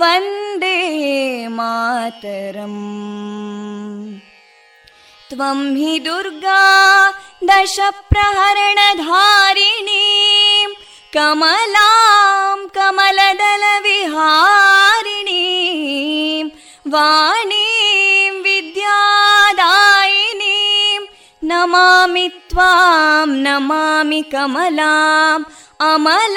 वन्दे मातरम् त्वं हि दुर्गा दशप्रहरणधारिणीं कमलां कमलदलविहारिणीं वाणीं विद्यादायिनीं नमामि त्वां नमामि कमलाम् अमलामतुलां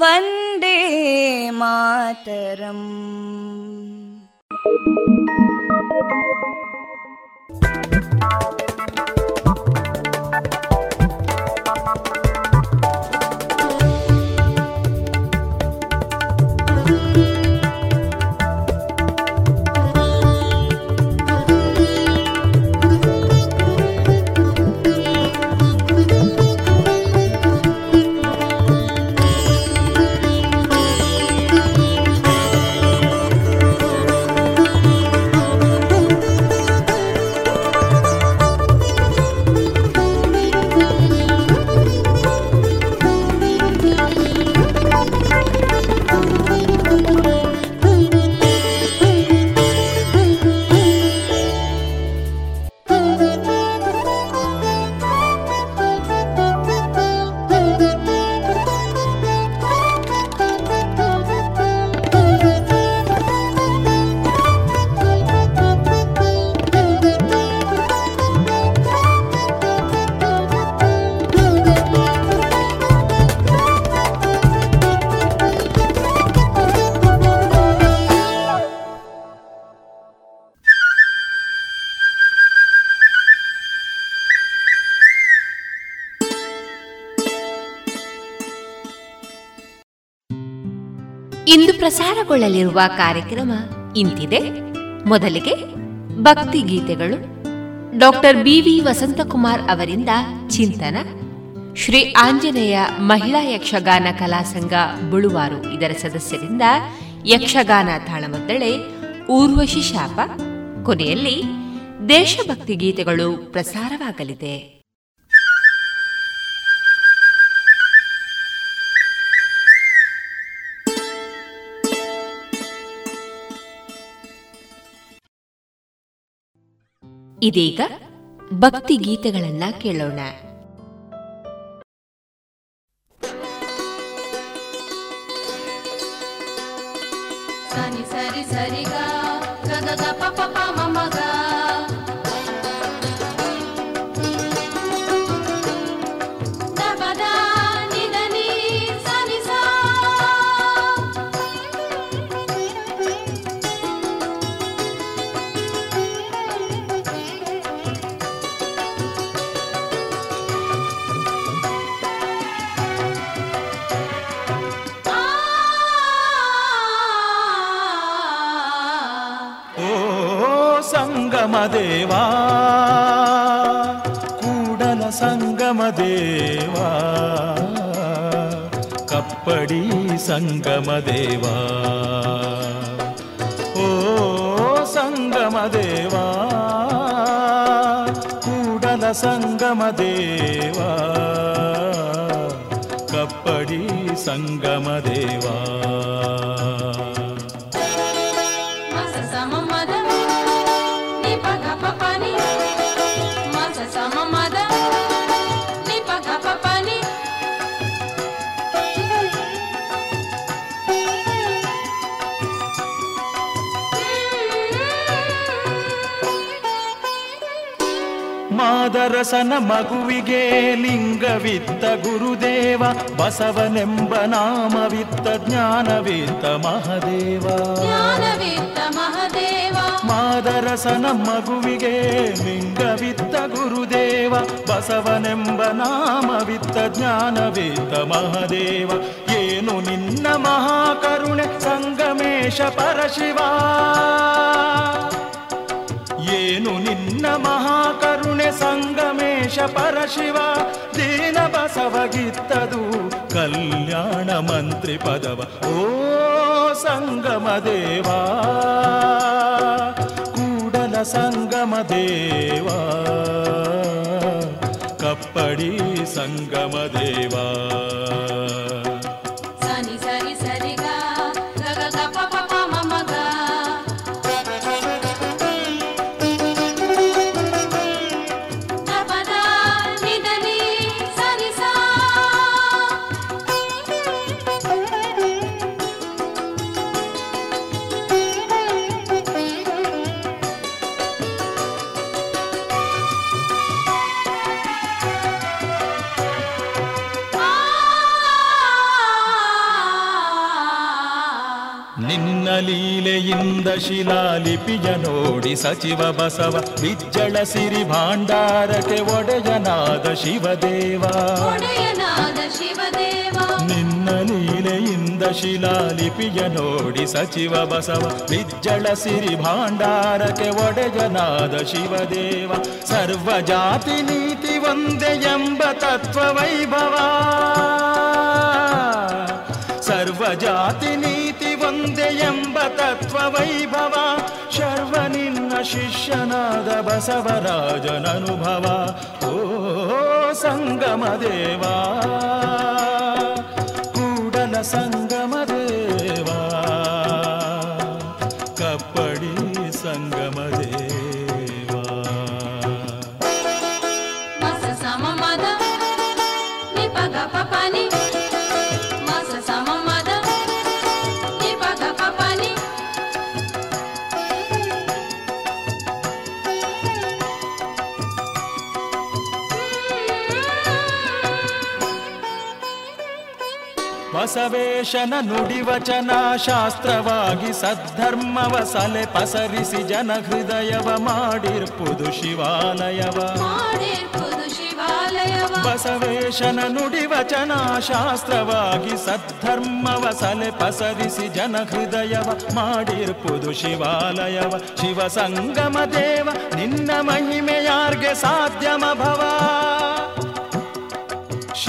वन्दे मातरम् ಪ್ರಸಾರಗೊಳ್ಳಲಿರುವ ಕಾರ್ಯಕ್ರಮ ಇಂತಿದೆ. ಮೊದಲಿಗೆ ಭಕ್ತಿ ಗೀತೆಗಳು. ಡಾಕ್ಟರ್ ಬಿವಿ ವಸಂತಕುಮಾರ್ ಅವರಿಂದ ಚಿಂತನ. ಶ್ರೀ ಆಂಜನೇಯ ಮಹಿಳಾ ಯಕ್ಷಗಾನ ಕಲಾಸಂಘ ಬುಳುವಾರು ಇದರ ಸದಸ್ಯರಿಂದ ಯಕ್ಷಗಾನ ತಾಳಮದ್ದಳೆ, ಊರ್ವಶಿ ಶಾಪ. ಕೊನೆಯಲ್ಲಿ ದೇಶಭಕ್ತಿ ಗೀತೆಗಳು ಪ್ರಸಾರವಾಗಲಿದೆ. ಇದೀಗ ಭಕ್ತಿ ಗೀತೆಗಳನ್ನ ಕೇಳೋಣ. ಸರಿ ಸರಿ ಸರಿಗ ಸಂಗಮದೇವಾ. ಓ ಸಂಗಮದೇವಾ ಕೂಡಲ ಸಂಗಮದೇವಾ. ಕಪ್ಪಡಿ ಸಂಗಮದೇವಾ. ಮಾದರಸನ ಮಗುವಿಗೆ ಲಿಂಗವಿತ್ತ ಗುರುದೇವ ಬಸವನೆಂಬ ನಾಮವಿತ್ತ ಜ್ಞಾನವಿತ್ತ ಮಹದೇವ. ಮಾದರಸನ ಮಗುವಿಗೆ ಲಿಂಗವಿತ್ತ ಗುರುದೇವ ಬಸವನೆಂಬ ನಾಮವಿತ್ತ ಜ್ಞಾನವಿತ್ತ ಮಹದೇವ. ಏನು ನಿನ್ನ ಮಹಾಕರುಣೆ ಸಂಗಮೇಶ ಪರಶಿವ. ಏನು ನಿನ್ನ ಮಹಾಕರುಣೆ ಸಂಗಮೇಶ ಪರಶಿವ, ದೀನ ಬಸವಗಿತ್ತದು ಕಲ್ಯಾಣ ಮಂತ್ರಿ ಪದವ. ಓ ಸಂಗಮ ದೇವಾ, ಕೂಡಲ ಸಂಗಮ ದೇವಾ, ಕಪ್ಪಡಿ ಸಂಗಮ ದೇವಾ. ಲೀಲೆಯಿಂದ ಶಿಲಾಲಿಪಿಯ ನೋಡಿ ಸಚಿವ ಬಸವ ಬಿಜ್ಜಳ ಸಿರಿ ಭಾಂಡಾರಕ್ಕೆ ಒಡೆಯನಾದ ಶಿವದೇವ ಒಡೆಯನಾದ ಶಿವದೇವ ನಿನ್ನ ಲೀಲೆಯಿಂದ ಶಿಲಾಲಿಪಿಯ ನೋಡಿ ಸಚಿವ ಬಸವ ಬಿಜ್ಜಳ ಸಿರಿ ಭಾಂಡಾರಕ್ಕೆ ಒಡೆಯನಾದ ಶಿವದೇವ ಸರ್ವ ಜಾತಿ ನೀತಿ ಒಂದೇ ಎಂಬ ತತ್ವ ವೈಭವ ಸರ್ವ ಜಾತಿ ನೀತಿ ಒಂದೇ त्ववैभव शर्वनिम्नशिष्यनादबसवराजननुभव ओ सङ्गमदेवा कूडलसङ्ग ಬಸವೇಶನ ನುಡಿವಚನ ಶಾಸ್ತ್ರವಾಗಿ ಸದ್ಧರ್ಮವ ಸಲೆ ಪಸರಿಸಿ ಜನ ಹೃದಯವ ಮಾಡಿರ್ಪುದು ಶಿವಾಲಯವ. ಬಸವೇಶನ ನುಡಿವಚನ ಶಾಸ್ತ್ರವಾಗಿ ಸದ್ಧರ್ಮವ ಸಲೆ ಪಸರಿಸಿ ಜನ ಹೃದಯವ ಮಾಡಿರ್ಪುದು ಶಿವಾಲಯವ. ಶಿವ ಸಂಗಮ ದೇವ ನಿನ್ನ ಮಹಿಮೆಯಾರ್ಗೆ ಸಾಧ್ಯಮ ಭವ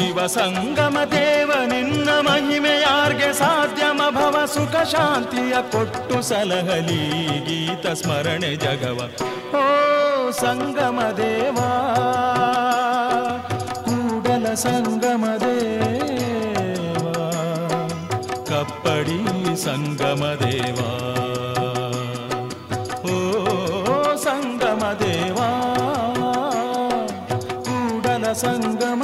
ಶಿವ ಸಂಗಮ ದೇವ ನಿನ್ನ ಮಹಿಮೆ ಯಾರ್ಗೆ ಸಾಧ್ಯಮ ಭವ ಸುಖ ಶಾಂತಿಯ ಕೊಟ್ಟು ಸಲಹಲಿ ಗೀತ ಸ್ಮರಣೆ ಜಗವ ಓ ಸಂಗಮ ದೇವ ಕೂಡಲ ಸಂಗಮ ದೇವ ಕಪ್ಪಡಿ ಸಂಗಮ ದೇವ ಓ ಸಂಗಮ ದೇವಾ ಕೂಡಲ ಸಂಗಮ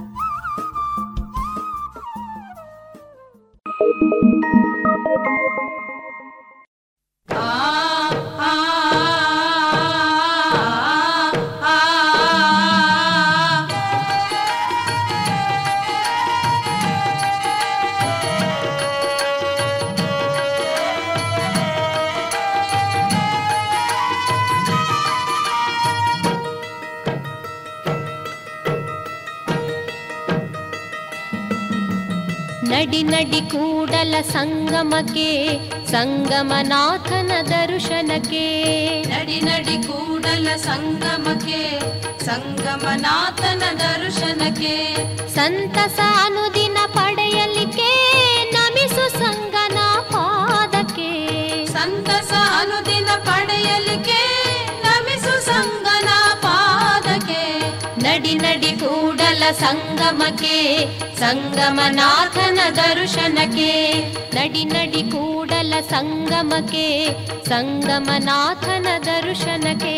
ನಡಿ ನಡಿ ಕೂಡಲ ಸಂಗಮಕ್ಕೆ ಸಂಗಮನಾಥನ ದರ್ಶನಕ್ಕೆ ನಡಿ ನಡಿ ಕೂಡಲ ಸಂಗಮಕ್ಕೆ ಸಂಗಮನಾಥನ ದರ್ಶನಕ್ಕೆ ಸಂತಸ ಅನುದಿನ ಪಡೆಯಲಿಕ್ಕೆ ನಮಿಸು ಸಂಗನ ಪಾದಕ್ಕೆ ಸಂತಸ ಅನುದಿನ ಪಡೆಯಲಿಕ್ಕೆ ನಮಿಸು ಸಂಗನ ಪಾದಕ್ಕೆ ನಡಿ ನಡಿ ಕೂಡಲ ಸಂಗಮಕ್ಕೆ ಸಂಗಮನಾಥನ ದರ್ಶನಕ್ಕೆ ನಡಿ ನಡಿ ಕೂಡಲ सङ्गमके सङ्गमनाथन दर्शनके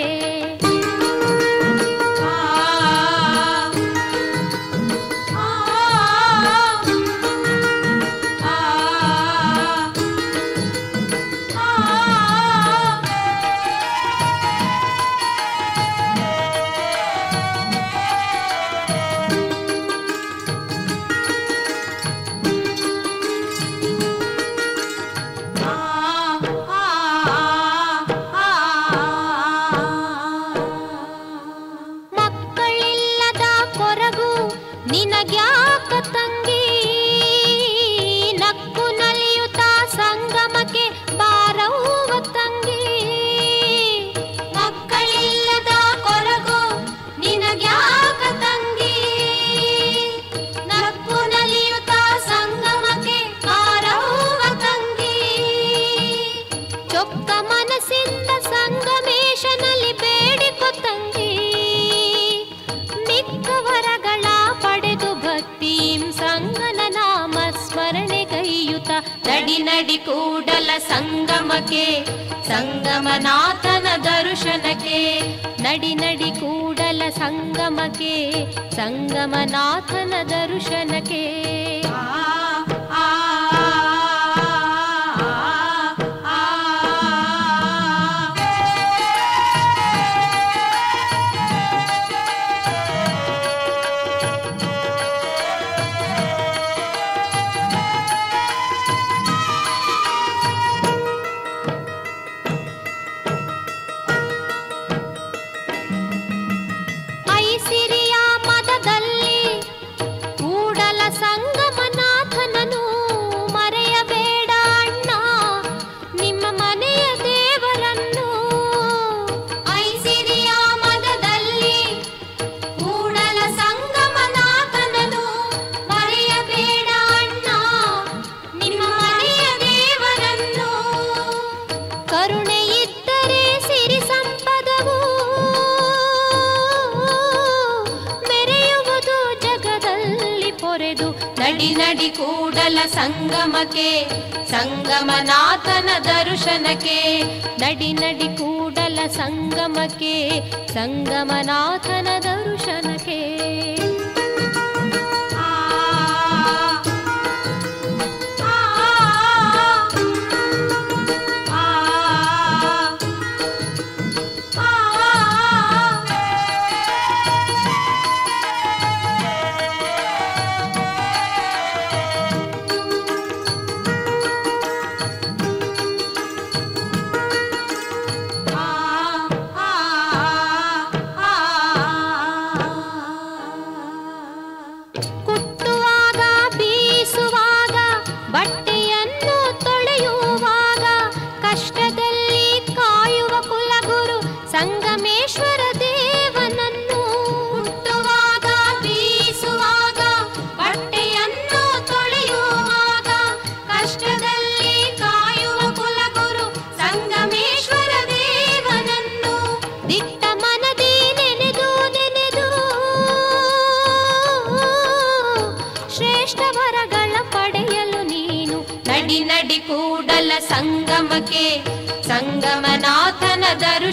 ನಡಿ ನಡಿ ಕೂಡಲ ಸಂಗಮಕ್ಕೆ ಸಂಗಮನಾಥನ ದರ್ಶನಕ್ಕೆ. ನಡಿ ನಡಿ ಕೂಡಲ ಸಂಗಮಕ್ಕೆ ಸಂಗಮನಾಥನ ದರ್ಶನಕ್ಕೆ. ಸಂಗಮಕ್ಕೆ ಸಂಗಮನಾಥನ ದರ್ಶನಕ್ಕೆ ನಡಿ ನಡಿ ಕೂಡಲ ಸಂಗಮಕ್ಕೆ ಸಂಗಮನಾಥನ ದರ್ಶನಕ್ಕೆ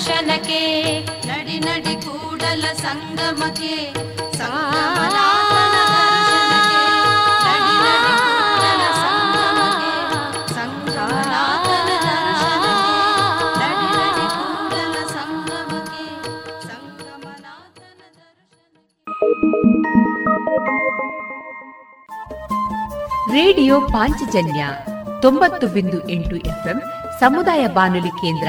ದರ್ಶನಕ್ಕೆ ನಡಿ ನಡಿ ಕೂಡಲ ಸಂಗಮಕ್ಕೆ ರೇಡಿಯೋ ಪಾಂಚಜನ್ಯ ತೊಂಬತ್ತು ಬಿಂದು ಎಂಟು ಎಫ್ಎಂ ಸಮುದಾಯ ಬಾನುಲಿ ಕೇಂದ್ರ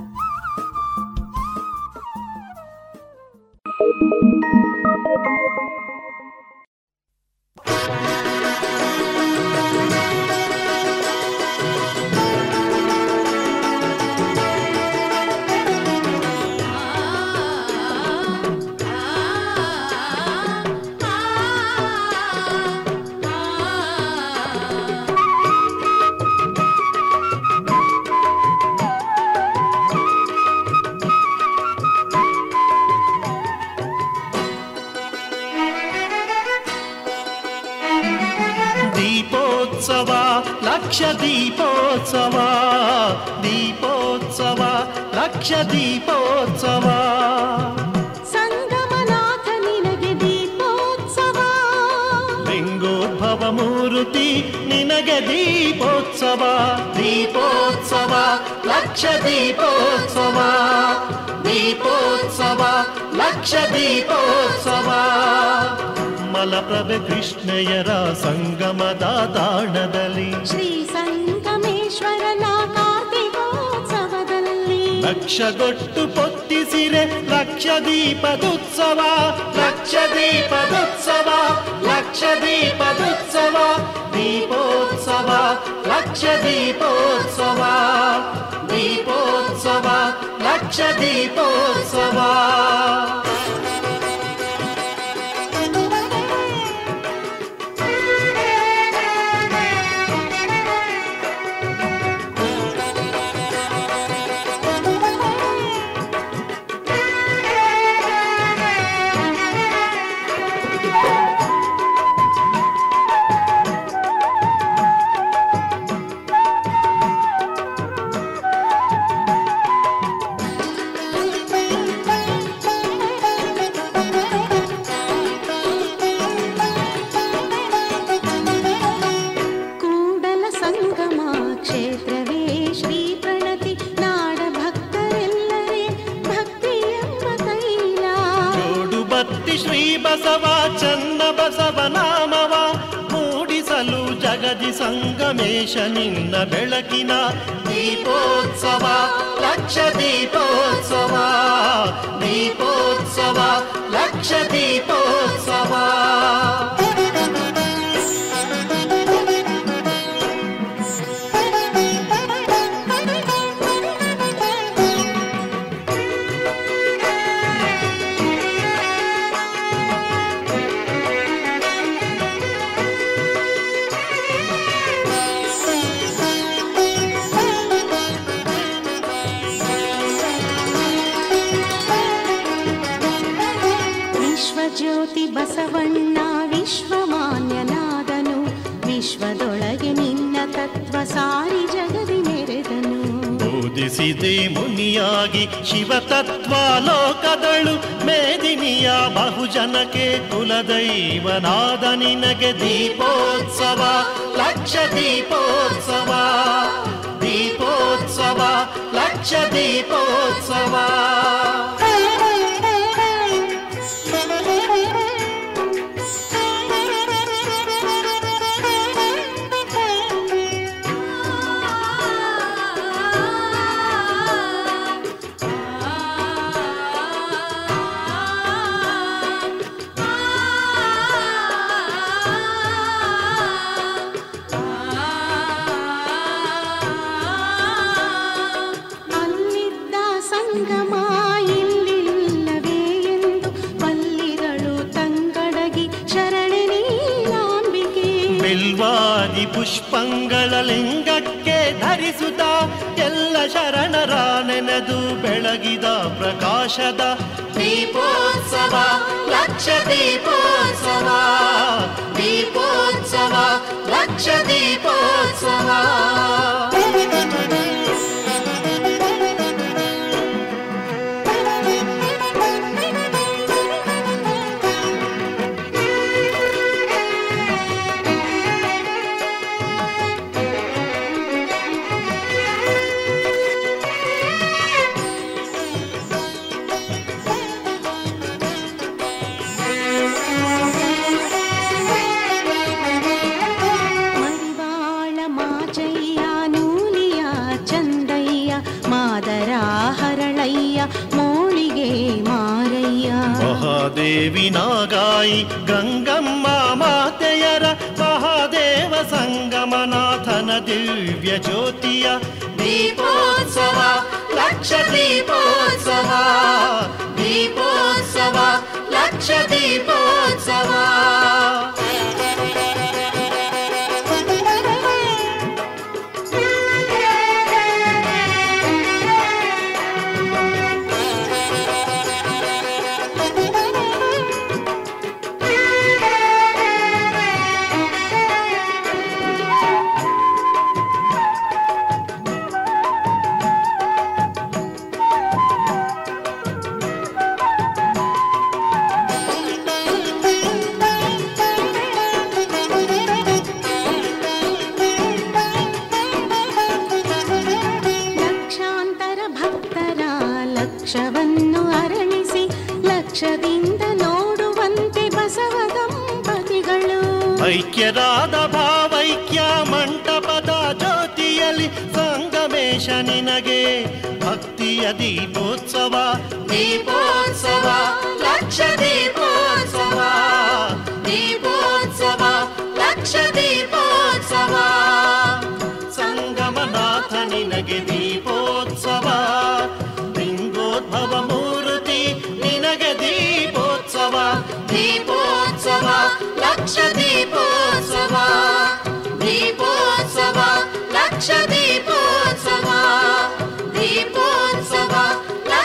ಲಕ್ಷ ದೀಪೋತ್ಸವ ದೀಪೋತ್ಸವ ಲಕ್ಷ ದೀಪೋತ್ಸವ ಸಂಗಮನಾಥ ನಿನಗೆ ದೀಪೋತ್ಸವ ಲಿಂಗೋದ್ಭವ ಮೂರುತಿ ನಿನಗೆ ದೀಪೋತ್ಸವ ದೀಪೋತ್ಸವ ಲಕ್ಷ ದೀಪೋತ್ಸವ ದೀಪೋತ್ಸವ ಲಕ್ಷ ದೀಪೋತ್ಸವ ಮಲಪ್ರಭೆ ಕೃಷ್ಣಯರ ಸಂಗಮದ ತಾಣದಲ್ಲಿ ಶ್ರೀ ಸಂಗಮೇಶ್ವರನ ಕಾರ್ತಿಕೋತ್ಸವದಲ್ಲಿ ಲಕ್ಷಗೊಟ್ಟು ಪೊತ್ತಿಸಿರೆ ಲಕ್ಷ ದೀಪದುತ್ಸವ ಲಕ್ಷ ದೀಪದುತ್ಸವ ಲಕ್ಷ ದೀಪದುತ್ಸವ ದೀಪೋತ್ಸವ ಲಕ್ಷ ದೀಪೋತ್ಸವ ದೀಪೋತ್ಸವ ಲಕ್ಷ ದೀಪೋತ್ಸವ ಸಂಗಮೇಶ ನಿನ್ನ ಬೆಳಕಿನ ದೀಪೋತ್ಸವ ಲಕ್ಷ ದೀಪೋತ್ಸವ ದೀಪೋತ್ಸವ ಲಕ್ಷ ದೀಪೋತ್ಸವ. ಬೋಧಿಸಿದೆ ಮುನಿಯಾಗಿ ಶಿವತತ್ವ ಲೋಕದಳು ಮೇದಿನಿಯ ಬಹುಜನಕ್ಕೆ ಕುಲದೈವನಾದ ನಿನಗೆ ದೀಪೋತ್ಸವ ಲಕ್ಷ ದೀಪೋತ್ಸವ ದೀಪೋತ್ಸವ ಲಕ್ಷ ದೀಪೋತ್ಸವ. ಪುಷ್ಪಂಗಳ ಲಿಂಗಕ್ಕೆ ಧರಿಸುತ್ತ ಎಲ್ಲ ಶರಣರ ನೆನೆದು ಬೆಳಗಿದ ಪ್ರಕಾಶದ. ದೀಪೋತ್ಸವ ಲಕ್ಷ ದೀಪೋತ್ಸವ ದೀಪೋತ್ಸವ ಲಕ್ಷ ದೀಪೋತ್ಸವ. दिव्यज्योतिया दीपोत्सव लक्षदीपोत्सवः दीपोत्सवः। लक्षदीपोत्सवाः ನಿನಗೆ ಭಕ್ತಿಯ ದೀಪೋತ್ಸವ ದೀಪೋತ್ಸವ ಲಕ್ಷ ದೀಪೋತ್ಸವ ದೀಪೋತ್ಸವ ಲಕ್ಷ ದೀಪೋತ್ಸವ ಸಂಗಮನಾಥ ನಿನಗೆ ದೀಪೋತ್ಸವ ಲಿಂಗೋದ್ಭವ ಮೂರ್ತಿ ನಿನಗೆ ದೀಪೋತ್ಸವ ದೀಪೋತ್ಸವ ಲಕ್ಷ ದೀಪೋತ್ಸವ ದೀಪೋತ್ಸವ ಲಕ್ಷ ದೀಪೋತ್ಸವ ದೀಪೋತ್ಸವ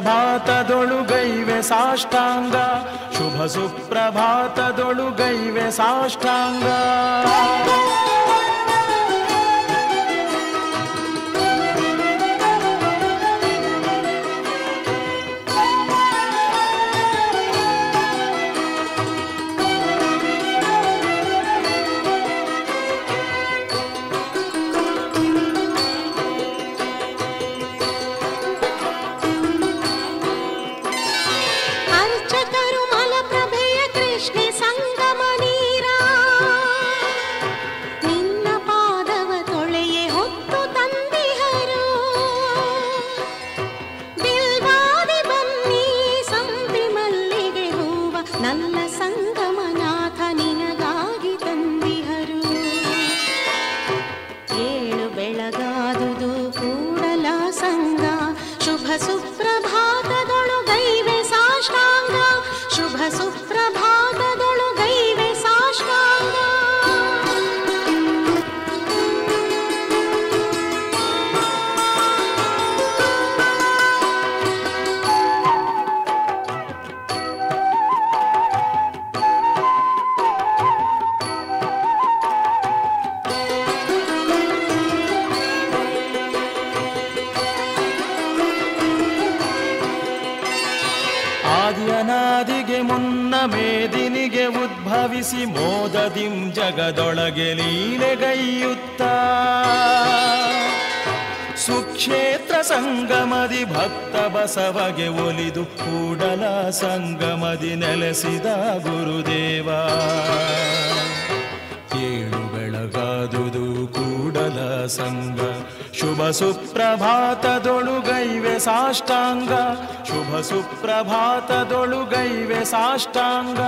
भात दोडु गैवे साष्टाङ्गप्रभात दोडु साष्टाङ्ग। ಸುಪ್ರಭಾತದೊಳುಗೈವೆ ಸಾಷ್ಟಾಂಗ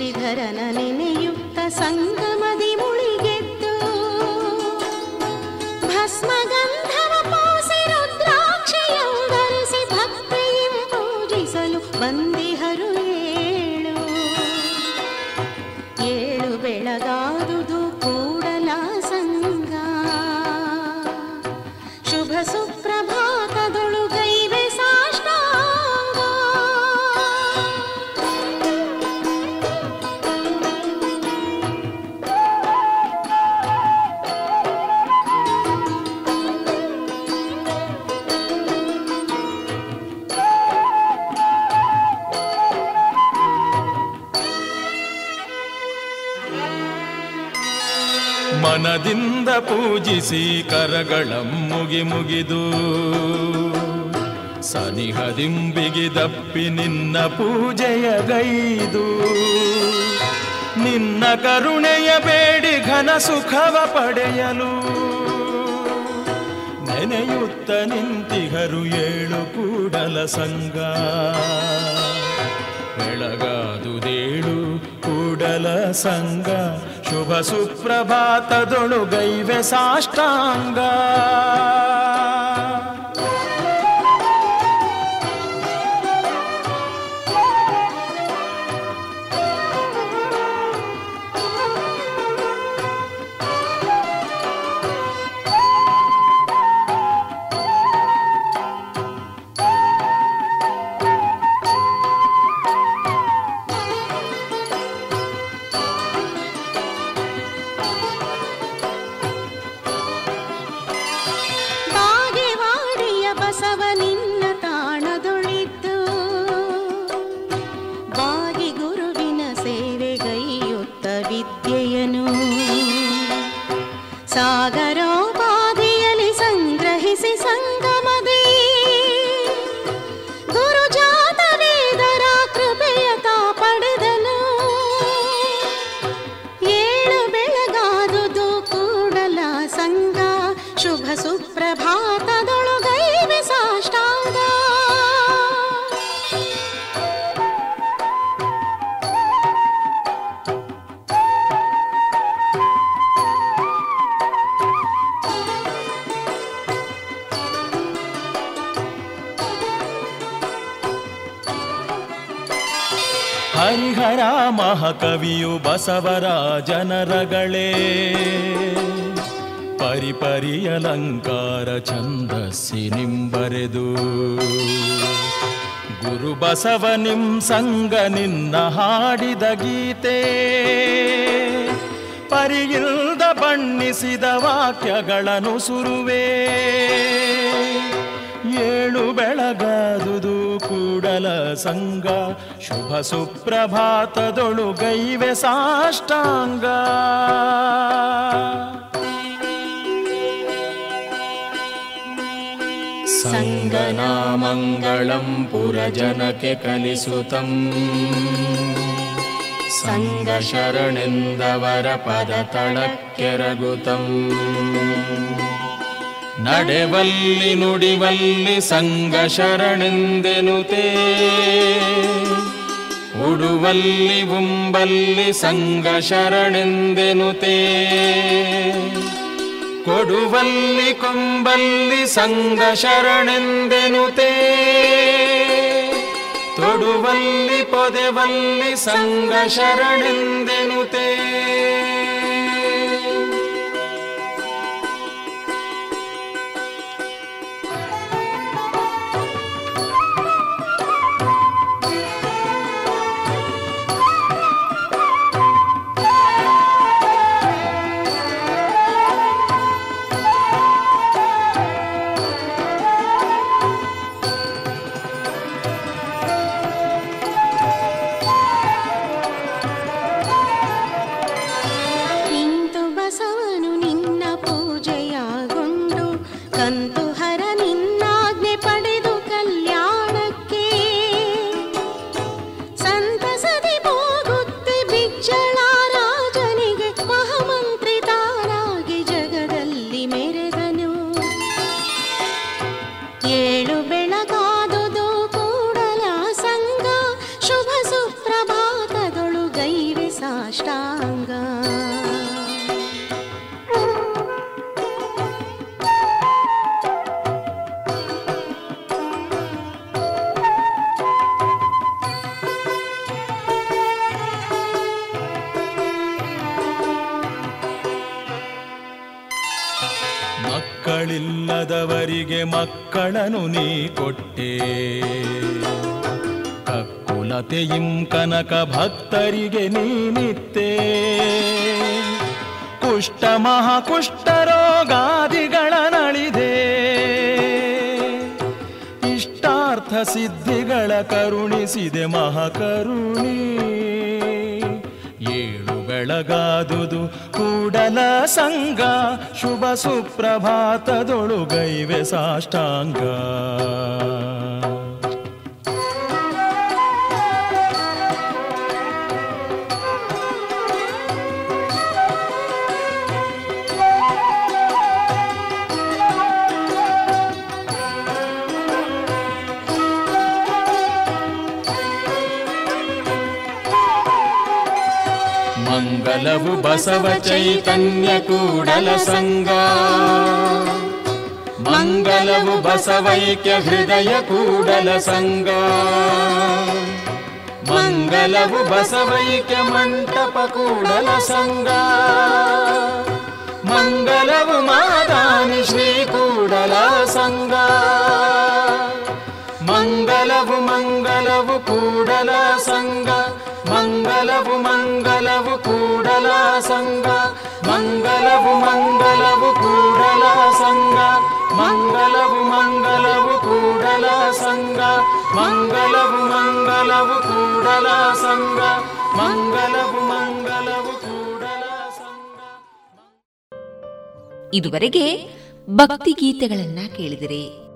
धरन नियुक्त सङ्ग ಪೂಜಿಸಿ ಕರಗಳಂ ಮುಗಿ ಮುಗಿದು ಸನಿಹದಿಂಬಿಗಿದಪ್ಪಿ ನಿನ್ನ ಪೂಜೆಯ ಗೈದು. ನಿನ್ನ ಕರುಣೆಯ ಬೇಡಿ ಘನ ಸುಖವ ಪಡೆಯಲು ನೆನೆಯುತ್ತ ನಿಂತಿಹರು ಏಳು ಕೂಡಲ ಸಂಗ. ಬೆಳಗಾದುದೇಳು ಕೂಡಲ ಸಂಗ. ಶುಭ ಸುಪ್ರಭಾತದೊಳು ಗೈವೆ ಸಾಷ್ಟಾಂಗ. ಮಹಾಕವಿಯು ಬಸವರಾಜನರಗಳೇ. ಪರಿಪರಿಯಲಂಕಾರ ಛಂದಸ್ಸಿ ನಿಂಬರೆದು. ಗುರು ಬಸವ ನಿಂ ಸಂಗ ನಿನ್ನ ಹಾಡಿದ ಗೀತೆ. ಪರಿಯಿಲ್ದ ಬಣ್ಣಿಸಿದ ವಾಕ್ಯಗಳನ್ನು ಸುರುವೆ ಏಳು ಬೆಳಗಾದುದು ಕೂಡಲ ಸಂಗ ಶುಭ ಸುಪ್ರಭಾತದೊಳು ಗೈವೆ ಸಾಷ್ಟಾಂಗ ಸಂಗನಾಮಂಗಳಂ ಪುರಜನಕ್ಕೆ ಕಲಿಸುತ್ತಂ ಸಂಗ ಶರಣೆಂದವರ ಪದ ತಳಕ್ಕೆರಗುತಂ ನಡೆವಲ್ಲಿ ನುಡಿವಲ್ಲಿ ಸಂಘ ಶರಣೆಂದೆನುತೇ ಉಡುವಲ್ಲಿ ಉಂಬಲ್ಲಿ ಸಂಘ ಶರಣೆಂದೆನುತೇ ಕೊಡುವಲ್ಲಿ ಕೊಂಬಲ್ಲಿ ಸಂಘ ಶರಣೆಂದೆನುತೇ ತೊಡುವಲ್ಲಿ ಪೊದೆವಲ್ಲಿ ಸಂಘ ಶರಣೆಂದೆನುತೆ ಕಕ್ಕುಲತೆಯಿಂ ಕನಕ ಭಕ್ತರಿಗೆ ನೀನಿತ್ತೆ. ಕುಷ್ಟ ಮಹಾಕುಷ್ಟ ರೋಗಾದಿಗಳ ನಳಿದೆ. ಇಷ್ಟಾರ್ಥ ಸಿದ್ಧಿಗಳ ಕರುಣಿಸಿದೆ ಮಹಾಕರುಣಿ. ಏಳು ಬೆಳಗಾದುದು ಕೂಡಲ ಸಂಗ ಶುಭ ಸುಪ್ರಭಾತದೊಳುಗೈವೆ ಸಾಷ್ಟಾಂಗ. ಮಂಗಲವು ಬಸವ ಚೈತನ್ಯ ಕೂಡಲ ಸಂಗ ಮಂಗಲವು ಬಸವೈಕ್ಯ ಹೃದಯ ಕೂಡಲ ಸಂಗ ಮಂಗಲವು ಬಸವೈಕ್ಯ ಮಂಟಪ ಕೂಡಲ ಸಂಗ ಮಂಗಲವು ಮಾದಾನಿ ಶ್ರೀ ಕೂಡಲ ಸಂಗ ಮಂಗಲವು ಮಂಗಲವು ಕೂಡಲ ಸಂಗ ಮಂಗಲವು ಮಂಗಲವು ಕೂಡಲ ಸಂಗ ಮಂಗಲವು ಮಂಗಲವು ಕೂಡಲ ಸಂಗ. ಮಂಗಲವು ಮಂಗಲವು ಕೂಡಲ ಸಂಗ. ಮಂಗಲವು ಮಂಗಲವು ಕೂಡಲ ಸಂಗ. ಮಂಗಲವು ಮಂಗಲವು ಕೂಡಲ ಸಂಗ. ಇದುವರೆಗೆ ಭಕ್ತಿ ಗೀತೆಗಳನ್ನ ಕೇಳಿದಿರಿ.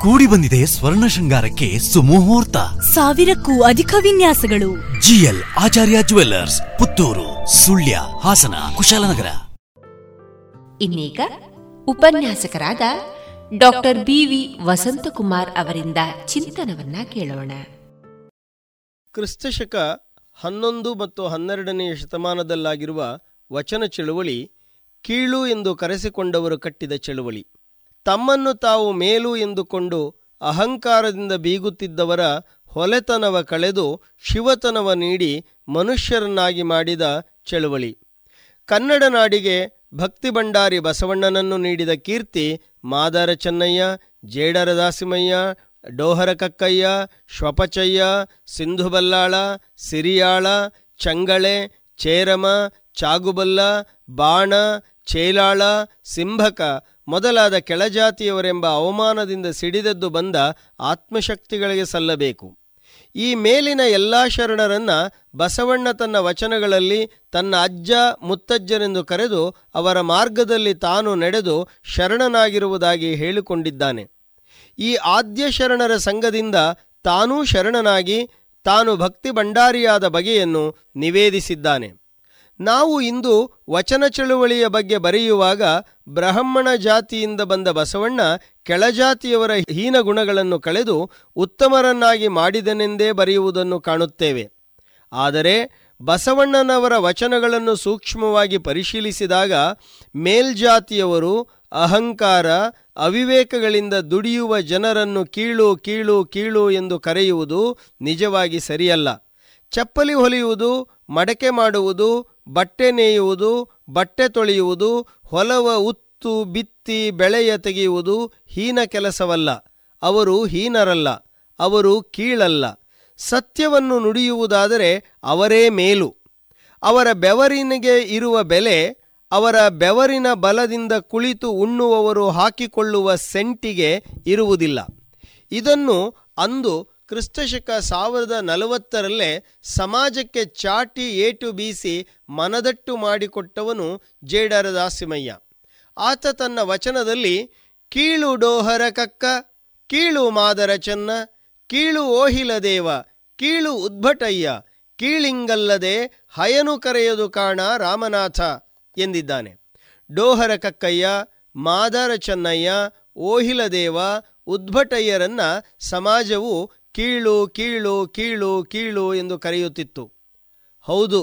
ಕೂಡಿ ಬಂದಿದೆ ಸ್ವರ್ಣ ಶೃಂಗಾರಕ್ಕೆ ಸುಮುಹೂರ್ತ. ಸಾವಿರಕ್ಕೂ ಅಧಿಕ ವಿನ್ಯಾಸಗಳು. GL Acharya jewellers Puttur Sullia Hassan Kushalnagar. ಇನ್ನೀಗ ಉಪನ್ಯಾಸಕರಾದ ಡಾಕ್ಟರ್ ಬಿವಿ ವಸಂತಕುಮಾರ್ ಅವರಿಂದ ಚಿಂತನವನ್ನ ಕೇಳೋಣ. ಕ್ರಿಸ್ತಶಕ ಹನ್ನೊಂದು ಮತ್ತು ಹನ್ನೆರಡನೆಯ ಶತಮಾನದಲ್ಲಾಗಿರುವ ವಚನ ಚಳುವಳಿ ಕೀಳು ಎಂದು ಕರೆಸಿಕೊಂಡವರು ಕಟ್ಟಿದ ಚಳುವಳಿ. ತಮ್ಮನ್ನು ತಾವು ಮೇಲು ಎಂದುಕೊಂಡು ಅಹಂಕಾರದಿಂದ ಬೀಗುತ್ತಿದ್ದವರ ಹೊಲೆತನವ ಕಳೆದು ಶಿವತನವ ನೀಡಿ ಮನುಷ್ಯರನ್ನಾಗಿ ಮಾಡಿದ ಚಳುವಳಿ. ಕನ್ನಡ ನಾಡಿಗೆ ಭಕ್ತಿ ಭಂಡಾರಿ ಬಸವಣ್ಣನನ್ನು ನೀಡಿದ ಕೀರ್ತಿ ಮಾದಾರ ಚೆನ್ನಯ್ಯ, ಜೇಡರ ದಾಸಿಮಯ್ಯ, ಡೋಹರ ಕಕ್ಕಯ್ಯ, ಶ್ವಪಚಯ್ಯ ಸಿಂಧುಬಲ್ಲಾಳ ಸಿರಿಯಾಳ, ಚಂಗಳೆ, ಚೇರಮ, ಚಾಗುಬಲ್ಲ, ಬಾಣ, ಚೇಲಾಳ, ಸಿಂಭಕ ಮೊದಲಾದ ಕೆಳಜಾತಿಯವರೆಂಬ ಅವಮಾನದಿಂದ ಸಿಡಿದದ್ದು ಬಂದ ಆತ್ಮಶಕ್ತಿಗಳಿಗೆ ಸಲ್ಲಬೇಕು. ಈ ಮೇಲಿನ ಎಲ್ಲ ಶರಣರನ್ನ ಬಸವಣ್ಣ ತನ್ನ ವಚನಗಳಲ್ಲಿ ತನ್ನ ಅಜ್ಜ ಮುತ್ತಜ್ಜರೆಂದು ಕರೆದು ಅವರ ಮಾರ್ಗದಲ್ಲಿ ತಾನು ನಡೆದು ಶರಣನಾಗಿರುವುದಾಗಿ ಹೇಳಿಕೊಂಡಿದ್ದಾನೆ. ಈ ಆದ್ಯ ಶರಣರ ಸಂಘದಿಂದ ತಾನೂ ಶರಣನಾಗಿ ತಾನು ಭಕ್ತಿ ಭಂಡಾರಿಯಾದ ಬಗೆಯನ್ನು ನಿವೇದಿಸಿದ್ದಾನೆ. ನಾವು ಇಂದು ವಚನ ಚಳುವಳಿಯ ಬಗ್ಗೆ ಬರೆಯುವಾಗ ಬ್ರಾಹ್ಮಣ ಜಾತಿಯಿಂದ ಬಂದ ಬಸವಣ್ಣ ಕೆಳಜಾತಿಯವರ ಹೀನ ಗುಣಗಳನ್ನು ಕಳೆದು ಉತ್ತಮರನ್ನಾಗಿ ಮಾಡಿದನೆಂದೇ ಬರೆಯುವುದನ್ನು ಕಾಣುತ್ತೇವೆ. ಆದರೆ ಬಸವಣ್ಣನವರ ವಚನಗಳನ್ನು ಸೂಕ್ಷ್ಮವಾಗಿ ಪರಿಶೀಲಿಸಿದಾಗ ಮೇಲ್ಜಾತಿಯವರು ಅಹಂಕಾರ, ಅವಿವೇಕಗಳಿಂದ ದುಡಿಯುವ ಜನರನ್ನು ಕೀಳು ಕೀಳು ಕೀಳು ಎಂದು ಕರೆಯುವುದು ನಿಜವಾಗಿ ಸರಿಯಲ್ಲ. ಚಪ್ಪಲಿ ಹೊಲಿಯುವುದು, ಮಡಕೆ ಮಾಡುವುದು ಬಟ್ಟೆ ನೇಯುವುದು, ಬಟ್ಟೆ ತೊಳೆಯುವುದು, ಹೊಲವ ಉತ್ತು ಬಿತ್ತಿ ಬೆಳೆಯ ತೆಗೆಯುವುದು ಹೀನ ಕೆಲಸವಲ್ಲ. ಅವರು ಹೀನರಲ್ಲ, ಅವರು ಕೀಳಲ್ಲ. ಸತ್ಯವನ್ನು ನುಡಿಯುವುದಾದರೆ ಅವರೇ ಮೇಲು. ಅವರ ಬೆವರಿನಿಗೆ ಇರುವ ಬೆಲೆ, ಅವರ ಬೆವರಿನ ಬಲದಿಂದ ಕುಳಿತು ಉಣ್ಣುವವರು ಹಾಕಿಕೊಳ್ಳುವ ಸೆಂಟಿಗೆ ಇರುವುದಿಲ್ಲ. ಇದನ್ನು ಅಂದು ಕ್ರಿಸ್ತಶಕ ಸಾವಿರದ ನಲವತ್ತರಲ್ಲೇ ಸಮಾಜಕ್ಕೆ ಚಾಟಿ ಏಟು ಬೀಸಿ ಮನದಟ್ಟು ಮಾಡಿಕೊಟ್ಟವನು ಜೇಡರ ದಾಸಿಮಯ್ಯ ಆತ ತನ್ನ ವಚನದಲ್ಲಿ, ಕೀಳು ಡೋಹರ ಕಕ್ಕ, ಕೀಳು ಮಾದರ ಚೆನ್ನ, ಕೀಳು ಓಹಿಲ ದೇವ, ಕೀಳು ಉದ್ಭಟಯ್ಯ, ಕೀಳಿಂಗಲ್ಲದೆ ಹಯನು ಕರೆಯದು ಕಾಣ ರಾಮನಾಥ ಎಂದಿದ್ದಾನೆ. ಡೋಹರ ಕಕ್ಕಯ್ಯ, ಮಾದರ ಚೆನ್ನಯ್ಯ, ಓಹಿಲ ದೇವ, ಉದ್ಭಟಯ್ಯರನ್ನ ಸಮಾಜವು ಕೀಳು ಕೀಳು ಕೀಳು ಕೀಳು ಎಂದು ಕರೆಯುತ್ತಿತ್ತು. ಹೌದು,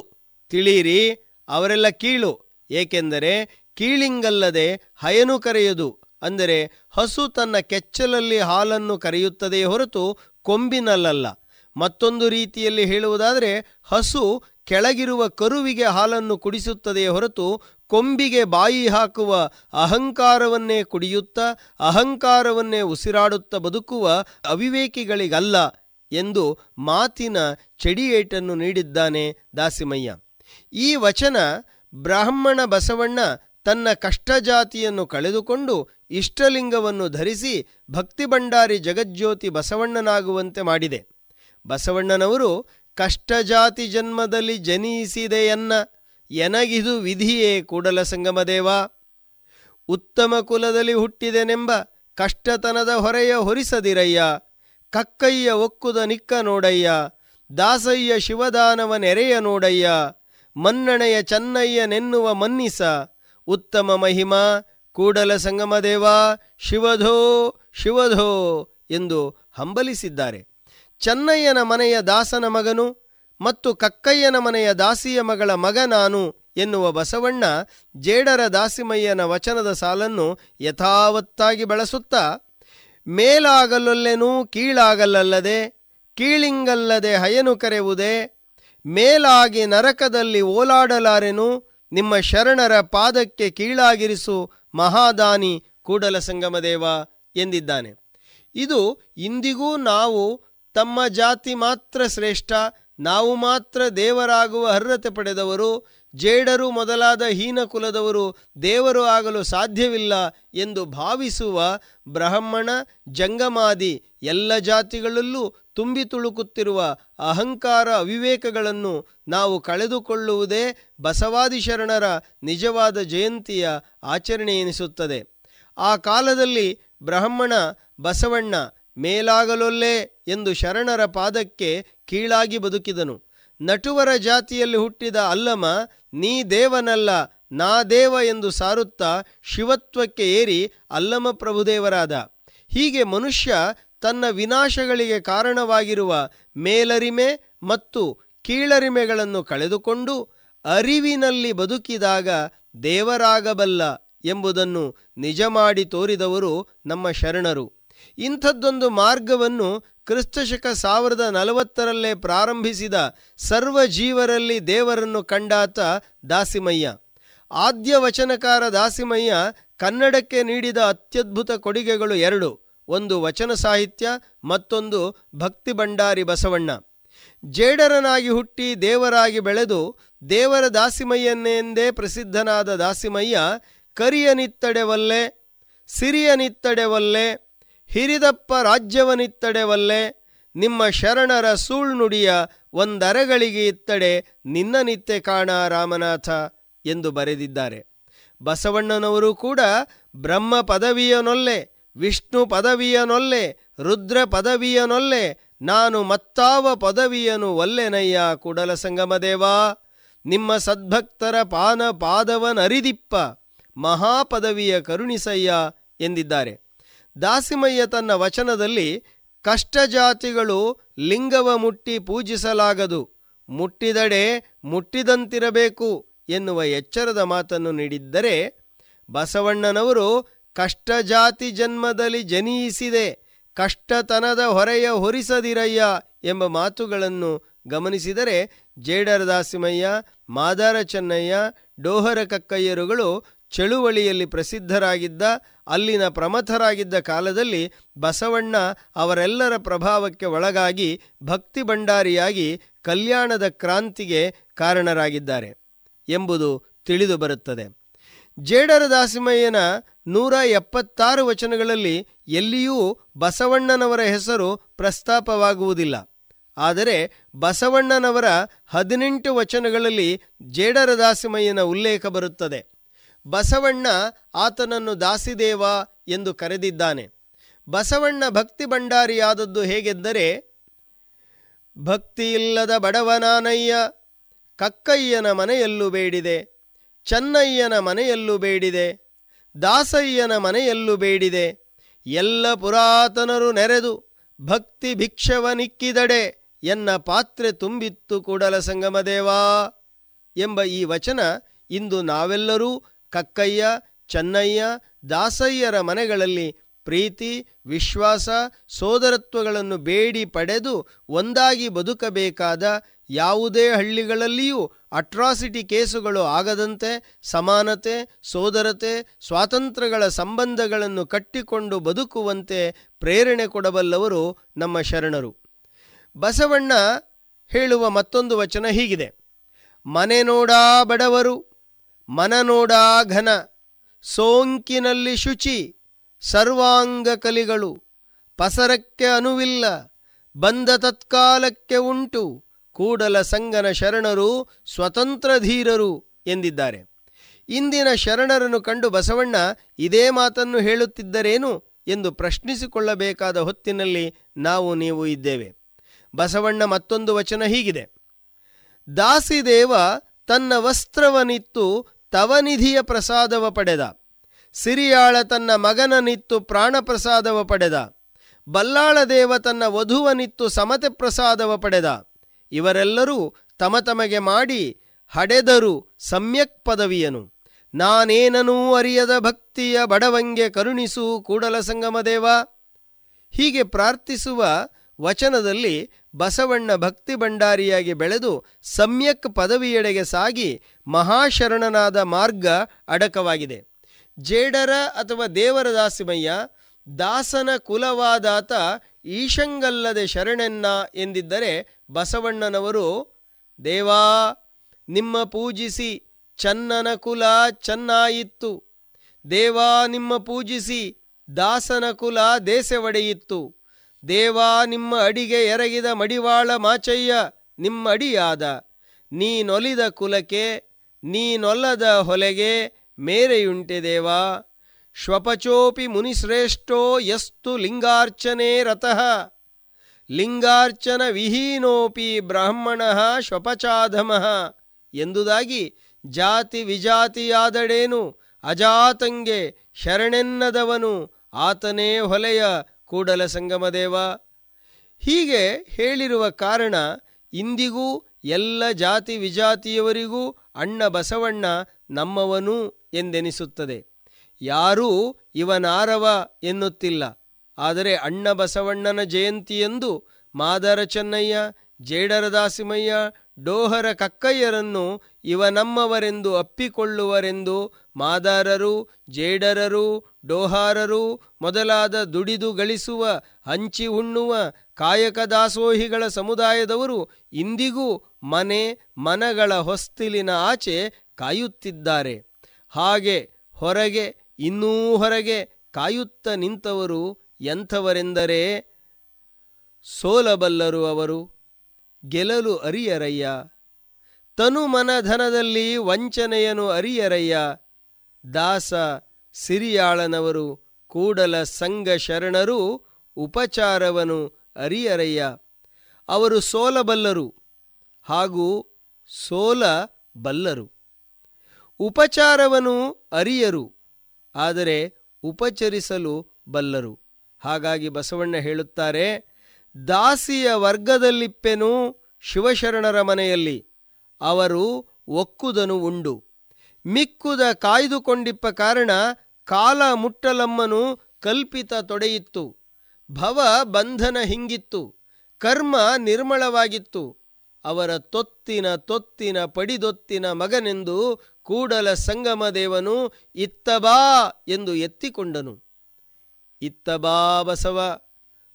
ತಿಳಿಯಿರಿ, ಅವರೆಲ್ಲ ಕೀಳು, ಏಕೆಂದರೆ ಕೀಳಿಂಗಲ್ಲದೆ ಹಯನು ಕರೆಯದು, ಅಂದರೆ ಹಸು ತನ್ನ ಕೆಚ್ಚಲಲ್ಲಿ ಹಾಲನ್ನು ಕರೆಯುತ್ತದೆಯೇ ಹೊರತು ಕೊಂಬಿನಲ್ಲಲ್ಲ. ಮತ್ತೊಂದು ರೀತಿಯಲ್ಲಿ ಹೇಳುವುದಾದರೆ, ಹಸು ಕೆಳಗಿರುವ ಕರುವಿಗೆ ಹಾಲನ್ನು ಕುಡಿಸುತ್ತದೆಯೇ ಹೊರತು ಕೊಂಬಿಗೆ ಬಾಯಿ ಹಾಕುವ ಅಹಂಕಾರವನ್ನೇ ಕುಡಿಯುತ್ತಾ, ಅಹಂಕಾರವನ್ನೇ ಉಸಿರಾಡುತ್ತಾ ಬದುಕುವ ಅವಿವೇಕಿಗಳಿಗಲ್ಲ ಎಂದು ಮಾತಿನ ಚಡಿಯೇಟನ್ನು ನೀಡಿದ್ದಾನೆ ದಾಸಿಮಯ್ಯ. ಈ ವಚನ ಬ್ರಾಹ್ಮಣ ಬಸವಣ್ಣ ತನ್ನ ಕಷ್ಟಜಾತಿಯನ್ನು ಕಳೆದುಕೊಂಡು ಇಷ್ಟಲಿಂಗವನ್ನು ಧರಿಸಿ ಭಕ್ತಿ ಭಂಡಾರಿ ಜಗಜ್ಯೋತಿ ಬಸವಣ್ಣನಾಗುವಂತೆ ಮಾಡಿದೆ. ಬಸವಣ್ಣನವರು ಕಷ್ಟಜಾತಿ ಜನ್ಮದಲ್ಲಿ ಜನಿಸಿದೆಯನ್ನ ಎನಗಿದು ವಿಧಿಯೇ ಕೂಡಲ ಸಂಗಮದೇವ ಉತ್ತಮ ಕುಲದಲ್ಲಿ ಹುಟ್ಟಿದೆನೆಂಬ ಕಷ್ಟತನದ ಹೊರೆಯ ಹೊರಿಸದಿರಯ್ಯ. ಕಕ್ಕಯ್ಯ ಒಕ್ಕುದ ನಿಕ್ಕ ನೋಡಯ್ಯ. ದಾಸಯ್ಯ ಶಿವದಾನವ ನೆರೆಯ ನೋಡಯ್ಯ. ಮನ್ನಣೆಯ ಚೆನ್ನಯ್ಯನೆನ್ನುವ ಮನ್ನಿಸ. ಉತ್ತಮ ಮಹಿಮಾ, ಕೂಡಲ ಸಂಗಮದೇವ ಶಿವಧೋ ಶಿವಧೋ ಎಂದು ಹಂಬಲಿಸಿದ್ದಾರೆ. ಚನ್ನಯ್ಯನ ಮನೆಯ ದಾಸನ ಮಗನು ಮತ್ತು ಕಕ್ಕಯ್ಯನ ಮನೆಯ ದಾಸಿಯ ಮಗಳ ಮಗ ನಾನು ಎನ್ನುವ ಬಸವಣ್ಣ ಜೇಡರ ದಾಸಿಮಯ್ಯನ ವಚನದ ಸಾಲನ್ನು ಯಥಾವತ್ತಾಗಿ ಬಳಸುತ್ತಾ, ಮೇಲಾಗಲೊಲ್ಲೆನೂ ಕೀಳಾಗಲಲ್ಲದೆ, ಕೀಳಿಂಗಲ್ಲದೆ ಹಯನು ಕರೆವುದೇ, ಮೇಲಾಗಿ ನರಕದಲ್ಲಿ ಓಲಾಡಲಾರೆನು, ನಿಮ್ಮ ಶರಣರ ಪಾದಕ್ಕೆ ಕೀಳಾಗಿರಿಸು ಮಹಾದಾನಿ ಕೂಡಲ ಸಂಗಮದೇವ ಎಂದಿದ್ದಾನೆ. ಇದು ಇಂದಿಗೂ ನಾವು ತಮ್ಮ ಜಾತಿ ಮಾತ್ರ ಶ್ರೇಷ್ಠ ನಾವು ಮಾತ್ರ ದೇವರಾಗುವ ಅರ್ಹತೆ ಪಡೆದವರು, ಜೇಡರು ಮೊದಲಾದ ಹೀನ ಕುಲದವರು ದೇವರು ಆಗಲು ಸಾಧ್ಯವಿಲ್ಲ ಎಂದು ಭಾವಿಸುವ ಬ್ರಾಹ್ಮಣ, ಜಂಗಮಾದಿ ಎಲ್ಲ ಜಾತಿಗಳಲ್ಲೂ ತುಂಬಿ ತುಳುಕುತ್ತಿರುವ ಅಹಂಕಾರ ಅವಿವೇಕಗಳನ್ನು ನಾವು ಕಳೆದುಕೊಳ್ಳುವುದೇ ಬಸವಾದಿ ಶರಣರ ನಿಜವಾದ ಜಯಂತಿಯ ಆಚರಣೆ ಎನಿಸುತ್ತದೆ ಆ ಕಾಲದಲ್ಲಿ ಬ್ರಾಹ್ಮಣ, ಬಸವಣ್ಣ ಮೇಲಾಗಲೊಲ್ಲೇ ಎಂದು ಶರಣರ ಪಾದಕ್ಕೆ ಕೀಳಾಗಿ ಬದುಕಿದನು. ನಟುವರ ಜಾತಿಯಲ್ಲಿ ಹುಟ್ಟಿದ ಅಲ್ಲಮ, ನೀ ದೇವನಲ್ಲ, ನಾ ದೇವ ಎಂದು ಸಾರುತ್ತಾ ಶಿವತ್ವಕ್ಕೆ ಏರಿ ಅಲ್ಲಮ ಪ್ರಭುದೇವರಾದ. ಹೀಗೆ ಮನುಷ್ಯ ತನ್ನ ವಿನಾಶಗಳಿಗೆ ಕಾರಣವಾಗಿರುವ ಮೇಲರಿಮೆ ಮತ್ತು ಕೀಳರಿಮೆಗಳನ್ನು ಕಳೆದುಕೊಂಡು ಅರಿವಿನಲ್ಲಿ ಬದುಕಿದಾಗ ದೇವರಾಗಬಲ್ಲ ಎಂಬುದನ್ನು ನಿಜ ಮಾಡಿ ತೋರಿದವರು ನಮ್ಮ ಶರಣರು. ಇಂಥದ್ದೊಂದು ಮಾರ್ಗವನ್ನು ಕ್ರಿಸ್ತಶಕ ಸಾವಿರದ ನಲವತ್ತರಲ್ಲೇ ಪ್ರಾರಂಭಿಸಿದ ಸರ್ವ ಜೀವರಲ್ಲಿ ದೇವರನ್ನು ಕಂಡಾತ ದಾಸಿಮಯ್ಯ. ಆದ್ಯ ವಚನಕಾರ ದಾಸಿಮಯ್ಯ ಕನ್ನಡಕ್ಕೆ ನೀಡಿದ ಅತ್ಯದ್ಭುತ ಕೊಡುಗೆಗಳು ಎರಡು, ಒಂದು ವಚನ ಸಾಹಿತ್ಯ, ಮತ್ತೊಂದು ಭಕ್ತಿ ಭಂಡಾರಿ ಬಸವಣ್ಣ. ಜೇಡರನಾಗಿ ಹುಟ್ಟಿ ದೇವರಾಗಿ ಬೆಳೆದು ದೇವರ ದಾಸಿಮಯ್ಯನೆಂದೇ ಪ್ರಸಿದ್ಧನಾದ ದಾಸಿಮಯ್ಯ, ಕರಿಯನಿತ್ತಡೆವಲ್ಲೆ, ಸಿರಿಯನಿತ್ತಡೆವಲ್ಲೆ ಹಿರಿದಪ್ಪ ರಾಜ್ಯವನಿತ್ತಡೆವಲ್ಲೆ ನಿಮ್ಮ ಶರಣರ ಸೂಳ್ನುಡಿಯ ಒಂದರಗಳಿಗೆ ಇತ್ತಡೆ ನಿನ್ನ ನಿತ್ಯ ಕಾಣ ರಾಮನಾಥ ಎಂದು ಬರೆದಿದ್ದಾರೆ. ಬಸವಣ್ಣನವರು ಕೂಡ ಬ್ರಹ್ಮ ಪದವಿಯನೊಲ್ಲೆ, ವಿಷ್ಣು ಪದವಿಯನೊಲ್ಲೆ, ರುದ್ರ ಪದವಿಯನೊಲ್ಲೆ, ನಾನು ಮತ್ತಾವ ಪದವಿಯನು ಒಲ್ಲೆನಯ್ಯ ಕುಡಲ ಸಂಗಮದೇವಾ. ನಿಮ್ಮ ಸದ್ಭಕ್ತರ ಪಾನ ಪಾದವನರಿದಿಪ್ಪ ಮಹಾಪದವಿಯ ಕರುಣಿಸಯ್ಯ ಎಂದಿದ್ದಾರೆ. ದಾಸಿಮಯ್ಯ ತನ್ನ ವಚನದಲ್ಲಿ ಕಷ್ಟಜಾತಿಗಳು ಲಿಂಗವ ಮುಟ್ಟಿ ಪೂಜಿಸಲಾಗದು, ಮುಟ್ಟಿದಡೆ ಮುಟ್ಟಿದಂತಿರಬೇಕು ಎನ್ನುವ ಎಚ್ಚರದ ಮಾತನ್ನು ನೀಡಿದ್ದರೆ ಬಸವಣ್ಣನವರು ಕಷ್ಟಜಾತಿ ಜನ್ಮದಲ್ಲಿ ಜನಿಯಿಸಿದೆ, ಕಷ್ಟತನದ ಹೊರೆಯ ಹೊರಿಸದಿರಯ್ಯ ಎಂಬ ಮಾತುಗಳನ್ನು ಗಮನಿಸಿದರೆ ಜೇಡರ ದಾಸಿಮಯ್ಯ, ಮಾದಾರ ಚೆನ್ನಯ್ಯ, ಡೋಹರ ಕಕ್ಕಯ್ಯರುಗಳು ಚಳುವಳಿಯಲ್ಲಿ ಪ್ರಸಿದ್ಧರಾಗಿದ್ದ ಅಲ್ಲಿನ ಪ್ರಮಥರಾಗಿದ್ದ ಕಾಲದಲ್ಲಿ ಬಸವಣ್ಣ ಅವರೆಲ್ಲರ ಪ್ರಭಾವಕ್ಕೆ ಒಳಗಾಗಿ ಭಕ್ತಿ ಭಂಡಾರಿಯಾಗಿ ಕಲ್ಯಾಣದ ಕ್ರಾಂತಿಗೆ ಕಾರಣರಾಗಿದ್ದಾರೆ ಎಂಬುದು ತಿಳಿದು ಬರುತ್ತದೆ. ಜೇಡರ ದಾಸಿಮಯ್ಯನ ನೂರ ಎಪ್ಪತ್ತಾರು ವಚನಗಳಲ್ಲಿ ಎಲ್ಲಿಯೂ ಬಸವಣ್ಣನವರ ಹೆಸರು ಪ್ರಸ್ತಾಪವಾಗುವುದಿಲ್ಲ. ಆದರೆ ಬಸವಣ್ಣನವರ ಹದಿನೆಂಟು ವಚನಗಳಲ್ಲಿ ಜೇಡರ ದಾಸಿಮಯ್ಯನ ಉಲ್ಲೇಖ ಬರುತ್ತದೆ. ಬಸವಣ್ಣ ಆತನನ್ನು ದಾಸಿದೇವ ಎಂದು ಕರೆದಿದ್ದಾನೆ. ಬಸವಣ್ಣ ಭಕ್ತಿ ಭಂಡಾರಿಯಾದದ್ದು ಹೇಗೆಂದರೆ, ಭಕ್ತಿಯಿಲ್ಲದ ಬಡವನಾನಯ್ಯ, ಕಕ್ಕಯ್ಯನ ಮನೆಯಲ್ಲೂ ಬೇಡಿದೆ, ಚನ್ನಯ್ಯನ ಮನೆಯಲ್ಲೂ ಬೇಡಿದೆ, ದಾಸಯ್ಯನ ಮನೆಯಲ್ಲೂ ಬೇಡಿದೆ, ಎಲ್ಲ ಪುರಾತನರು ನೆರೆದು ಭಕ್ತಿ ಭಿಕ್ಷವನಿಕ್ಕಿದಡೆ ಎನ್ನ ಪಾತ್ರೆ ತುಂಬಿತ್ತು ಕೂಡಲ ಸಂಗಮದೇವಾ ಎಂಬ ಈ ವಚನ ಇಂದು ನಾವೆಲ್ಲರೂ ಕಕ್ಕಯ್ಯ, ಚೆನ್ನಯ್ಯ, ದಾಸಯ್ಯರ ಮನೆಗಳಲ್ಲಿ ಪ್ರೀತಿ, ವಿಶ್ವಾಸ, ಸೋದರತ್ವಗಳನ್ನು ಬೇಡಿ ಪಡೆದು ಒಂದಾಗಿ ಬದುಕಬೇಕಾದ ಯಾವುದೇ ಹಳ್ಳಿಗಳಲ್ಲಿಯೂ ಅಟ್ರಾಸಿಟಿ ಕೇಸುಗಳು ಆಗದಂತೆ ಸಮಾನತೆ, ಸೋದರತೆ, ಸ್ವಾತಂತ್ರ್ಯಗಳ ಸಂಬಂಧಗಳನ್ನು ಕಟ್ಟಿಕೊಂಡು ಬದುಕುವಂತೆ ಪ್ರೇರಣೆ ಕೊಡಬಲ್ಲವರು ನಮ್ಮ ಶರಣರು. ಬಸವಣ್ಣ ಹೇಳುವ ಮತ್ತೊಂದು ವಚನ ಹೀಗಿದೆ. ಮನೆ ನೋಡಾ ಬಡವರು ಮನ ನೋಡಾ ಘನ ಸೋಂಕಿನಲ್ಲಿ ಶುಚಿ, ಸರ್ವಾಂಗ ಕಲಿಗಳು, ಪಸರಕ್ಕೆ ಅನುವಿಲ್ಲ, ಬಂದ ತತ್ಕಾಲಕ್ಕೆ ಉಂಟು, ಕೂಡಲ ಸಂಗನ ಶರಣರು ಸ್ವತಂತ್ರ ಧೀರರು ಎಂದಿದ್ದಾರೆ. ಇಂದಿನ ಶರಣರನ್ನು ಕಂಡು ಬಸವಣ್ಣ ಇದೇ ಮಾತನ್ನು ಹೇಳುತ್ತಿದ್ದರೇನು ಎಂದು ಪ್ರಶ್ನಿಸಿಕೊಳ್ಳಬೇಕಾದ ಹೊತ್ತಿನಲ್ಲಿ ನಾವು ನೀವು ಇದ್ದೇವೆ. ಬಸವಣ್ಣ ಮತ್ತೊಂದು ವಚನ ಹೀಗಿದೆ. ದಾಸಿದೇವ ತನ್ನ ವಸ್ತ್ರವನಿತ್ತು ತವನಿಧಿಯ ಪ್ರಸಾದವ ಪಡೆದ. ಸಿರಿಯಾಳ ತನ್ನ ಮಗನನಿತ್ತು ಪ್ರಾಣ ಪ್ರಸಾದವ ಪಡೆದ ಬಲ್ಲಾಳದೇವ ತನ್ನ ವಧುವನಿತ್ತು ಸಮತೆ ಪ್ರಸಾದವ ಪಡೆದ. ಇವರೆಲ್ಲರೂ ತಮ ತಮಗೆ ಮಾಡಿ ಹಡೆದರು ಸಮ್ಯಕ್ ಪದವಿಯನು. ನಾನೇನನೂ ಅರಿಯದ ಭಕ್ತಿಯ ಬಡವಂಗೆ ಕರುಣಿಸು ಕೂಡಲ ಸಂಗಮದೇವ ಹೀಗೆ ಪ್ರಾರ್ಥಿಸುವ ವಚನದಲ್ಲಿ ಬಸವಣ್ಣ ಭಕ್ತಿ ಭಂಡಾರಿಯಾಗಿ ಬೆಳೆದು ಸಮ್ಯಕ್ ಪದವಿಯೆಡೆಗೆ ಸಾಗಿ ಮಹಾಶರಣನಾದ ಮಾರ್ಗ ಅಡಕವಾಗಿದೆ. ಜೇಡರ ಅಥವಾ ದೇವರ ದಾಸಿಮಯ್ಯ, ದಾಸನ ಕುಲವಾದಾತ ಈಶಂಗಲ್ಲದೆ ಶರಣೆನ್ನ ಎಂದಿದ್ದರೆ ಬಸವಣ್ಣನವರು, ದೇವಾ, ನಿಮ್ಮ ಪೂಜಿಸಿ ಚನ್ನನ ಕುಲ ಚೆನ್ನಾಯಿತ್ತು. ದೇವಾ, ನಿಮ್ಮ ಪೂಜಿಸಿ ದಾಸನ ಕುಲ ದೇಸೆ ಒಡೆಯಿತ್ತು ದೇವಾ ನಿಮ್ಮ ಅಡಿಗೆ ಎರಗಿದ ಮಡಿವಾಳ ಮಾಚಯ್ಯ ನಿಮ್ಮ ಅಡಿಯಾದ ನೀನೊಲಿದ ಕುಲಕ್ಕೆ ನೀನೊಲ್ಲದ ಹೊಲೆಗೆ ಮೇರೆಯುಂಟೆ ದೇವಾ. ಶ್ವಪಚೋಪಿ ಮುನಿಶ್ರೇಷ್ಠೋ ಯಸ್ತು ಲಿಂಗಾರ್ಚನೆ ರತಃ. ಲಿಂಗಾರ್ಚನ ವಿಹೀನೋಪಿ ಬ್ರಾಹ್ಮಣ ಶ್ವಪಚಾಧಮಃ. ಎಂದುದಾಗಿ ಜಾತಿ ವಿಜಾತಿಯಾದಡೇನು ಅಜಾತಂಗೆ ಶರಣೆನ್ನದವನು ಆತನೇ ಹೊಲೆಯ ಕೂಡಲ ಸಂಗಮದೇವ ಹೀಗೆ ಹೇಳಿರುವ ಕಾರಣ ಇಂದಿಗೂ ಎಲ್ಲ ಜಾತಿ ವಿಜಾತಿಯವರಿಗೂ ಅಣ್ಣ ಬಸವಣ್ಣ ನಮ್ಮವನು ಎಂದೆನಿಸುತ್ತದೆ. ಯಾರೂ ಇವನಾರವ ಎನ್ನುತ್ತಿಲ್ಲ. ಆದರೆ ಅಣ್ಣ ಬಸವಣ್ಣನ ಜಯಂತಿಯಂದು ಮಾದರ ಚೆನ್ನಯ್ಯ ಜೇಡರ ದಾಸಿಮಯ್ಯ ಡೋಹರ ಕಕ್ಕಯ್ಯರನ್ನು ಇವ ನಮ್ಮವರೆಂದು ಅಪ್ಪಿಕೊಳ್ಳುವರೆಂದು ಮಾದಾರರು, ಜೇಡರರು, ಡೋಹಾರರು, ಮೊದಲಾದ ದುಡಿದು ಗಳಿಸುವ, ಹಂಚಿ ಉಣ್ಣುವ ಕಾಯಕ ದಾಸೋಹಿಗಳ ಸಮುದಾಯದವರು ಇಂದಿಗೂ ಮನೆ, ಮನಗಳ ಹೊಸ್ತಿಲಿನ ಆಚೆ ಕಾಯುತ್ತಿದ್ದಾರೆ. ಹಾಗೆ ಹೊರಗೆ, ಇನ್ನೂ ಹೊರಗೆ ಕಾಯುತ್ತ ನಿಂತವರು ಎಂಥವರೆಂದರೆ ಸೋಲಬಲ್ಲರು ಅವರು. ಗೆಲ್ಲಲು ಅರಿಯರಯ್ಯ. ತನು ಮನಧನದಲ್ಲಿ ವಂಚನೆಯನು ಅರಿಯರಯ್ಯ. ದಾಸ ಸಿರಿಯಾಳನವರು ಕೂಡಲ ಸಂಘ ಶರಣರು ಉಪಚಾರವನು ಅರಿಯರಯ್ಯ. ಅವರು ಸೋಲಬಲ್ಲರು ಹಾಗೂ ಸೋಲ ಬಲ್ಲರು ಉಪಚಾರವನು ಅರಿಯರು ಆದರೆ ಉಪಚರಿಸಲು ಬಲ್ಲರು. ಹಾಗಾಗಿ ಬಸವಣ್ಣ ಹೇಳುತ್ತಾರೆ ದಾಸಿಯ ವರ್ಗದಲ್ಲಿಪ್ಪೆನು ಶಿವಶರಣರ ಮನೆಯಲ್ಲಿ. ಅವರು ಒಕ್ಕುದನು ಉಂಡು. ಮಿಕ್ಕುದ ಕಾಯ್ದುಕೊಂಡಿಪ್ಪ ಕಾರಣ ಕಾಲ ಮುಟ್ಟಲಮ್ಮನು ಕಲ್ಪಿತ ತೊಡೆಯಿತ್ತು. ಭವ ಬಂಧನ ಹಿಂಗಿತ್ತು. ಕರ್ಮ ನಿರ್ಮಳವಾಗಿತ್ತು. ಅವರ ತೊತ್ತಿನ ತೊತ್ತಿನ ಪಡಿದೊತ್ತಿನ ಮಗನೆಂದು ಕೂಡಲ ಸಂಗಮದೇವನು ಇತ್ತಬಾ ಎಂದು ಎತ್ತಿಕೊಂಡನು. ಇತ್ತಬಾ ಬಸವ.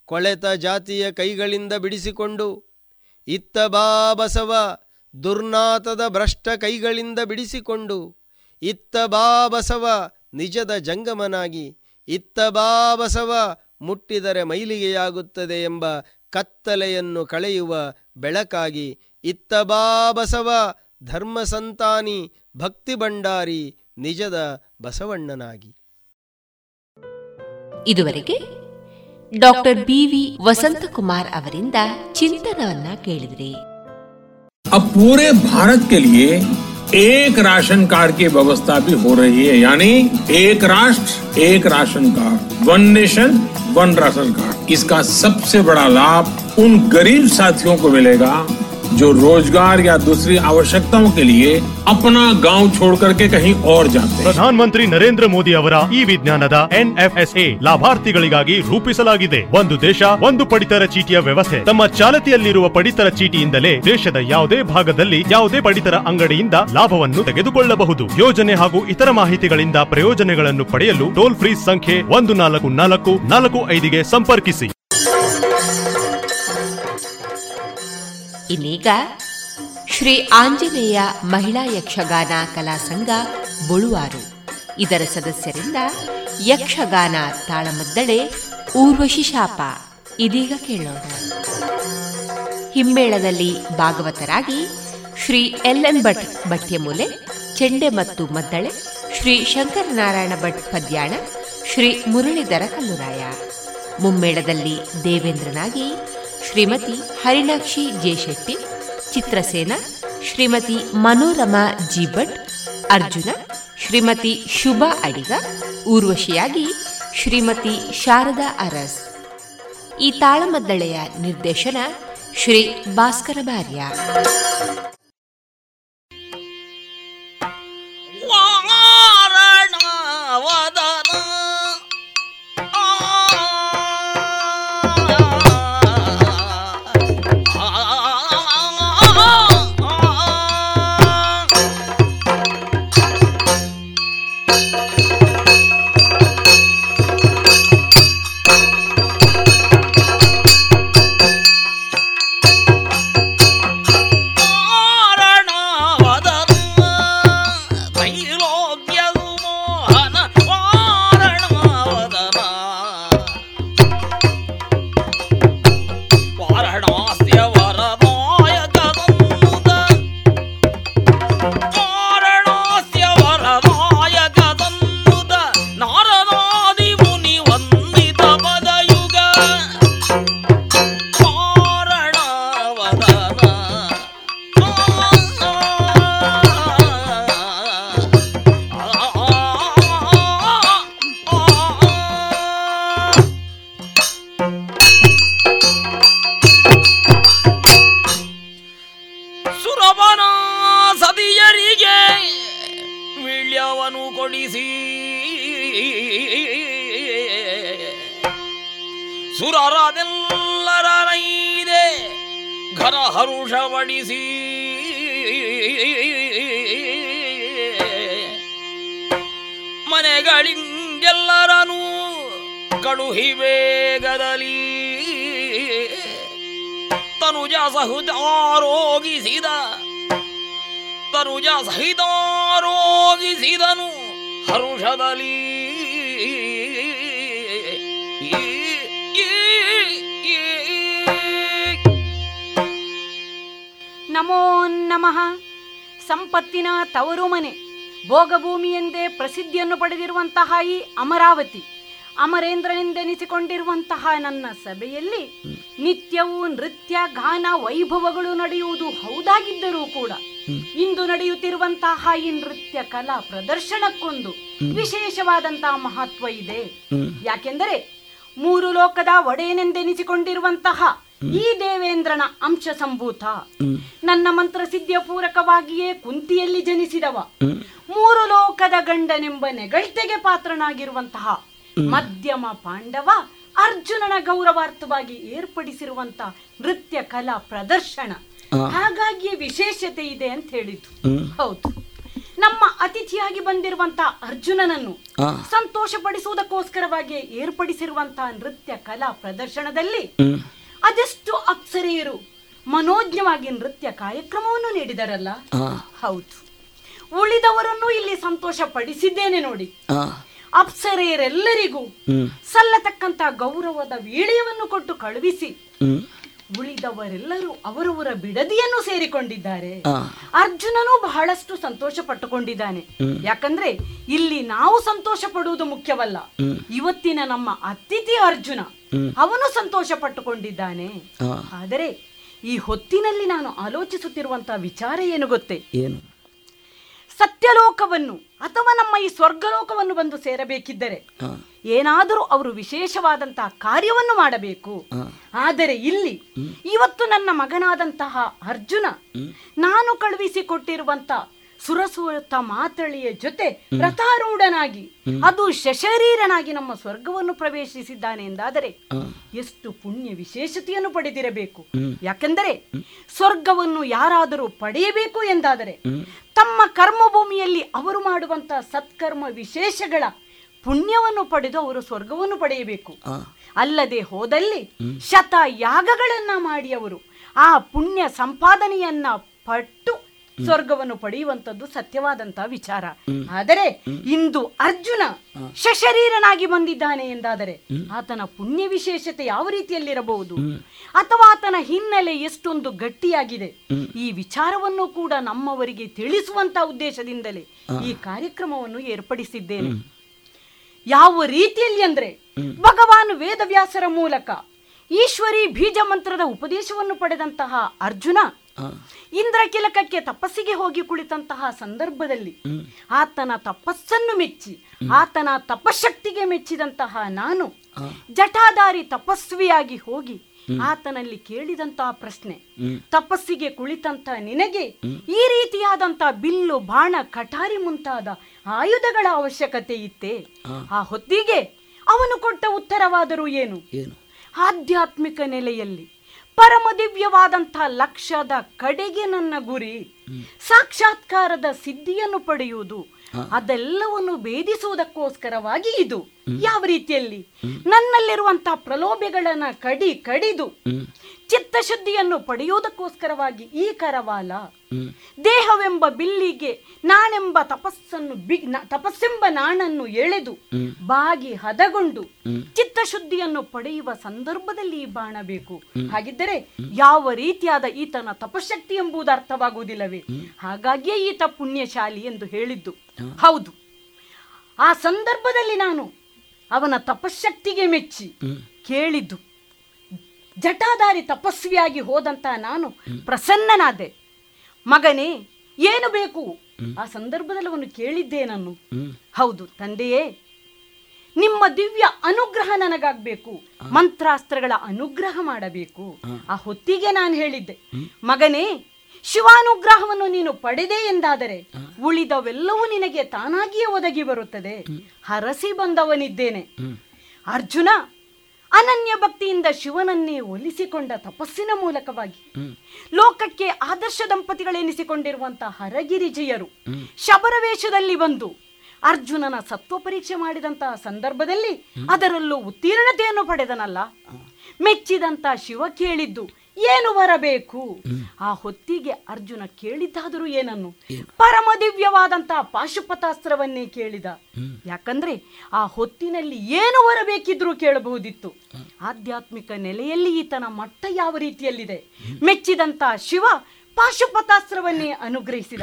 ಕೊಳೆತ ಜಾತಿಯ ಕೈಗಳಿಂದ ಬಿಡಿಸಿಕೊಂಡು, ಇತ್ತ ಬಾಬಸವ ದುರ್ನಾತದ ಭ್ರಷ್ಟ ಕೈಗಳಿಂದ ಬಿಡಿಸಿಕೊಂಡು, ಇತ್ತ ಬಾಬಸವ ನಿಜದ ಜಂಗಮನಾಗಿ, ಇತ್ತ ಬಾಬಸವ ಮುಟ್ಟಿದರೆ ಮೈಲಿಗೆಯಾಗುತ್ತದೆ ಎಂಬ ಕತ್ತಲೆಯನ್ನು ಕಳೆಯುವ ಬೆಳಕಾಗಿ, ಇತ್ತ ಬಾಬಸವ ಧರ್ಮ ಸಂತಾನಿ ಭಕ್ತಿ ಭಂಡಾರಿ ನಿಜದ ಬಸವಣ್ಣನಾಗಿ. ಇದುವರೆಗೆ ಡಾಕ್ಟರ್ ಬಿವಿ ವಸಂತಕುಮಾರ್ ಅವರಿಂದ ಚಿಂತನವನ್ನ ಕೇಳಿದ್ರಿ अब पूरे भारत के लिए एक राशन कार्ड की व्यवस्था भी हो रही है यानी एक राष्ट्र एक ration card one nation one ration card इसका सबसे बड़ा लाभ उन गरीब साथियों को मिलेगा जो रोजगार या दूसरी आवश्यकताओं के लिए अपना गांव छोड़ करके कहीं और जाते हैं ಪ್ರಧಾನಮಂತ್ರಿ ನರೇಂದ್ರ ಮೋದಿ ಅವರ ಈ ವಿಜ್ಞಾನದ ಎನ್ಎಫ್ಎಸ್ಎ ಲಾಭಾರ್ಥಿಗಳಿಗಾಗಿ ರೂಪಿಸಲಾಗಿದೆ ಒಂದು ದೇಶ ಒಂದು ಪಡಿತರ ಚೀಟಿಯ ವ್ಯವಸ್ಥೆ ತಮ್ಮ ಚಾಲತಿಯಲ್ಲಿರುವ ಪಡಿತರ ಚೀಟಿಯಿಂದಲೇ ದೇಶದ ಯಾವುದೇ ಭಾಗದಲ್ಲಿ ಯಾವುದೇ ಪಡಿತರ ಅಂಗಡಿಯಿಂದ ಲಾಭವನ್ನು ತೆಗೆದುಕೊಳ್ಳಬಹುದು ಯೋಜನೆ ಹಾಗೂ ಇತರ ಮಾಹಿತಿಗಳಿಂದ ಪ್ರಯೋಜನಗಳನ್ನು ಪಡೆಯಲು ಟೋಲ್ ಫ್ರೀ ಸಂಖ್ಯೆ ಒಂದು ನಾಲ್ಕು ನಾಲ್ಕು ನಾಲ್ಕು ಐದಿಗೆ ಸಂಪರ್ಕಿಸಿ ಇನ್ನೀಗ ಶ್ರೀ ಆಂಜನೇಯ ಮಹಿಳಾ ಯಕ್ಷಗಾನ ಕಲಾ ಸಂಘ ಬುಳುವಾರು. ಇದರ ಸದಸ್ಯರಿಂದ ಯಕ್ಷಗಾನ ತಾಳಮದ್ದಳೆ ಊರ್ವಶಿ ಶಾಪ. ಇದೀಗ ಕೇಳೋಣ. ಹಿಮ್ಮೇಳದಲ್ಲಿ ಭಾಗವತರಾಗಿ ಶ್ರೀ ಎಲ್ ಎಂ ಭಟ್ ಭಟ್ಯಮೂಲೆ ಚೆಂಡೆ ಮತ್ತು ಮದ್ದಳೆ, ಶ್ರೀ ಶಂಕರನಾರಾಯಣ ಭಟ್ ಪದ್ಯಾಣ, ಶ್ರೀ ಮುರಳೀಧರ ಕಲ್ಲುರಾಯ. ಮುಮ್ಮೇಳದಲ್ಲಿ ದೇವೇಂದ್ರನಾಗಿ ಶ್ರೀಮತಿ ಹರಿಣಾಕ್ಷಿ ಜೆ ಶೆಟ್ಟಿ ಚಿತ್ರಸೇನ ಶ್ರೀಮತಿ ಮನೋರಮಾ ಜಿ ಭಟ್ ಅರ್ಜುನ ಶ್ರೀಮತಿ ಶುಭಾ ಅಡಿಗ, ಊರ್ವಶಿಯಾಗಿ ಶ್ರೀಮತಿ ಶಾರದಾ ಅರಸ್. ಈ ತಾಳಮದ್ದಳೆಯ ನಿರ್ದೇಶನ ಶ್ರೀ ಭಾಸ್ಕರ ಭಾರ್ಯ. ಪ್ರಸಿದ್ಧಿಯನ್ನು ಪಡೆದಿರುವಂತಹ ಈ ಅಮರಾವತಿ ಅಮರೇಂದ್ರನೆಂದೆನಿಸಿಕೊಂಡಿರುವಂತಹ ನನ್ನ ಸಭೆಯಲ್ಲಿ ನಿತ್ಯವೂ ನೃತ್ಯ ಗಾನ ವೈಭವಗಳು ನಡೆಯುವುದು ಹೌದಾಗಿದ್ದರೂ ಕೂಡ ಇಂದು ನಡೆಯುತ್ತಿರುವಂತಹ ಈ ನೃತ್ಯ ಕಲಾ ಪ್ರದರ್ಶನಕ್ಕೊಂದು ವಿಶೇಷವಾದಂತಹ ಮಹತ್ವ ಇದೆ. ಯಾಕೆಂದರೆ ಮೂರು ಲೋಕದ ಒಡೆಯನೆಂದೆನಿಸಿಕೊಂಡಿರುವಂತಹ ಈ ದೇವೇಂದ್ರನ ಅಂಶ ಸಂಭೂತ. ನನ್ನ ಮಂತ್ರ ಸಿದ್ಧಿಯ ಪೂರಕವಾಗಿಯೇ ಕುಂತಿಯಲ್ಲಿ ಜನಿಸಿದವ. ಮೂರು ಲೋಕದ ಗಂಡನೆಂಬ ನೆಗಳ್ತೆಗೆ ಪಾತ್ರನಾಗಿರುವಂತಹ ಮಧ್ಯಮ ಪಾಂಡವ ಅರ್ಜುನನ ಗೌರವಾರ್ಥವಾಗಿ ಏರ್ಪಡಿಸಿರುವಂತಹ ನೃತ್ಯ ಕಲಾ ಪ್ರದರ್ಶನ. ಹಾಗಾಗಿ ವಿಶೇಷತೆ ಇದೆ ಅಂತ ಹೇಳಿದ್ದು. ಹೌದು. ನಮ್ಮ ಅತಿಥಿಯಾಗಿ ಬಂದಿರುವಂತಹ ಅರ್ಜುನನನ್ನು ಸಂತೋಷ ಪಡಿಸುವುದಕ್ಕೋಸ್ಕರವಾಗಿ ಏರ್ಪಡಿಸಿರುವಂತಹ ನೃತ್ಯ ಕಲಾ ಪ್ರದರ್ಶನದಲ್ಲಿ ಅದೆಷ್ಟು ಅಪ್ಸರೆಯರು ಮನೋಜ್ಞವಾಗಿ ನೃತ್ಯ ಕಾರ್ಯಕ್ರಮವನ್ನು ನೀಡಿದರಲ್ಲ? ಹೌದು. ಉಳಿದವರನ್ನು ಇಲ್ಲಿ ಸಂತೋಷ ಪಡಿಸಿದ್ದೇನೆ ನೋಡಿ ಅಪ್ಸರೆಯರೆಲ್ಲರಿಗೂ ಸಲ್ಲತಕ್ಕಂತ ಗೌರವದ ವೀಳ್ಯವನ್ನು ಕೊಟ್ಟು ಕಳುಹಿಸಿ. ಉಳಿದವರೆಲ್ಲರೂ ಅವರವರ ಬಿಡದಿಯನ್ನು ಸೇರಿಕೊಂಡಿದ್ದಾರೆ. ಅರ್ಜುನನು ಬಹಳಷ್ಟು ಸಂತೋಷ ಪಟ್ಟುಕೊಂಡಿದ್ದಾನೆ ಯಾಕಂದ್ರೆ ಇಲ್ಲಿ ನಾವು ಸಂತೋಷ ಪಡುವುದು ಮುಖ್ಯವಲ್ಲ ಇವತ್ತಿನ ನಮ್ಮ ಅತಿಥಿ ಅರ್ಜುನ ಅವನು ಸಂತೋಷ ಪಟ್ಟುಕೊಂಡಿದ್ದಾನೆ ಆದರೆ ಈ ಹೊತ್ತಿನಲ್ಲಿ ನಾನು ಆಲೋಚಿಸುತ್ತಿರುವಂತಹ ವಿಚಾರ ಏನು ಗೊತ್ತೇ? ಏನು? ಸತ್ಯಲೋಕವನ್ನು ಅಥವಾ ನಮ್ಮ ಈ ಸ್ವರ್ಗಲೋಕವನ್ನು ಬಂದು ಸೇರಬೇಕಿದ್ದರೆ ಏನಾದರೂ ಅವರು ವಿಶೇಷವಾದಂತಹ ಕಾರ್ಯವನ್ನು ಮಾಡಬೇಕು. ಆದರೆ ಇಲ್ಲಿ ಇವತ್ತು ನನ್ನ ಮಗನಾದಂತಹ ಅರ್ಜುನ ನಾನು ಕಳುಹಿಸಿಕೊಟ್ಟಿರುವಂತ ಸುರಸುರತ ಮಾತಳಿಯ ಜೊತೆ ರಥಾರೂಢನಾಗಿ ಅದು ಶಶರೀರನಾಗಿ ನಮ್ಮ ಸ್ವರ್ಗವನ್ನು ಪ್ರವೇಶಿಸಿದ್ದಾನೆ ಎಂದಾದರೆ ಎಷ್ಟು ಪುಣ್ಯ ವಿಶೇಷತೆಯನ್ನು ಪಡೆದಿರಬೇಕು. ಯಾಕೆಂದರೆ ಸ್ವರ್ಗವನ್ನು ಯಾರಾದರೂ ಪಡೆಯಬೇಕು ಎಂದಾದರೆ ತಮ್ಮ ಕರ್ಮಭೂಮಿಯಲ್ಲಿ ಅವರು ಮಾಡುವಂತಹ ಸತ್ಕರ್ಮ ವಿಶೇಷಗಳ ಪುಣ್ಯವನ್ನು ಪಡೆದು ಅವರು ಸ್ವರ್ಗವನ್ನು ಪಡೆಯಬೇಕು. ಅಲ್ಲದೆ ಹೋದಲ್ಲಿ ಶತ ಯಾಗಗಳನ್ನ ಮಾಡಿ ಅವರು. ಆ ಪುಣ್ಯ ಸಂಪಾದನೆಯನ್ನ ಪಟ್ಟು ಸ್ವರ್ಗವನ್ನು ಪಡೆಯುವಂತದ್ದು ಸತ್ಯವಾದಂತಹ ವಿಚಾರ. ಆದರೆ ಇಂದು ಅರ್ಜುನ ಶಶರೀರನಾಗಿ ಬಂದಿದ್ದಾನೆ ಎಂದಾದರೆ ಆತನ ಪುಣ್ಯ ವಿಶೇಷತೆ ಯಾವ ರೀತಿಯಲ್ಲಿರಬಹುದು? ಅಥವಾ ಆತನ ಹಿನ್ನೆಲೆ ಎಷ್ಟೊಂದು ಗಟ್ಟಿಯಾಗಿದೆ? ಈ ವಿಚಾರವನ್ನು ಕೂಡ ನಮ್ಮವರಿಗೆ ತಿಳಿಸುವಂತ ಉದ್ದೇಶದಿಂದಲೇ ಈ ಕಾರ್ಯಕ್ರಮವನ್ನು ಏರ್ಪಡಿಸಿದ್ದೇನೆ. ಯಾವ ರೀತಿಯಲ್ಲಿ ಅಂದ್ರೆ ಭಗವಾನ್ ವೇದವ್ಯಾಸರ ಮೂಲಕ ಈಶ್ವರಿ ಬೀಜ ಮಂತ್ರದ ಉಪದೇಶವನ್ನು ಪಡೆದಂತಹ ಅರ್ಜುನ ಇಂದ್ರಕಿಲಕಕ್ಕೆ ತಪಸ್ಸಿಗೆ ಹೋಗಿ ಕುಳಿತಂತಹ ಸಂದರ್ಭದಲ್ಲಿ ಆತನ ತಪಸ್ಸನ್ನು ಮೆಚ್ಚಿ ಆತನ ತಪಶಕ್ತಿಗೆ ಮೆಚ್ಚಿದಂತಹ ನಾನು ಜಟಾಧಾರಿ ತಪಸ್ವಿಯಾಗಿ ಹೋಗಿ ಆತನಲ್ಲಿ ಕೇಳಿದಂತ ಪ್ರಶ್ನೆ ತಪಸ್ಸಿಗೆ ಕುಳಿತಂತ ನಿನಗೆ ಈ ರೀತಿಯಾದಂತ ಬಿಲ್ಲು ಬಾಣ ಕಟಾರಿ ಮುಂತಾದ ಆಯುಧಗಳ ಅವಶ್ಯಕತೆ ಇತ್ತೆ. ಆ ಹೊತ್ತಿಗೆ ಅವನು ಕೊಟ್ಟ ಉತ್ತರವಾದರೂ ಏನು? ಆಧ್ಯಾತ್ಮಿಕ ನೆಲೆಯಲ್ಲಿ ಪರಮ ದಿವ್ಯವಾದಂತಹ ಲಕ್ಷ್ಯದ ಕಡೆಗೆ ನನ್ನ ಗುರಿ. ಸಾಕ್ಷಾತ್ಕಾರದ ಸಿದ್ಧಿಯನ್ನು ಪಡೆಯುವುದು. ಅದೆಲ್ಲವನ್ನು ಭೇದಿಸುವುದಕ್ಕೋಸ್ಕರವಾಗಿ ಇದು. ಯಾವ ರೀತಿಯಲ್ಲಿ? ನನ್ನಲ್ಲಿರುವಂತಹ ಪ್ರಲೋಭೆಗಳನ್ನ ಕಡಿ ಕಡಿದು ಚಿತ್ತಶುದ್ಧಿಯನ್ನು ಪಡೆಯುವುದಕ್ಕೋಸ್ಕರವಾಗಿ ಈ ಕರವಾಲ ದೇಹವೆಂಬ ಬಿಲ್ಲಿಗೆ ನಾನೆಂಬ ತಪಸ್ಸನ್ನು ತಪಸ್ಸೆಂಬ ನಾಣನ್ನು ಎಳೆದು ಬಾಗಿ ಹದಗೊಂಡು ಚಿತ್ತಶುದ್ಧಿಯನ್ನು ಪಡೆಯುವ ಸಂದರ್ಭದಲ್ಲಿ ಈ ಬಾಣ ಬೇಕು. ಹಾಗಿದ್ದರೆ ಯಾವ ರೀತಿಯಾದ ಈತನ ತಪಶಕ್ತಿ ಎಂಬುದು ಅರ್ಥವಾಗುವುದಿಲ್ಲವೇ? ಹಾಗಾಗಿಯೇ ಈತ ಪುಣ್ಯಶಾಲಿ ಎಂದು ಹೇಳಿದ್ದು. ಹೌದು. ಆ ಸಂದರ್ಭದಲ್ಲಿ ನಾನು ಅವನ ತಪಶಕ್ತಿಗೆ ಮೆಚ್ಚಿ ಕೇಳಿದ್ದು. ಜಟಾಧಾರಿ ತಪಸ್ವಿಯಾಗಿ ಹೋದಂತ ನಾನು ಪ್ರಸನ್ನನಾದೆ. ಮಗನೇ ಏನು ಬೇಕು? ಆ ಸಂದರ್ಭದಲ್ಲಿ ಅವನು ಕೇಳಿದ್ದೆ ನಾನು. ಹೌದು ತಂದೆಯೇ ನಿಮ್ಮ ದಿವ್ಯ ಅನುಗ್ರಹ ನನಗಾಗಬೇಕು. ಮಂತ್ರಾಸ್ತ್ರಗಳ ಅನುಗ್ರಹ ಮಾಡಬೇಕು. ಆ ಹೊತ್ತಿಗೆ ನಾನು ಹೇಳಿದ್ದೆ. ಮಗನೇ ಶಿವಾನುಗ್ರಹವನ್ನು ನೀನು ಪಡೆದೆ ಎಂದಾದರೆ ಉಳಿದವೆಲ್ಲವೂ ನಿನಗೆ ತಾನಾಗಿಯೇ ಒದಗಿ ಬರುತ್ತದೆ. ಹರಸಿ ಬಂದವನಿದ್ದೇನೆ. ಅರ್ಜುನ ಅನನ್ಯ ಭಕ್ತಿಯಿಂದ ಶಿವನನ್ನೇ ಒಲಿಸಿಕೊಂಡ ತಪಸ್ಸಿನ ಮೂಲಕವಾಗಿ ಲೋಕಕ್ಕೆ ಆದರ್ಶ ದಂಪತಿಗಳೆನಿಸಿಕೊಂಡಿರುವಂತಹ ಹರಗಿರಿಜಯರು ಶಬರವೇಷದಲ್ಲಿ ಬಂದು ಅರ್ಜುನನ ಸತ್ವ ಪರೀಕ್ಷೆ ಮಾಡಿದಂತಹ ಸಂದರ್ಭದಲ್ಲಿ ಅದರಲ್ಲೂ ಉತ್ತೀರ್ಣತೆಯನ್ನು ಪಡೆದನಲ್ಲ. ಮೆಚ್ಚಿದಂತ ಶಿವ ಕೇಳಿದ್ದು ಏನು ಬರಬೇಕು? ಆ ಹೊತ್ತಿಗೆ ಅರ್ಜುನ ಕೇಳಿದ್ದಾದರೂ ಏನನ್ನು? ಪರಮ ದಿವ್ಯವಾದಂತಹ ಪಾಶುಪತಾಸ್ತ್ರವನ್ನೇ ಕೇಳಿದ. ಯಾಕಂದ್ರೆ ಆ ಹೊತ್ತಿನಲ್ಲಿ ಏನು ಬರಬೇಕಿದ್ರೂ ಕೇಳಬಹುದಿತ್ತು. ಆಧ್ಯಾತ್ಮಿಕ ನೆಲೆಯಲ್ಲಿ ಈತನ ಮಟ್ಟ ಯಾವ ರೀತಿಯಲ್ಲಿದೆ? ಮೆಚ್ಚಿದಂತ ಶಿವ ಪಾಶುಪತಾಸ್ತ್ರವನ್ನೇ ಅನುಗ್ರಹಿಸಿದ.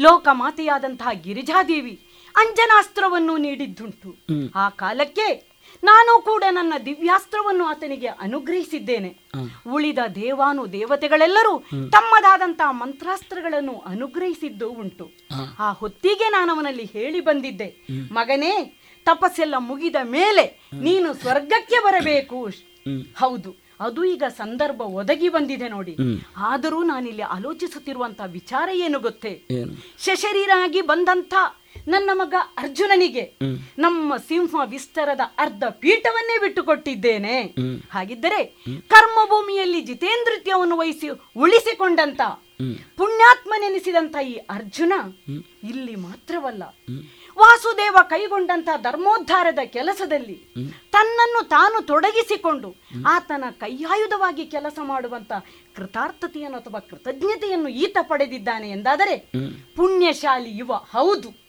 ಲೋಕ ಮಾತೆಯಾದಂತಹ ಗಿರಿಜಾದೇವಿ ಅಂಜನಾಸ್ತ್ರವನ್ನು ನೀಡಿದ್ದುಂಟು. ಆ ಕಾಲಕ್ಕೆ ನಾನು ಕೂಡ ನನ್ನ ದಿವ್ಯಾಸ್ತ್ರವನ್ನು ಆತನಿಗೆ ಅನುಗ್ರಹಿಸಿದ್ದೇನೆ. ಉಳಿದ ದೇವಾನು ದೇವತೆಗಳೆಲ್ಲರೂ ತಮ್ಮದಾದಂತಹ ಮಂತ್ರಾಸ್ತ್ರಗಳನ್ನು ಅನುಗ್ರಹಿಸಿದ್ದು ಉಂಟು. ಆ ಹೊತ್ತಿಗೆ ನಾನು ಅವನಲ್ಲಿ ಹೇಳಿ ಬಂದಿದ್ದೆ. ಮಗನೇ ತಪಸ್ಸೆಲ್ಲ ಮುಗಿದ ಮೇಲೆ ನೀನು ಸ್ವರ್ಗಕ್ಕೆ ಬರಬೇಕು ಹೌದು ಅದು ಈಗ ಸಂದರ್ಭ ಒದಗಿ ಬಂದಿದೆ ನೋಡಿ. ಆದರೂ ನಾನಿಲ್ಲಿ ಆಲೋಚಿಸುತ್ತಿರುವಂತಹ ವಿಚಾರ ಏನು ಗೊತ್ತೇ? ಶಶರೀರಾಗಿ ಬಂದಂತ ನನ್ನ ಮಗ ಅರ್ಜುನನಿಗೆ ನಮ್ಮ ಸಿಂಹ ವಿಸ್ತಾರದ ಅರ್ಧ ಪೀಠವನ್ನೇ ಬಿಟ್ಟುಕೊಟ್ಟಿದ್ದೇನೆ. ಹಾಗಿದ್ದರೆ ಕರ್ಮಭೂಮಿಯಲ್ಲಿ ಜಿತೇಂದ್ರತ್ಯವನ್ನು ವಹಿಸಿ ಉಳಿಸಿಕೊಂಡಂತ. ಪುಣ್ಯಾತ್ಮನೆನಿಸಿದಂತ ಈ ಅರ್ಜುನ ಇಲ್ಲಿ ಮಾತ್ರವಲ್ಲ. ವಾಸುದೇವ ಕೈಗೊಂಡಂತ ಧರ್ಮೋದ್ಧಾರದ ಕೆಲಸದಲ್ಲಿ ತನ್ನನ್ನು ತಾನು ತೊಡಗಿಸಿಕೊಂಡು ಆತನ ಕೈಯಾಯುಧವಾಗಿ ಕೆಲಸ ಮಾಡುವಂತ ಕೃತಾರ್ಥತೆಯನ್ನು ಅಥವಾ ಕೃತಜ್ಞತೆಯನ್ನು ಈತ ಪಡೆದಿದ್ದಾನೆ ಎಂದಾದರೆ ಪುಣ್ಯಶಾಲಿ ಯುವ ಹೌದು.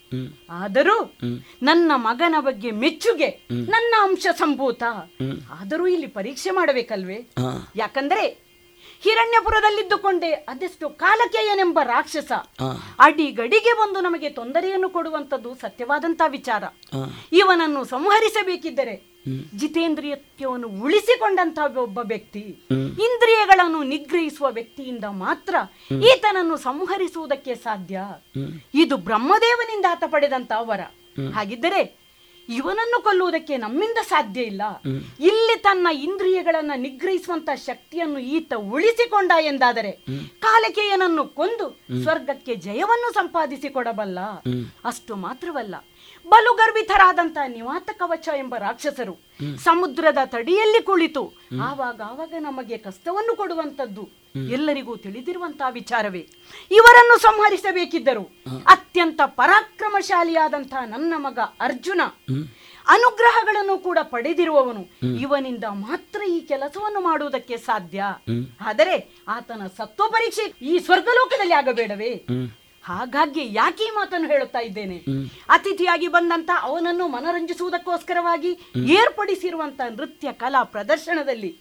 ಆದರೂ ನನ್ನ ಮಗನ ಬಗ್ಗೆ ಮೆಚ್ಚುಗೆ ನನ್ನ ಅಂಶ ಸಂಭೂತ. ಆದರೂ ಇಲ್ಲಿ ಪರೀಕ್ಷೆ ಮಾಡಬೇಕಲ್ವೇ? ಯಾಕಂದ್ರೆ ಹಿರಣ್ಯಪುರದಲ್ಲಿದ್ದುಕೊಂಡೇ. ಅದೆಷ್ಟು ಕಾಲಕೇಯನೆಂಬ ರಾಕ್ಷಸ. ಅಡಿಗಡಿಗೆ ಬಂದು ನಮಗೆ ತೊಂದರೆಯನ್ನು ಕೊಡುವಂಥದ್ದು ಸತ್ಯವಾದಂತಹ ವಿಚಾರ. ಇವನನ್ನು ಸಂಹರಿಸಬೇಕಿದ್ದರೆ ಜಿತೇಂದ್ರಿಯತ್ವವನ್ನು ಉಳಿಸಿಕೊಂಡಂತಹ ಒಬ್ಬ ವ್ಯಕ್ತಿ. ಇಂದ್ರಿಯಗಳನ್ನು ನಿಗ್ರಹಿಸುವ ವ್ಯಕ್ತಿಯಿಂದ ಮಾತ್ರ ಈತನನ್ನು ಸಂಹರಿಸುವುದಕ್ಕೆ ಸಾಧ್ಯ. ಇದು ಬ್ರಹ್ಮದೇವನಿಂದ ಆತ ಪಡೆದಂತಹ ವರ. ಹಾಗಿದ್ದರೆ ಇವನನ್ನು ಕೊಲ್ಲುವುದಕ್ಕೆ ನಮ್ಮಿಂದ ಸಾಧ್ಯ ಇಲ್ಲ. ಇಲ್ಲಿ ತನ್ನ ಇಂದ್ರಿಯಗಳನ್ನು ನಿಗ್ರಹಿಸುವಂತ ಶಕ್ತಿಯನ್ನು ಈತ ಉಳಿಸಿಕೊಂಡ ಎಂದಾದರೆ ಕಾಲಕೇಯನನ್ನು ಕೊಂದು ಸ್ವರ್ಗಕ್ಕೆ ಜಯವನ್ನು ಸಂಪಾದಿಸಿಕೊಡಬಲ್ಲ ಅಷ್ಟು ಮಾತ್ರವಲ್ಲ. ಬಲು ಗರ್ವಿತರಾದಂತ ನಿವಾತ ಕವಚ ಎಂಬ ರಾಕ್ಷಸರು ಸಮುದ್ರದ ತಡಿಯಲ್ಲಿ ಕುಳಿತು ಆವಾಗ ಆವಾಗ ನಮಗೆ ಕಷ್ಟವನ್ನು ಕೊಡುವಂತದ್ದು ಎಲ್ಲರಿಗೂ ತಿಳಿದಿರುವಂತಹ ವಿಚಾರವೇ. ಇವರನ್ನು ಸಂಹರಿಸಬೇಕಿದ್ದರು. ಅತ್ಯಂತ ಪರಾಕ್ರಮಶಾಲಿಯಾದಂತಹ ನನ್ನ ಮಗ ಅರ್ಜುನ. ಅನುಗ್ರಹಗಳನ್ನು ಕೂಡ ಪಡೆದಿರುವವನು. ಇವನಿಂದ ಮಾತ್ರ ಈ ಕೆಲಸವನ್ನು ಮಾಡುವುದಕ್ಕೆ ಸಾಧ್ಯ. ಆದರೆ ಆತನ ಸತ್ವ ಪರೀಕ್ಷೆ ಈ ಸ್ವರ್ಗಲೋಕದಲ್ಲಿ ಆಗಬೇಡವೇ. ಹಾಗಾಗಿ ಯಾಕೆ ಈ ಮಾತನ್ನು ಹೇಳುತ್ತಾ ಇದ್ದೇನೆ? ಅತಿಥಿಯಾಗಿ ಬಂದಂತ ಅವನನ್ನು ಮನರಂಜಿಸುವುದಕ್ಕೋಸ್ಕರವಾಗಿ ಏರ್ಪಡಿಸಿರುವಂತ ನೃತ್ಯ ಕಲಾ ಪ್ರದರ್ಶನದಲ್ಲಿ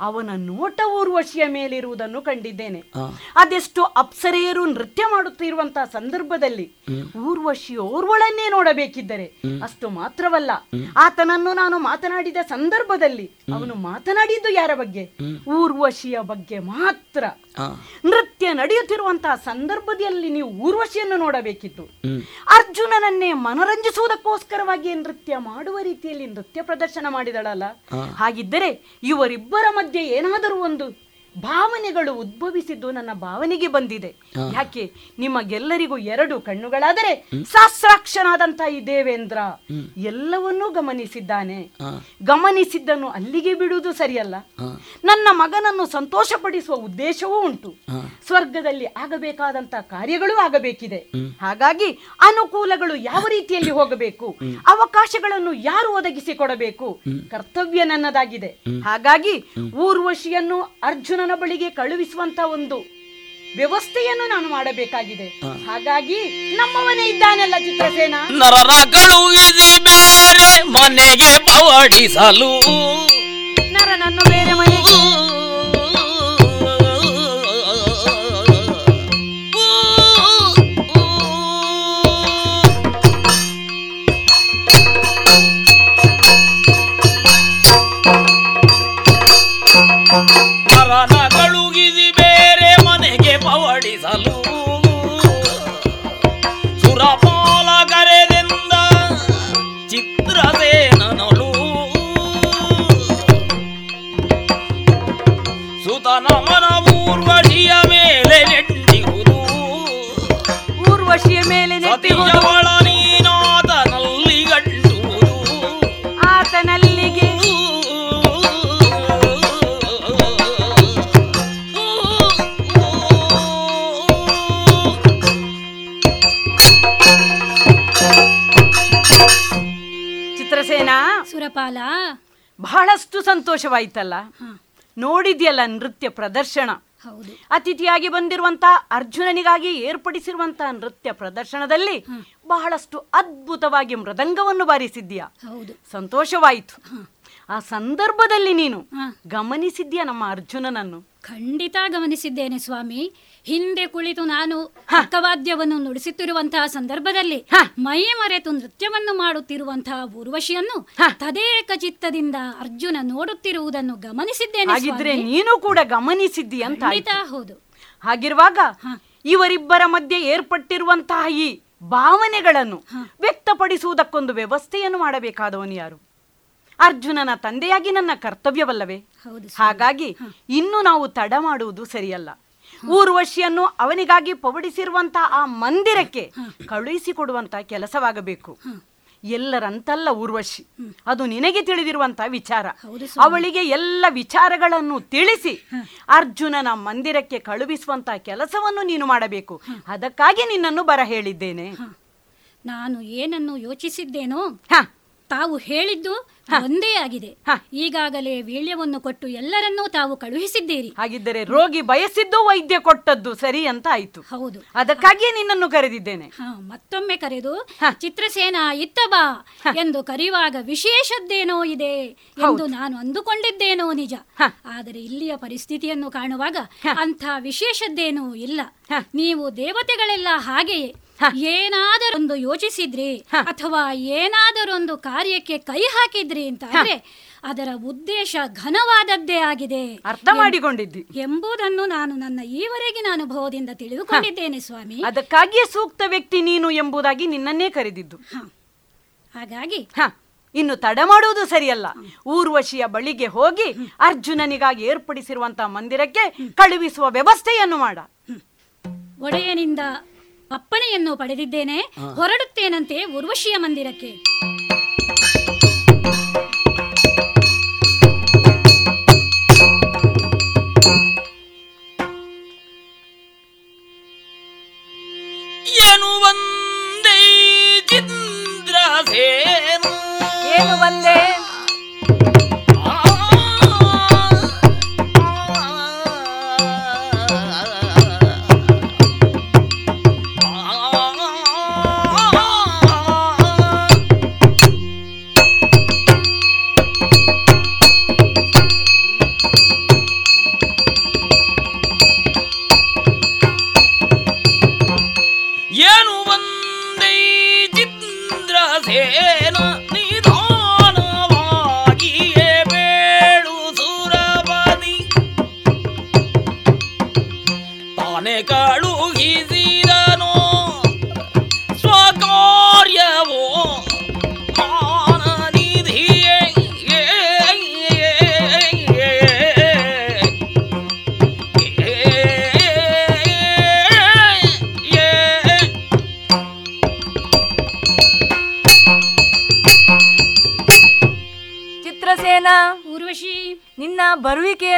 ಅವನ ನೋಟ ಊರ್ವಶಿಯ ಮೇಲಿರುವುದನ್ನು ಕಂಡಿದ್ದೇನೆ. ಅದೆಷ್ಟು ಅಪ್ಸರೆಯರು ನೃತ್ಯ ಮಾಡುತ್ತಿರುವಂತಹ ಸಂದರ್ಭದಲ್ಲಿ ಊರ್ವಶಿ ಓರ್ವಳನ್ನೇ ನೋಡಬೇಕಿದ್ದರೆ ಅಷ್ಟು ಮಾತ್ರವಲ್ಲ. ಆತನನ್ನು ನಾನು ಮಾತನಾಡಿದ ಸಂದರ್ಭದಲ್ಲಿ ಅವನು ಮಾತನಾಡಿದ್ದು ಯಾರ ಬಗ್ಗೆ? ಊರ್ವಶಿಯ ಬಗ್ಗೆ ಮಾತ್ರ. ನೃತ್ಯ ನಡೆಯುತ್ತಿರುವಂತಹ ಸಂದರ್ಭದಲ್ಲಿ ನೀವು ಊರ್ವಶಿಯನ್ನು ನೋಡಬೇಕಿತ್ತು. ಅರ್ಜುನನನ್ನೇ ಮನರಂಜಿಸುವುದಕ್ಕೋಸ್ಕರವಾಗಿ ನೃತ್ಯ ಮಾಡುವ ರೀತಿಯಲ್ಲಿ ನೃತ್ಯ ಪ್ರದರ್ಶನ ಮಾಡಿದಳಲ್ಲ. ಹಾಗಿದ್ದರೆ ಇವರಿಬ್ಬರ ಮಧ್ಯೆ ಏನಾದರೂ ಒಂದು ಭಾವನೆಗಳು ಉದ್ಭವಿಸಿದ್ದು ನನ್ನ ಭಾವನೆಗೆ ಬಂದಿದೆ. ಯಾಕೆ? ನಿಮಗೆಲ್ಲರಿಗೂ ಎರಡು ಕಣ್ಣುಗಳಾದರೆ ಸಹಸ್ರಾಕ್ಷನಾದಂತಹ ಈ ದೇವೇಂದ್ರ ಎಲ್ಲವನ್ನೂ ಗಮನಿಸಿದ್ದಾನೆ. ಗಮನಿಸಿದ್ದನ್ನು ಅಲ್ಲಿಗೆ ಬಿಡುವುದು ಸರಿಯಲ್ಲ. ನನ್ನ ಮಗನನ್ನು ಸಂತೋಷಪಡಿಸುವ ಉದ್ದೇಶವೂ ಉಂಟು. ಸ್ವರ್ಗದಲ್ಲಿ ಆಗಬೇಕಾದಂತ ಕಾರ್ಯಗಳು ಆಗಬೇಕಿದೆ. ಹಾಗಾಗಿ ಅನುಕೂಲಗಳು ಯಾವ ರೀತಿಯಲ್ಲಿ ಹೋಗಬೇಕು? ಅವಕಾಶಗಳನ್ನು ಯಾರು ಒದಗಿಸಿಕೊಡಬೇಕು? ಕರ್ತವ್ಯ ನನ್ನದಾಗಿದೆ. ಹಾಗಾಗಿ ಊರ್ವಶಿಯನ್ನು ಅರ್ಜುನನ ಬಳಿಗೆ ಕಳುಹಿಸುವಂತ ಒಂದು ವ್ಯವಸ್ಥೆಯನ್ನು ನಾನು ಮಾಡಬೇಕಾಗಿದೆ. ಹಾಗಾಗಿ ನಮ್ಮವನೇ ಇದ್ದಾನೆಲ್ಲ ಚಿತ್ರಸೇನ? ನರರ ಕಳುಹಿಸಿ ಬೇರೆ ಮನೆಗೆ ಪವಡಿಸಲು ನರನನ್ನು ಬೇರೆ ಮನೆಗೆ. ನರನ ಸುತನ ಮನ ಊರ್ವಶಿಯ ಮೇಲೆ ನೆಟ್ಟಿಹುದು. ಊರ್ವಶಿಯ ಮೇಲೆ ನೆಟ್ಟಿಹುದು. ನೀನಾತನಲ್ಲಿ ಗಂಟುವುದು. ಆತನಲ್ಲಿಗೆ ಚಿತ್ರಸೇನಾ? ಸುರಪಾಲ. ಬಹಳಷ್ಟು ಸಂತೋಷವಾಯ್ತಲ್ಲ. ನೋಡಿದ್ಯಲ್ಲ ನೃತ್ಯ ಪ್ರದರ್ಶನ? ಅತಿಥಿಯಾಗಿ ಬಂದಿರುವಂತ ಅರ್ಜುನನಿಗಾಗಿ ಏರ್ಪಡಿಸಿರುವಂತಹ ನೃತ್ಯ ಪ್ರದರ್ಶನದಲ್ಲಿ ಬಹಳಷ್ಟು ಅದ್ಭುತವಾಗಿ ಮೃದಂಗವನ್ನು ಬಾರಿಸಿದ್ದೀಯ. ಹೌದು. ಸಂತೋಷವಾಯಿತು. ಆ ಸಂದರ್ಭದಲ್ಲಿ ನೀನು ಗಮನಿಸಿದ್ಯಾ ನಮ್ಮ ಅರ್ಜುನನನ್ನು? ಖಂಡಿತ ಗಮನಿಸಿದ್ದೇನೆ ಸ್ವಾಮಿ. ಹಿಂದೆ ಕುಳಿತು ನಾನು ಅಕ್ಕವಾದ್ಯವನ್ನು ನುಡಿಸುತ್ತಿರುವಂತಹ ಸಂದರ್ಭದಲ್ಲಿ ಮೈ ಮರೆತು ನೃತ್ಯವನ್ನು ಮಾಡುತ್ತಿರುವಂತಹ ಊರ್ವಶಿಯನ್ನು ತದೇಕ ಚಿತ್ತದಿಂದ ಅರ್ಜುನ ನೋಡುತ್ತಿರುವುದನ್ನು ಗಮನಿಸಿದ್ದೇನೆ. ನೀನು ಕೂಡ ಗಮನಿಸಿದ್ದಿ ಅಂತ. ಹೌದು. ಹಾಗಿರುವಾಗ ಇವರಿಬ್ಬರ ಮಧ್ಯೆ ಏರ್ಪಟ್ಟಿರುವಂತಹ ಈ ಭಾವನೆಗಳನ್ನು ವ್ಯಕ್ತಪಡಿಸುವುದಕ್ಕೊಂದು ವ್ಯವಸ್ಥೆಯನ್ನು ಮಾಡಬೇಕಾದವನು ಯಾರು? ಅರ್ಜುನನ ತಂದೆಯಾಗಿ ನನ್ನ ಕರ್ತವ್ಯವಲ್ಲವೇ? ಹೌದು ಹಾಗಾಗಿ ಇನ್ನು ನಾವು ತಡ ಮಾಡುವುದು ಸರಿಯಲ್ಲ. ಊರ್ವಶಿಯನ್ನು ಅವನಿಗಾಗಿ ಪವಡಿಸಿರುವಂತಹ ಆ ಮಂದಿರಕ್ಕೆ ಕಳುಹಿಸಿಕೊಡುವಂತ ಕೆಲಸವಾಗಬೇಕು. ಎಲ್ಲರಂತಲ್ಲ ಊರ್ವಶಿ. ಅದು ನಿನಗೆ ತಿಳಿದಿರುವಂತಹ ವಿಚಾರ. ಅವಳಿಗೆ ಎಲ್ಲ ವಿಚಾರಗಳನ್ನು ತಿಳಿಸಿ ಅರ್ಜುನನ ಮಂದಿರಕ್ಕೆ ಕಳುಹಿಸುವಂತಹ ಕೆಲಸವನ್ನು ನೀನು ಮಾಡಬೇಕು. ಅದಕ್ಕಾಗಿ ನಿನ್ನನ್ನು ಬರ ಹೇಳಿದ್ದೇನೆ ನಾನು ಏನನ್ನು ಯೋಚಿಸಿದ್ದೇನೋ ತಾವು ಹೇಳಿದ್ದು ಒಂದೇ ಆಗಿದೆ. ಈಗಾಗಲೇ ವೀಳ್ಯವನ್ನು ಕೊಟ್ಟು ಎಲ್ಲರನ್ನೂ ತಾವು ಕಳುಹಿಸಿದ್ದೀರಿ. ಹಾಗಿದ್ದರೆ ರೋಗಿ ಬಯಸಿದ್ದು ವೈದ್ಯ ಕೊಟ್ಟದ್ದು ಸರಿ ಅಂತ ಆಯ್ತು. ಹೌದು. ಅದಕ್ಕಾಗಿಯೇ ನಿನ್ನನ್ನು ಕರೆದಿದ್ದೇನೆ. ಹ, ಮತ್ತೊಮ್ಮೆ ಕರೆದು ಚಿತ್ರಸೇನ ಇತ್ತ ಬಾ ಎಂದು ಕರೆಯುವಾಗ ವಿಶೇಷದ್ದೇನೋ ಇದೆ ಎಂದು ನಾನು ಅಂದುಕೊಂಡಿದ್ದೇನೋ ನಿಜ. ಆದರೆ ಇಲ್ಲಿಯ ಪರಿಸ್ಥಿತಿಯನ್ನು ಕಾಣುವಾಗ ಅಂಥ ವಿಶೇಷದ್ದೇನೂ ಇಲ್ಲ. ನೀವು ದೇವತೆಗಳೆಲ್ಲ ಹಾಗೆಯೇ. ಏನಾದರೊಂದು ಯೋಚಿಸಿದ್ರಿ ಅಥವಾ ಏನಾದರೊಂದು ಕಾರ್ಯಕ್ಕೆ ಕೈ ಹಾಕಿದ್ರಿ ಅಂತ ಅಂದ್ರೆ ಅದರ ಉದ್ದೇಶ ಘನವಾದದ್ದೇ ಆಗಿದೆ ಅರ್ಥ ಮಾಡಿಕೊಂಡಿದ್ದಿ. ಎಂಬುದನ್ನು ನಾನು ನನ್ನ ಈವರೆಗಿನ ಅನುಭವದಿಂದ ತಿಳಿದುಕೊಂಡಿದ್ದೇನೆ ಸ್ವಾಮಿ. ಅದಕ್ಕಾಗಿಯೇ ಸೂಕ್ತ ವ್ಯಕ್ತಿ ನೀನು ಎಂಬುದಾಗಿ ನಿನ್ನನ್ನೇ ಕರೆದಿದ್ದು. ಹಾಗಾಗಿ ಹ. ಇನ್ನು ತಡ ಮಾಡುವುದು ಸರಿಯಲ್ಲ. ಊರ್ವಶಿಯ ಬಳಿಗೆ ಹೋಗಿ ಅರ್ಜುನನಿಗಾಗಿ ಏರ್ಪಡಿಸಿರುವಂತಹ ಮಂದಿರಕ್ಕೆ ಕಳುಹಿಸುವ ವ್ಯವಸ್ಥೆಯನ್ನು ಮಾಡ. ಒಡೆಯನಿಂದ ಅಪ್ಪಣೆಯನ್ನು ಪಡೆದಿದ್ದೇನೆ. ಹೊರಡುತ್ತೇನಂತೆ ಉರ್ವಶಿಯ ಮಂದಿರಕ್ಕೆ. ಏನು ಒಂದೇ ಚಿಂದ್ರಸೇನು ಏನು ಬಂದೆ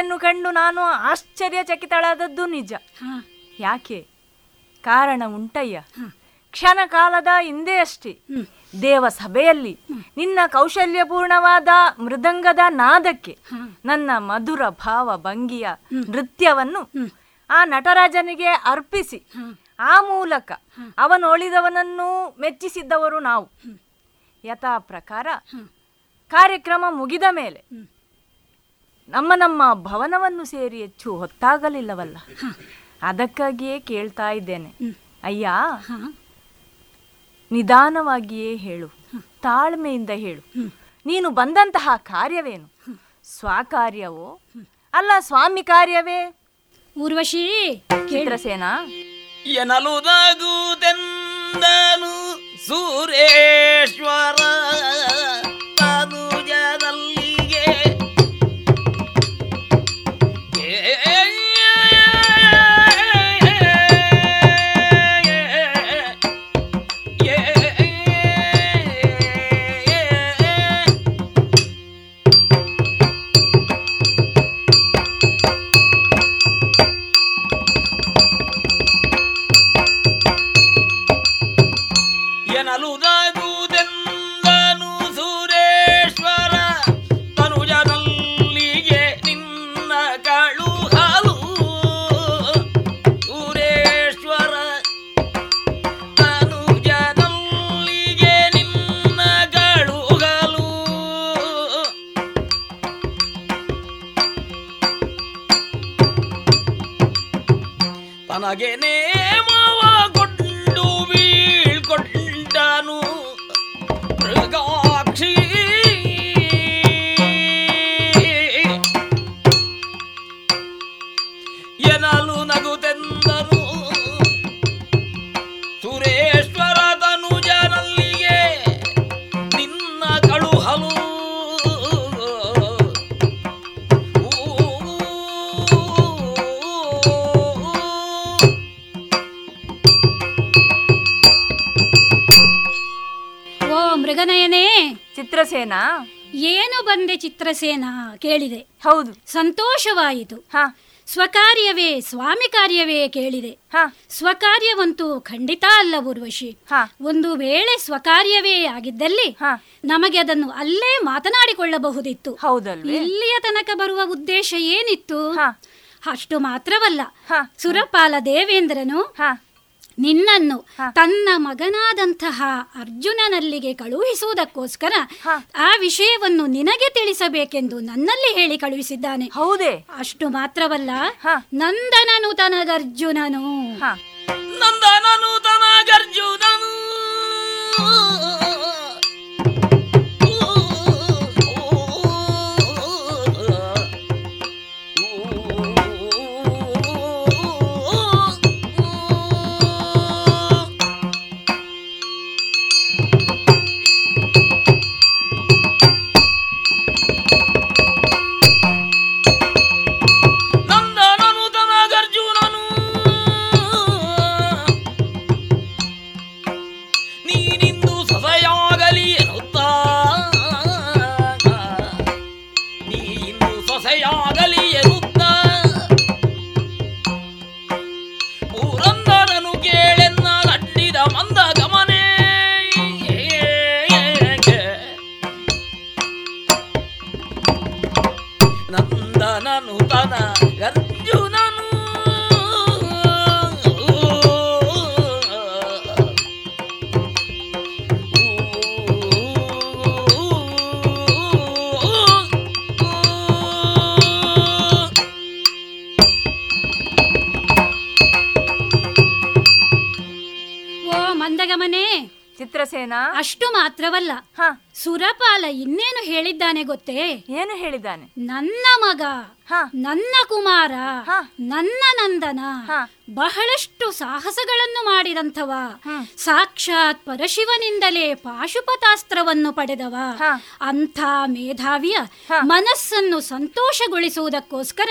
ಬರುವಿಕೆಯನ್ನು ಕಂಡು ನಾನು ಆಶ್ಚರ್ಯಚಕಿತಳಾದದ್ದು ನಿಜ. ಯಾಕೆ? ಕಾರಣ ಉಂಟಯ್ಯ. ಕ್ಷಣ ಕಾಲದ ಹಿಂದೆ ಅಷ್ಟೇ. ದೇವ ಸಭೆಯಲ್ಲಿ ನಿನ್ನ ಕೌಶಲ್ಯಪೂರ್ಣವಾದ ಮೃದಂಗದ ನಾದಕ್ಕೆ ನನ್ನ ಮಧುರ ಭಾವ ಭಂಗಿಯ ನೃತ್ಯವನ್ನು ಆ ನಟರಾಜನಿಗೆ ಅರ್ಪಿಸಿ. ಆ ಮೂಲಕ ಅವನೊಳಿದವನನ್ನು ಮೆಚ್ಚಿಸಿದ್ದವರು ನಾವು. ಯಥಾ ಪ್ರಕಾರ ಕಾರ್ಯಕ್ರಮ ಮುಗಿದ ಮೇಲೆ ನಮ್ಮ ನಮ್ಮ ಭವನವನ್ನು ಸೇರಿ ಹೆಚ್ಚು ಹೊತ್ತಾಗಲಿಲ್ಲವಲ್ಲ? ಅದಕ್ಕಾಗಿಯೇ ಕೇಳ್ತಾ ಇದ್ದೇನೆ. ಅಯ್ಯ ನಿಧಾನವಾಗಿಯೇ ಹೇಳು. ತಾಳ್ಮೆಯಿಂದ ಹೇಳು. ನೀನು ಬಂದಂತಹ ಕಾರ್ಯವೇನು? ಸ್ವಕಾರ್ಯವೋ? ಅಲ್ಲ ಸ್ವಾಮಿ ಕಾರ್ಯವೇ? ಊರ್ವಶಿ ಎನಲು ಸೂರೇಶ್ವರ ಸುರೇಶ್ವರ ಎನಲು ನಗುದೆಂದನು ಸುರೇಶ್ವರ? ತನುಜನಲ್ಲಿಗೆ ನಿನ್ನ ಕಳುಹಲು ಸುರೇಶ್ವರ ತನುಜನಲ್ಲಿಗೆ ನಿನ್ನ ಕಳುಹಲು ತನಗೆ ನೇಮವ ಚಿತ್ರಸೇನ? ಏನು ಬಂದೆ ಚಿತ್ರಸೇನಾ ಕೇಳಿದೆ. ಹೌದು. ಸಂತೋಷವಾಯಿತು. ಸ್ವಕಾರ್ಯವೇ ಸ್ವಾಮಿ ಕಾರ್ಯವೇ ಕೇಳಿದೆ. ಸ್ವಕಾರ್ಯವಂತೂ ಖಂಡಿತ ಅಲ್ಲ ಊರ್ವಶಿ. ಒಂದು ವೇಳೆ ಸ್ವಕಾರ್ಯವೇ ಆಗಿದ್ದಲ್ಲಿ ನಮಗೆ ಅದನ್ನು ಅಲ್ಲೇ ಮಾತನಾಡಿಕೊಳ್ಳಬಹುದಿತ್ತು. ಹೌದಲ್ವೇ? ಇಲ್ಲಿಯ ತನಕ ಬರುವ ಉದ್ದೇಶ ಏನಿತ್ತು? ಅಷ್ಟು ಮಾತ್ರವಲ್ಲ. ಸುರಪಾಲ ದೇವೇಂದ್ರನು ನಿನ್ನನ್ನು ತನ್ನ ಮಗನಾದಂತಹ ಅರ್ಜುನನಲ್ಲಿಗೆ ಕಳುಹಿಸುವುದಕ್ಕೋಸ್ಕರ ಆ ವಿಷಯವನ್ನು ನಿನಗೆ ತಿಳಿಸಬೇಕೆಂದು ನನ್ನಲ್ಲಿ ಹೇಳಿ ಕಳುಹಿಸಿದ್ದಾನೆ. ಹೌದೇ. ಅಷ್ಟು ಮಾತ್ರವಲ್ಲ ನಂದನನು ತನಗರ್ಜುನನು ನಂದನನು ತನಗರ್ಜುನನು conseil anglais ಮಾತ್ರವಲ್ಲ. ಸುರಪಾಲ ಇನ್ನೇನು ಹೇಳಿದ್ದಾನೆ ಗೊತ್ತೇ? ಏನು ಹೇಳಿದ್ದಾನೆ? ನನ್ನ ಮಗ ನನ್ನ ಕುಮಾರ ನನ್ನ ನಂದನ ಬಹಳಷ್ಟು ಸಾಹಸಗಳನ್ನು ಮಾಡಿದಂಥವ. ಸಾಕ್ಷಾತ್ ಪರಶಿವನಿಂದಲೇ ಪಾಶುಪತಾಸ್ತ್ರವನ್ನು ಪಡೆದವ. ಅಂಥ ಮೇಧಾವಿಯ ಮನಸ್ಸನ್ನು ಸಂತೋಷಗೊಳಿಸುವುದಕ್ಕೋಸ್ಕರ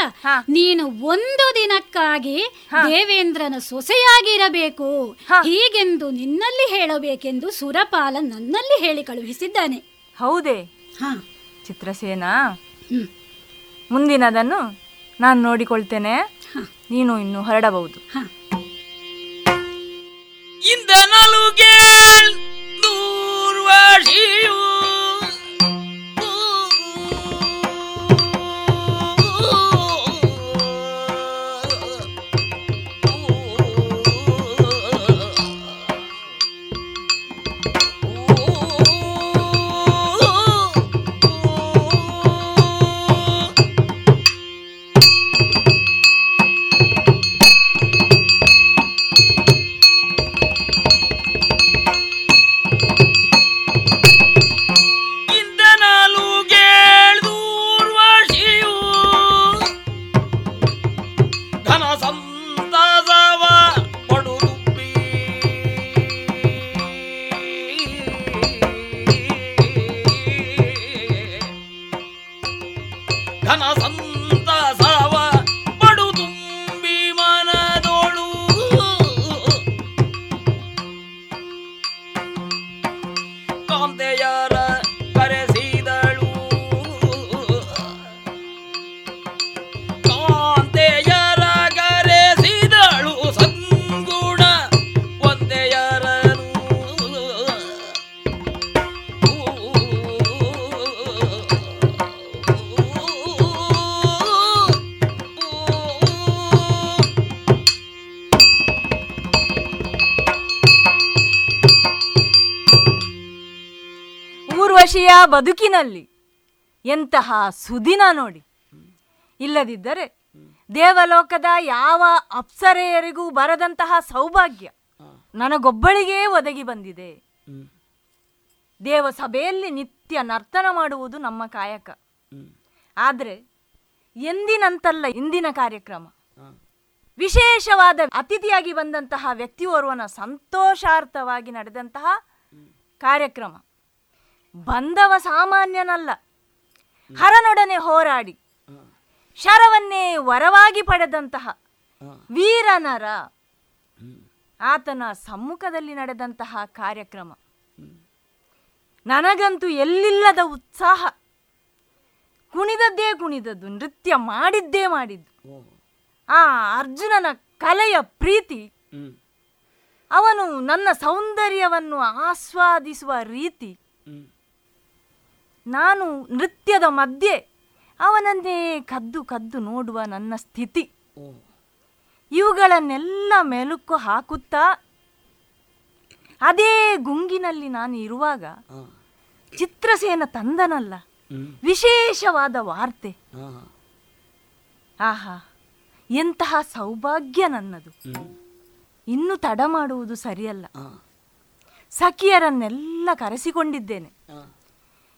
ನೀನು ಒಂದು ದಿನಕ್ಕಾಗಿ ದೇವೇಂದ್ರನ ಸೊಸೆಯಾಗಿರಬೇಕು. ಹೀಗೆಂದು ನಿನ್ನಲ್ಲಿ ಹೇಳಬೇಕೆಂದು ಸುರಪಾಲ ನನ್ನಲ್ಲಿ ಹೇಳಿ ಕಳುಹಿಸಿದ್ದಾನೆ. ಹೌದೇ. ಚಿತ್ರಸೇನ? ಮುಂದಿನದನ್ನು ನಾನು ನೋಡಿಕೊಳ್ತೇನೆ. ನೀನು ಇನ್ನು ಹೊರಡಬಹುದು. ಇಂದ ನಲುಗೆ ಊರ್ವಶಿಯ ಬದುಕಿನಲ್ಲಿ ಎಂತಹ ಸುದಿನ ನೋಡಿ. ಇಲ್ಲದಿದ್ದರೆ ದೇವಲೋಕದ ಯಾವ ಅಪ್ಸರೆಯರಿಗೂ ಬರದಂತಹ ಸೌಭಾಗ್ಯ ನನಗೊಬ್ಬಳಿಗೆ ಒದಗಿ ಬಂದಿದೆ. ದೇವಸಭೆಯಲ್ಲಿ ನಿತ್ಯ ನರ್ತನ ಮಾಡುವುದು ನಮ್ಮ ಕಾಯಕ. ಆದರೆ ಎಂದಿನಂತಲ್ಲ ಇಂದಿನ ಕಾರ್ಯಕ್ರಮ. ವಿಶೇಷವಾದ ಅತಿಥಿಯಾಗಿ ಬಂದಂತಹ ವ್ಯಕ್ತಿಯೋರ್ವನ ಸಂತೋಷಾರ್ಥವಾಗಿ ನಡೆದಂತಹ ಕಾರ್ಯಕ್ರಮ. ಬಂದವ ಸಾಮಾನ್ಯನಲ್ಲ. ಹರನೊಡನೆ ಹೋರಾಡಿ, ಶರವನ್ನೇ ವರವಾಗಿ ಪಡೆದಂತಹ ವೀರನರ ಆತನ ಸಮ್ಮುಖದಲ್ಲಿ ನಡೆದಂತಹ ಕಾರ್ಯಕ್ರಮ. ನನಗಂತೂ ಎಲ್ಲಿಲ್ಲದ ಉತ್ಸಾಹ. ಕುಣಿದದ್ದೇ ಕುಣಿದದ್ದು, ನೃತ್ಯ ಮಾಡಿದ್ದೇ ಮಾಡಿದ್ದು. ಆ ಅರ್ಜುನನ ಕಲೆಯ ಪ್ರೀತಿ, ಅವನು ನನ್ನ ಸೌಂದರ್ಯವನ್ನು ಆಸ್ವಾದಿಸುವ ರೀತಿ ನಾನು ನೃತ್ಯದ ಮಧ್ಯೆ ಅವನನ್ನೇ ಕದ್ದು ಕದ್ದು ನೋಡುವ ನನ್ನ ಸ್ಥಿತಿ. ಇವುಗಳನ್ನೆಲ್ಲ ಮೆಲುಕು ಹಾಕುತ್ತಾ ಅದೇ ಗುಂಗಿನಲ್ಲಿ ನಾನು ಇರುವಾಗ ಚಿತ್ರಸೇನ ತಂದನಲ್ಲ ವಿಶೇಷವಾದ ವಾರ್ತೆ. ಆಹಾ ಎಂತಹ ಸೌಭಾಗ್ಯ ನನ್ನದು. ಇನ್ನು ತಡ ಮಾಡುವುದು ಸರಿಯಲ್ಲ. ಸಖಿಯರನ್ನೆಲ್ಲ ಕರೆಸಿಕೊಂಡಿದ್ದೇನೆ.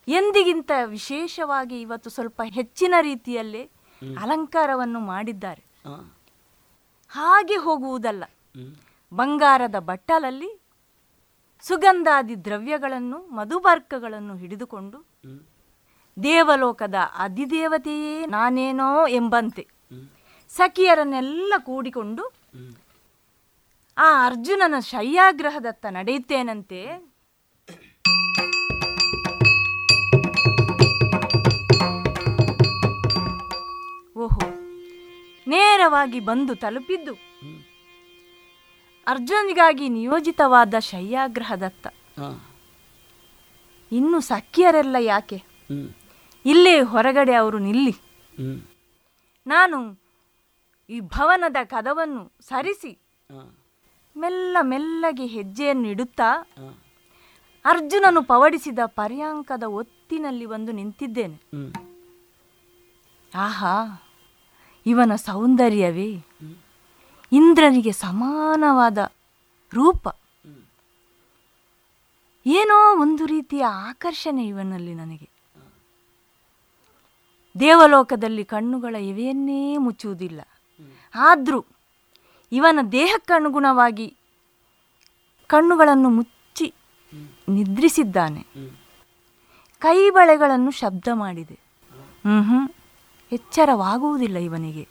ಎಂದಿಗಿಂತ ವಿಶೇಷವಾಗಿ ಇವತ್ತು ಸ್ವಲ್ಪ ಹೆಚ್ಚಿನ ರೀತಿಯಲ್ಲಿ ಅಲಂಕಾರವನ್ನು ಮಾಡಿದ್ದಾರೆ. ಹಾಗೆ ಹೋಗುವುದಲ್ಲ. ಬಂಗಾರದ ಬಟ್ಟಲಲ್ಲಿ ಸುಗಂಧಾದಿ ದ್ರವ್ಯಗಳನ್ನು ಮಧುಬರ್ಕಗಳನ್ನು ಹಿಡಿದುಕೊಂಡು ದೇವಲೋಕದ ಅಧಿದೇವತೆಯೇ ನಾನೇನೋ ಎಂಬಂತೆ ಸಖಿಯರನ್ನೆಲ್ಲ ಕೂಡಿಕೊಂಡು ಆ ಅರ್ಜುನನ ಶಯ್ಯಾಗ್ರಹದತ್ತ ನಡೆಯುತ್ತೇನಂತೆ ನೇರವಾಗಿ ಬಂದು ತಲುಪಿದ್ದು. ಅರ್ಜುನಿಗಾಗಿ ನಿಯೋಜಿತವಾದ ಶಯ್ಯಾಗ್ರಹದತ್ತ. ಇನ್ನು ಸಖಿಯರೆಲ್ಲ ಯಾಕೆ? ಇಲ್ಲೇ ಹೊರಗಡೆ ಅವರು ನಿಲ್ಲಿ. ನಾನು ಈ ಭವನದ ಕದವನ್ನು ಸರಿಸಿ. ಮೆಲ್ಲ ಮೆಲ್ಲಗೆ ಹೆಜ್ಜೆಯನ್ನು ಇಡುತ್ತಾ ಅರ್ಜುನನು ಪವಡಿಸಿದ ಪರ್ಯಾಂಕದ ಒತ್ತಿನಲ್ಲಿ ಒಂದು ನಿಂತಿದ್ದೇನೆ. ಆಹಾ. ಇವನ ಸೌಂದರ್ಯವೇ? ಇಂದ್ರನಿಗೆ ಸಮಾನವಾದ ರೂಪ. ಏನೋ ಒಂದು ರೀತಿಯ ಆಕರ್ಷಣೆ ಇವನಲ್ಲಿ ನನಗೆ. ದೇವಲೋಕದಲ್ಲಿ ಕಣ್ಣುಗಳ ಇವೆಯನ್ನೇ ಮುಚ್ಚುವುದಿಲ್ಲ. ಆದರೂ ಇವನ ದೇಹಕ್ಕನುಗುಣವಾಗಿ ಕಣ್ಣುಗಳನ್ನು ಮುಚ್ಚಿ ನಿದ್ರಿಸಿದ್ದಾನೆ. ಕೈ ಬಳೆಗಳನ್ನು ಶಬ್ದ ಮಾಡಿದೆ. ಹ್ಮ್. ಎಚ್ಚರವಾಗುವುದಿಲ್ಲ ಇವನಿಗೆ.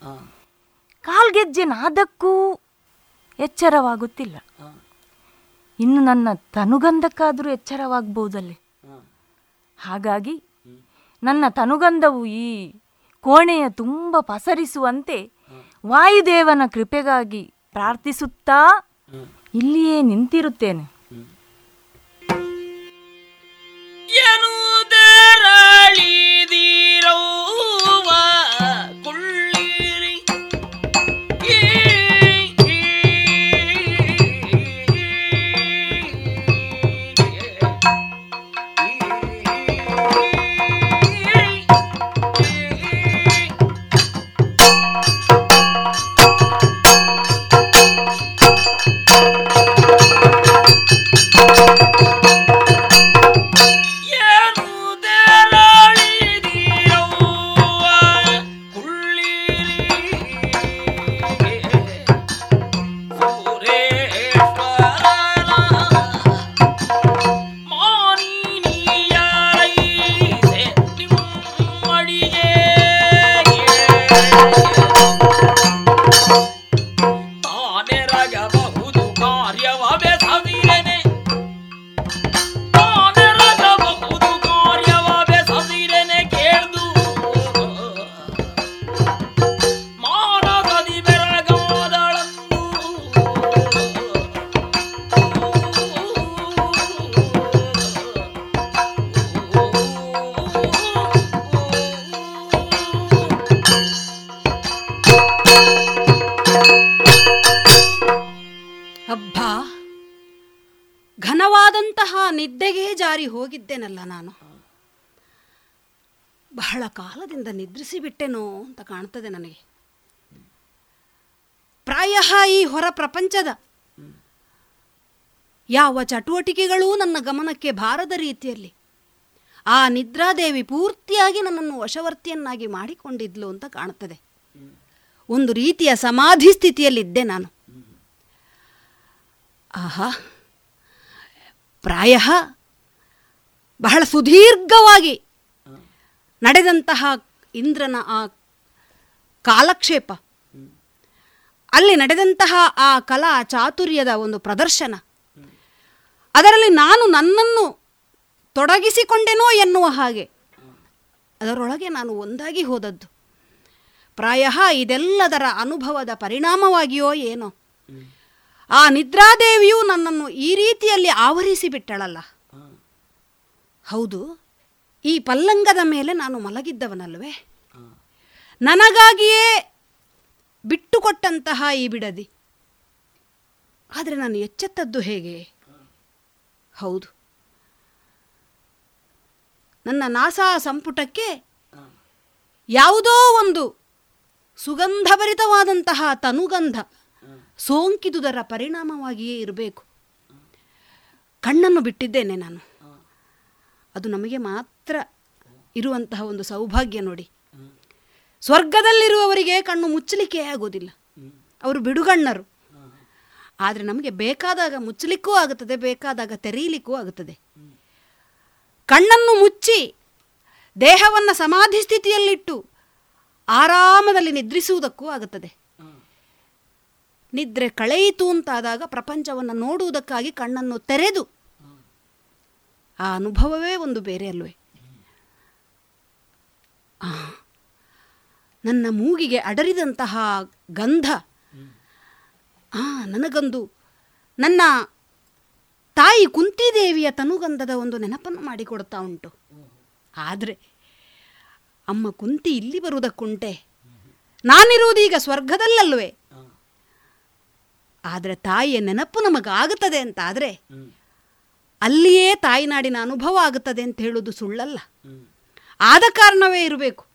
ಕಾಲ್ಗೆಜ್ಜೆನಾದಕ್ಕೂ ಎಚ್ಚರವಾಗುತ್ತಿಲ್ಲ. ಇನ್ನು ನನ್ನ ತನುಗಂಧಕ್ಕಾದರೂ ಎಚ್ಚರವಾಗಬಹುದಲ್ಲೇ ಹಾಗಾಗಿ ನನ್ನ ತನುಗಂಧವು ಈ ಕೋಣೆಯ ತುಂಬ ಪಸರಿಸುವಂತೆ ವಾಯುದೇವನ ಕೃಪೆಗಾಗಿ ಪ್ರಾರ್ಥಿಸುತ್ತಾ ಇಲ್ಲಿಯೇ ನಿಂತಿರುತ್ತೇನೆ. ಎನ್ನುವುದರಳಿದಿರವ್ವ ಕಾಲದಿಂದ ನಿದ್ರಿಸಿಬಿಟ್ಟೆನೋ ಅಂತ ಕಾಣ್ತದೆ ನನಗೆ. ಪ್ರಾಯ ಈ ಹೊರ ಪ್ರಪಂಚದ ಯಾವ ಚಟುವಟಿಕೆಗಳೂ ನನ್ನ ಗಮನಕ್ಕೆ ಬಾರದ ರೀತಿಯಲ್ಲಿ ಆ ನಿದ್ರಾದೇವಿ ಪೂರ್ತಿಯಾಗಿ ನನ್ನನ್ನು ವಶವರ್ತಿಯನ್ನಾಗಿ ಮಾಡಿಕೊಂಡಿದ್ಲು ಅಂತ ಕಾಣುತ್ತದೆ ಒಂದು ರೀತಿಯ ಸಮಾಧಿ ಸ್ಥಿತಿಯಲ್ಲಿದ್ದೆ ನಾನು. ಆಹಾ, ಪ್ರಾಯ ಬಹಳ ಸುದೀರ್ಘವಾಗಿ ನಡೆದಂತಹ ಇಂದ್ರನ ಆ ಕಾಲಕ್ಷೇಪ. ಅಲ್ಲಿ ನಡೆದಂತಹ ಆ ಕಲಾ ಚಾತುರ್ಯದ ಒಂದು ಪ್ರದರ್ಶನ. ಅದರಲ್ಲಿ ನಾನು ನನ್ನನ್ನು ತೊಡಗಿಸಿಕೊಂಡೆನೋ ಎನ್ನುವ ಹಾಗೆ. ಅದರೊಳಗೆ ನಾನು ಒಂದಾಗಿ ಹೋದದ್ದು. ಪ್ರಾಯ ಇದೆಲ್ಲದರ ಅನುಭವದ ಪರಿಣಾಮವಾಗಿಯೋ ಏನೋ. ಆ ನಿದ್ರಾದೇವಿಯು ನನ್ನನ್ನು ಈ ರೀತಿಯಲ್ಲಿ ಆವರಿಸಿ ಬಿಟ್ಟಳಲ್ಲ. ಹೌದು. ಈ ಪಲ್ಲಂಗದ ಮೇಲೆ ನಾನು ಮಲಗಿದ್ದವನಲ್ವೇ? ನನಗಾಗಿಯೇ ಬಿಟ್ಟುಕೊಟ್ಟಂತಹ ಈ ಬಿಡದಿ. ಆದರೆ ನಾನು ಎಚ್ಚೆತ್ತದ್ದು ಹೇಗೆ? ಹೌದು. ನನ್ನ ನಾಸಾ ಸಂಪುಟಕ್ಕೆ ಯಾವುದೋ ಒಂದು ಸುಗಂಧಭರಿತವಾದಂತಹ ತನುಗಂಧ ಸೋಂಕಿದುದರ ಪರಿಣಾಮವಾಗಿಯೇ ಇರಬೇಕು. ಕಣ್ಣನ್ನು ಬಿಟ್ಟಿದ್ದೇನೆ ನಾನು. ಅದು ನಮಗೆ ಮಾತ್ರ ಇರುವಂತಹ ಒಂದು ಸೌಭಾಗ್ಯ ನೋಡಿ. ಸ್ವರ್ಗದಲ್ಲಿರುವವರಿಗೆ ಕಣ್ಣು ಮುಚ್ಚಲಿಕ್ಕೆ ಆಗೋದಿಲ್ಲ. ಅವರು ಬಿಡುಗಣ್ಣರು. ಆದರೆ ನಮಗೆ ಬೇಕಾದಾಗ ಮುಚ್ಚಲಿಕ್ಕೂ ಆಗುತ್ತದೆ, ಬೇಕಾದಾಗ ತೆರೆಯಲಿಕ್ಕೂ ಆಗುತ್ತದೆ. ಕಣ್ಣನ್ನು ಮುಚ್ಚಿ ದೇಹವನ್ನು ಸಮಾಧಿ ಸ್ಥಿತಿಯಲ್ಲಿಟ್ಟು ಆರಾಮದಲ್ಲಿ ನಿದ್ರಿಸುವುದಕ್ಕೂ ಆಗುತ್ತದೆ. ನಿದ್ರೆ ಕಳೆಯಿತು ಅಂತಾದಾಗ ಪ್ರಪಂಚವನ್ನು ನೋಡುವುದಕ್ಕಾಗಿ ಕಣ್ಣನ್ನು ತೆರೆದು ಆ ಅನುಭವವೇ ಒಂದು ಬೇರೆ ಅಲ್ವೇ. ನನ್ನ ಮೂಗಿಗೆ ಅಡರಿದಂತಹ ಗಂಧ. ಆ, ನನಗೊಂದು ನನ್ನ ತಾಯಿ ಕುಂತಿದೇವಿಯ ತನುಗಂಧದ ಒಂದು ನೆನಪನ್ನು ಮಾಡಿಕೊಡ್ತಾ ಉಂಟು. ಆದರೆ ಅಮ್ಮ ಕುಂತಿ ಇಲ್ಲಿ ಬರುವುದಕ್ಕುಂಟೆ. ನಾನಿರುವುದೀಗ ಸ್ವರ್ಗದಲ್ಲಲ್ವೇ? ಆದರೆ ತಾಯಿಯ ನೆನಪು ನಮಗಾಗುತ್ತದೆ ಅಂತಾದರೆ, ಅಲ್ಲಿಯೇ ತಾಯಿನಾಡಿನ ಅನುಭವ ಆಗುತ್ತದೆ ಅಂತ ಹೇಳುವುದು ಸುಳ್ಳಲ್ಲ. ಆದ ಕಾರಣವೇ ಇರಬೇಕು.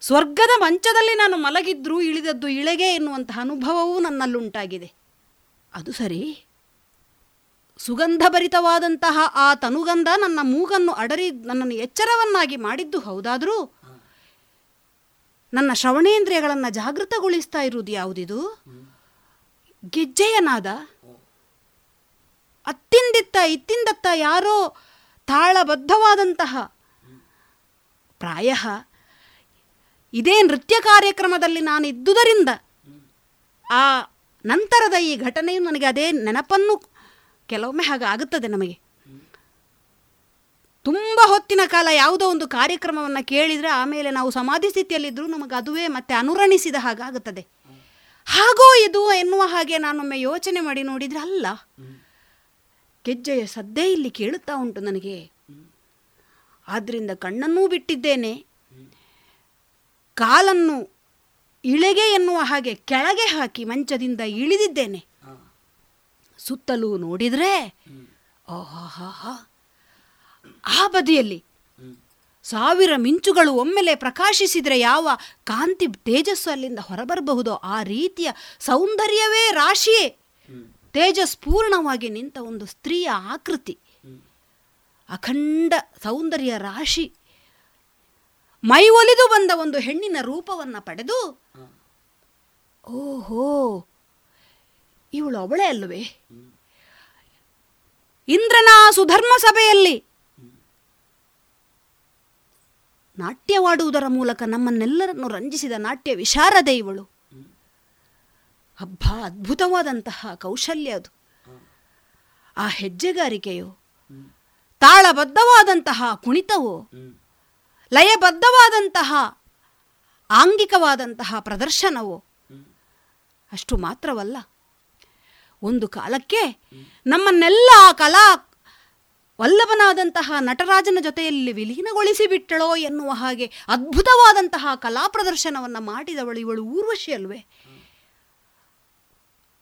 ಸ್ವರ್ಗದ ಮಂಚದಲ್ಲಿ ನಾನು ಮಲಗಿದ್ರೂ ಇಳಿದದ್ದು ಇಳೆಗೆ ಎನ್ನುವಂತಹ ಅನುಭವವೂ ನನ್ನಲ್ಲುಂಟಾಗಿದೆ. ಅದು ಸರಿ. ಸುಗಂಧಭರಿತವಾದಂತಹ ಆ ತನುಗಂಧ ನನ್ನ ಮೂಗನ್ನು ಅಡರಿ, ನನ್ನನ್ನು ಎಚ್ಚರವನ್ನಾಗಿ ಮಾಡಿದ್ದು ಹೌದಾದರೂ? ನನ್ನ ಶ್ರವಣೇಂದ್ರಿಯಗಳನ್ನು ಜಾಗೃತಗೊಳಿಸ್ತಾ ಇರುವುದು ಯಾವುದಿದು? ಗೆಜ್ಜೆಯನಾದ? ಅತ್ತಿಂದಿತ್ತ ಇತ್ತಿಂದತ್ತ ಯಾರೋ ತಾಳಬದ್ಧವಾದಂತಹ ಪ್ರಾಯ ಇದೇ ನೃತ್ಯ ಕಾರ್ಯಕ್ರಮದಲ್ಲಿ ನಾನು ಇದ್ದುದರಿಂದ ಆ ನಂತರದ ಈ ಘಟನೆಯು ನನಗೆ ಅದೇ ನೆನಪನ್ನು ಕೆಲವೊಮ್ಮೆ ಹಾಗೆ ಆಗುತ್ತದೆ ನಮಗೆ. ತುಂಬ ಹೊತ್ತಿನ ಕಾಲ ಯಾವುದೋ ಒಂದು ಕಾರ್ಯಕ್ರಮವನ್ನು ಕೇಳಿದರೆ ಆಮೇಲೆ ನಾವು ಸಮಾಧಿ ಸ್ಥಿತಿಯಲ್ಲಿದ್ದರೂ ನಮಗೆ ಅದುವೇ ಮತ್ತೆ ಅನುರಣಿಸಿದ ಹಾಗಾಗುತ್ತದೆ ಹಾಗೋ ಇದು ಎನ್ನುವ ಹಾಗೆ ನಾನೊಮ್ಮೆ ಯೋಚನೆ ಮಾಡಿ ನೋಡಿದರೆ ಅಲ್ಲ, ಗೆಜ್ಜೆಯ ಸದ್ದೇ ಇಲ್ಲಿ ಕೇಳುತ್ತಾ ಉಂಟು ನನಗೆ. ಆದ್ದರಿಂದ ಕಣ್ಣನ್ನೂ ಬಿಟ್ಟಿದ್ದೇನೆ. ಕಾಲನ್ನು ಇಳೆಗೆ ಎನ್ನುವ ಹಾಗೆ ಕೆಳಗೆ ಹಾಕಿ ಮಂಚದಿಂದ ಇಳಿದಿದ್ದೇನೆ. ಸುತ್ತಲೂ ನೋಡಿದರೆ ಆಹಾಹಾ. ಆ ಬದಿಯಲ್ಲಿ ಸಾವಿರ ಮಿಂಚುಗಳು ಒಮ್ಮೆಲೆ ಪ್ರಕಾಶಿಸಿದರೆ ಯಾವ ಕಾಂತಿ ತೇಜಸ್ಸು ಅಲ್ಲಿಂದ ಹೊರಬರಬಹುದೋ ಆ ರೀತಿಯ ಸೌಂದರ್ಯವೇ ರಾಶಿಯೇ. ತೇಜಸ್ಪೂರ್ಣವಾಗಿ ನಿಂತ ಒಂದು ಸ್ತ್ರೀಯ ಆಕೃತಿ. ಅಖಂಡ ಸೌಂದರ್ಯ ರಾಶಿ. ಮೈ ಒಲಿದು ಬಂದ ಒಂದು ಹೆಣ್ಣಿನ ರೂಪವನ್ನು ಪಡೆದು, ಓಹೋ, ಇವಳು ಅವಳೇ ಅಲ್ಲವೇ ಇಂದ್ರನ ಸುಧರ್ಮ ಸಭೆಯಲ್ಲಿ ನಾಟ್ಯವಾಡುವುದರ ಮೂಲಕ ನಮ್ಮನ್ನೆಲ್ಲರನ್ನು ರಂಜಿಸಿದ ನಾಟ್ಯ ವಿಶಾರದೆ ಇವಳು. ಹಬ್ಬ ಅದ್ಭುತವಾದಂತಹ ಕೌಶಲ್ಯ ಅದು. ಆ ಹೆಜ್ಜೆಗಾರಿಕೆಯೋ ತಾಳಬದ್ಧವಾದಂತಹ ಕುಣಿತವು ಲಯಬದ್ಧವಾದಂತಹ ಆಂಗಿಕವಾದಂತಹ ಪ್ರದರ್ಶನವು ಅಷ್ಟು ಮಾತ್ರವಲ್ಲ. ಒಂದು ಕಾಲಕ್ಕೆ ನಮ್ಮನ್ನೆಲ್ಲ ಆ ಕಲಾ ವಲ್ಲಭನಾದಂತಹ ನಟರಾಜನ ಜೊತೆಯಲ್ಲಿ ವಿಲೀನಗೊಳಿಸಿಬಿಟ್ಟಳೋ ಎನ್ನುವ ಹಾಗೆ ಅದ್ಭುತವಾದಂತಹ ಕಲಾ ಪ್ರದರ್ಶನವನ್ನು ಮಾಡಿದವಳು ಇವಳು ಊರ್ವಶಿ ಅಲ್ವೇ?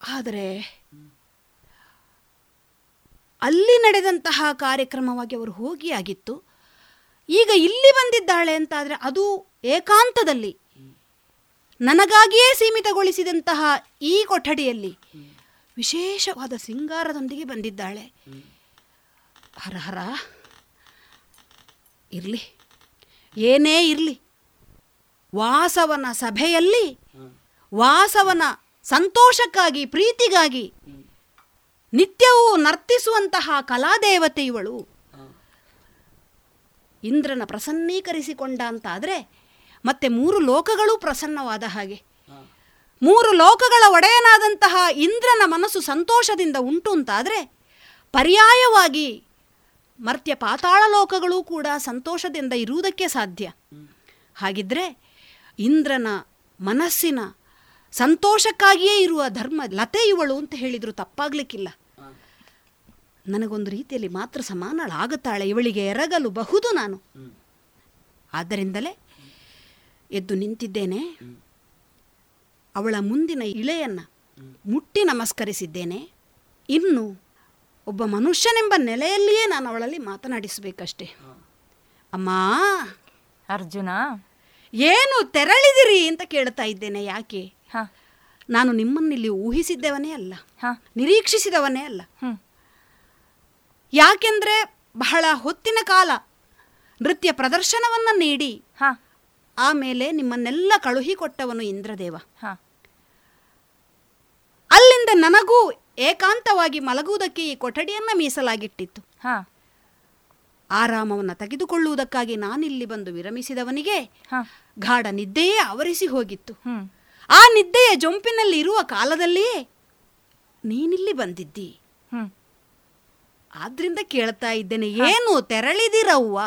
ಆದರೆ ಅಲ್ಲಿ ನಡೆದಂತಹ ಕಾರ್ಯಕ್ರಮವಾಗಿ ಅವರು ಹೋಗಿ ಆಗಿತ್ತು ಈಗ ಇಲ್ಲಿ ಬಂದಿದ್ದಾಳೆ ಅಂತಾದರೆ ಅದು ಏಕಾಂತದಲ್ಲಿ, ನನಗಾಗಿಯೇ ಸೀಮಿತಗೊಳಿಸಿದಂತಹ ಈ ಕೊಠಡಿಯಲ್ಲಿ ವಿಶೇಷವಾದ ಸಿಂಗಾರದೊಂದಿಗೆ ಬಂದಿದ್ದಾಳೆ. ಹರ ಹರ, ಇರಲಿ, ಏನೇ ಇರಲಿ, ವಾಸವನ ಸಭೆಯಲ್ಲಿ, ವಾಸವನ ಸಂತೋಷಕ್ಕಾಗಿ, ಪ್ರೀತಿಗಾಗಿ ನಿತ್ಯವೂ ನರ್ತಿಸುವಂತಹ ಕಲಾದೇವತೆ ಇವಳು ಇಂದ್ರನ ಪ್ರಸನ್ನೀಕರಿಸಿಕೊಂಡ ಅಂತಾದರೆ ಮತ್ತೆ ಮೂರು ಲೋಕಗಳೂ ಪ್ರಸನ್ನವಾದ ಹಾಗೆ. ಮೂರು ಲೋಕಗಳ ಒಡೆಯನಾದಂತಹ ಇಂದ್ರನ ಮನಸ್ಸು ಸಂತೋಷದಿಂದ ಉಂಟು ಅಂತಾದರೆ ಪರ್ಯಾಯವಾಗಿ ಮರ್ತ್ಯ ಪಾತಾಳ ಲೋಕಗಳು ಕೂಡ ಸಂತೋಷದಿಂದ ಇರುವುದಕ್ಕೆ ಸಾಧ್ಯ. ಹಾಗಿದ್ರೆ ಇಂದ್ರನ ಮನಸ್ಸಿನ ಸಂತೋಷಕ್ಕಾಗಿಯೇ ಇರುವ ಧರ್ಮ ಲತೆ ಇವಳು ಅಂತ ಹೇಳಿದರು ತಪ್ಪಾಗ್ಲಿಕ್ಕಿಲ್ಲ. ನನಗೊಂದು ರೀತಿಯಲ್ಲಿ ಮಾತ್ರ ಸಮಾನಳಾಗುತ್ತಾಳೆ. ಇವಳಿಗೆ ಎರಗಲು ಬಹುದು ನಾನು. ಆದ್ದರಿಂದಲೇ ಎದ್ದು ನಿಂತಿದ್ದೇನೆ. ಅವಳ ಮುಂದಿನ ಇಳೆಯನ್ನು ಮುಟ್ಟಿ ನಮಸ್ಕರಿಸಿದ್ದೇನೆ. ಇನ್ನು ಒಬ್ಬ ಮನುಷ್ಯನೆಂಬ ನೆಲೆಯಲ್ಲಿಯೇ ನಾನು ಅವಳಲ್ಲಿ ಮಾತನಾಡಿಸಬೇಕಷ್ಟೆ. ಅಮ್ಮ! ಅರ್ಜುನ! ಏನು ತೆರಳಿದಿರಿ ಅಂತ ಕೇಳ್ತಾ ಇದ್ದೇನೆ ಯಾಕೆ? ನಾನು ನಿಮ್ಮನ್ನಿಲ್ಲಿ ಊಹಿಸಿದ್ದವನೇ ಅಲ್ಲ. ನಿರೀಕ್ಷಿಸಿದವನೇ ಅಲ್ಲ. ಯಾಕೆಂದ್ರೆ ಬಹಳ ಹೊತ್ತಿನ ಕಾಲ ನೃತ್ಯ ಪ್ರದರ್ಶನವನ್ನ ನೀಡಿ ಆಮೇಲೆ ನಿಮ್ಮನ್ನೆಲ್ಲ ಕಳುಹಿಕೊಟ್ಟವನು ಇಂದ್ರದೇವ. ಅಲ್ಲಿಂದ ನನಗೂ ಏಕಾಂತವಾಗಿ ಮಲಗುವುದಕ್ಕೆ ಈ ಕೊಠಡಿಯನ್ನ ಮೀಸಲಾಗಿಟ್ಟಿತ್ತು. ಆರಾಮವನ್ನು ತೆಗೆದುಕೊಳ್ಳುವುದಕ್ಕಾಗಿ ನಾನಿಲ್ಲಿ ಬಂದು ವಿರಮಿಸಿದವನಿಗೆ ಗಾಢ ನಿದ್ದೆಯೇ ಆವರಿಸಿ ಹೋಗಿತ್ತು. ಆ ನಿದ್ದೆಯ ಜೊಂಪಿನಲ್ಲಿ ಇರುವ ಕಾಲದಲ್ಲಿಯೇ ನೀನಿಲ್ಲಿ ಬಂದಿದ್ದಿ. ಆದ್ರಿಂದ ಕೇಳ್ತಾ ಇದ್ದೇನೆ. ಏನು ತೆರಳಿದಿರವ್ವ?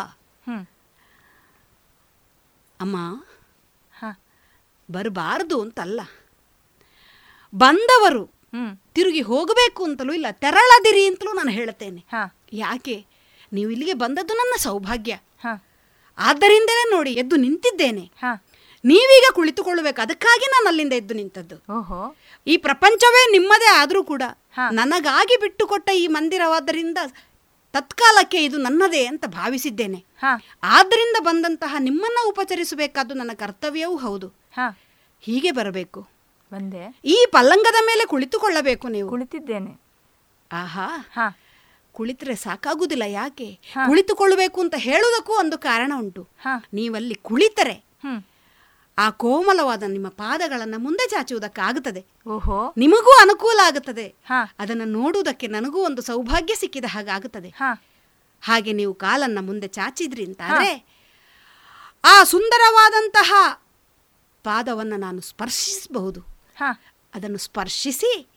ಅಮ್ಮ ಬರಬಾರ್ದು ಅಂತಲ್ಲ. ಬಂದವರು ತಿರುಗಿ ಹೋಗಬೇಕು ಅಂತಲೂ ಇಲ್ಲ ತೆರಳದಿರಿ ಅಂತಲೂ ನಾನು ಹೇಳ್ತೇನೆ. ಯಾಕೆ? ನೀವು ಇಲ್ಲಿಗೆ ಬಂದದ್ದು ನನ್ನ ಸೌಭಾಗ್ಯ. ಆದ್ದರಿಂದಲೇ ನೋಡಿ ಎದ್ದು ನಿಂತಿದ್ದೇನೆ. ನೀವೀಗ ಕುಳಿತುಕೊಳ್ಳಬೇಕು ಅದಕ್ಕಾಗಿ ನಾನು ಅಲ್ಲಿಂದ ಎದ್ದು ನಿಂತದ್ದು. ಈ ಪ್ರಪಂಚವೇ ನಿಮ್ಮದೇ ಆದರೂ ಕೂಡ ನನಗಾಗಿ ಬಿಟ್ಟುಕೊಟ್ಟ ಈ ಮಂದಿರವಾದ್ದರಿಂದ ತತ್ಕಾಲಕ್ಕೆ ಇದು ನನ್ನದೇ ಅಂತ ಭಾವಿಸಿದ್ದೇನೆ. ಆದ್ದರಿಂದ ಬಂದಂತಹ ನಿಮ್ಮನ್ನ ಉಪಚರಿಸಬೇಕಾದ್ದು ನನ್ನ ಕರ್ತವ್ಯವೂ ಹೌದು. ಹೀಗೆ ಬರಬೇಕು. ಬಂದೆ. ಈ ಪಲ್ಲಂಗದ ಮೇಲೆ ಕುಳಿತುಕೊಳ್ಳಬೇಕು ನೀವು. ಕುಳಿತಿದ್ದೇನೆ. ಆಹಾ. ಕುಳಿತರೆ ಸಾಕಾಗುವುದಿಲ್ಲ ಯಾಕೆ? ಕುಳಿತುಕೊಳ್ಳಬೇಕು ಅಂತ ಹೇಳುವುದಕ್ಕೂ ಒಂದು ಕಾರಣ ಉಂಟು. ನೀವಲ್ಲಿ ಕುಳಿತರೆ. ಆ ಕೋಮಲವಾದ ನಿಮ್ಮ ಪಾದಗಳನ್ನ ಮುಂದೆ ಚಾಚುವುದಕ್ಕಾಗುತ್ತದೆ. ಓಹೋ. ನಿಮಗೂ ಅನುಕೂಲ ಆಗುತ್ತದೆ. ಅದನ್ನು ನೋಡುವುದಕ್ಕೆ ನನಗೂ ಒಂದು ಸೌಭಾಗ್ಯ ಸಿಕ್ಕಿದ ಹಾಗಾಗುತ್ತದೆ ಹಾಗೆ ನೀವು ಕಾಲನ್ನ ಮುಂದೆ ಚಾಚಿದ್ರಿ ಅಂತಾದ್ರೆ ಆ ಸುಂದರವಾದಂತಹ ಪಾದವನ್ನು ನಾನು ಸ್ಪರ್ಶಿಸಬಹುದು. ಅದನ್ನು ಸ್ಪರ್ಶಿಸಿ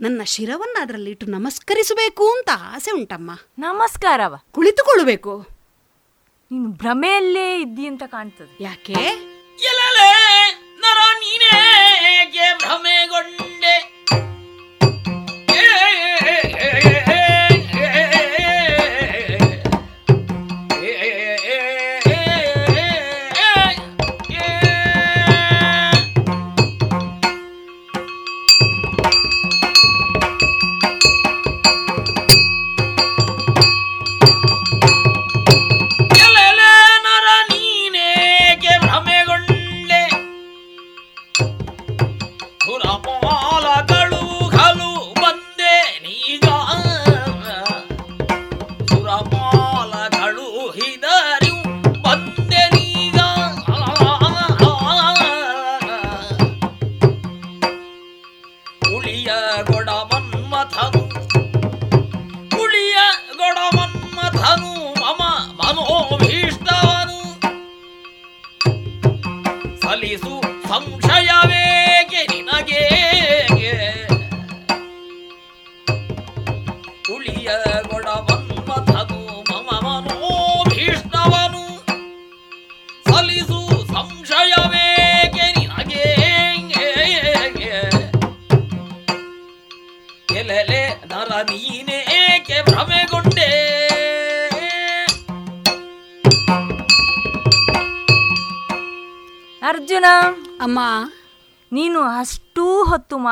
ನನ್ನ ಶಿರವನ್ನ ಅದರಲ್ಲಿ ಇಟ್ಟು ನಮಸ್ಕರಿಸಬೇಕು ಅಂತ ಆಸೆ ಉಂಟಮ್ಮ. ನಮಸ್ಕಾರವ. ಕುಳಿತುಕೊಳ್ಳಬೇಕು. ನೀನು ಭ್ರಮೆಯಲ್ಲೇ ಇದ್ದಿ ಅಂತ ಕಾಣ್ತದೆ. ಯಾಕೆ? ಎಲ್ಲಲೇ ನರ ನೀನೇಗೆ ಭ್ರಮೆಗೊಂಡೆ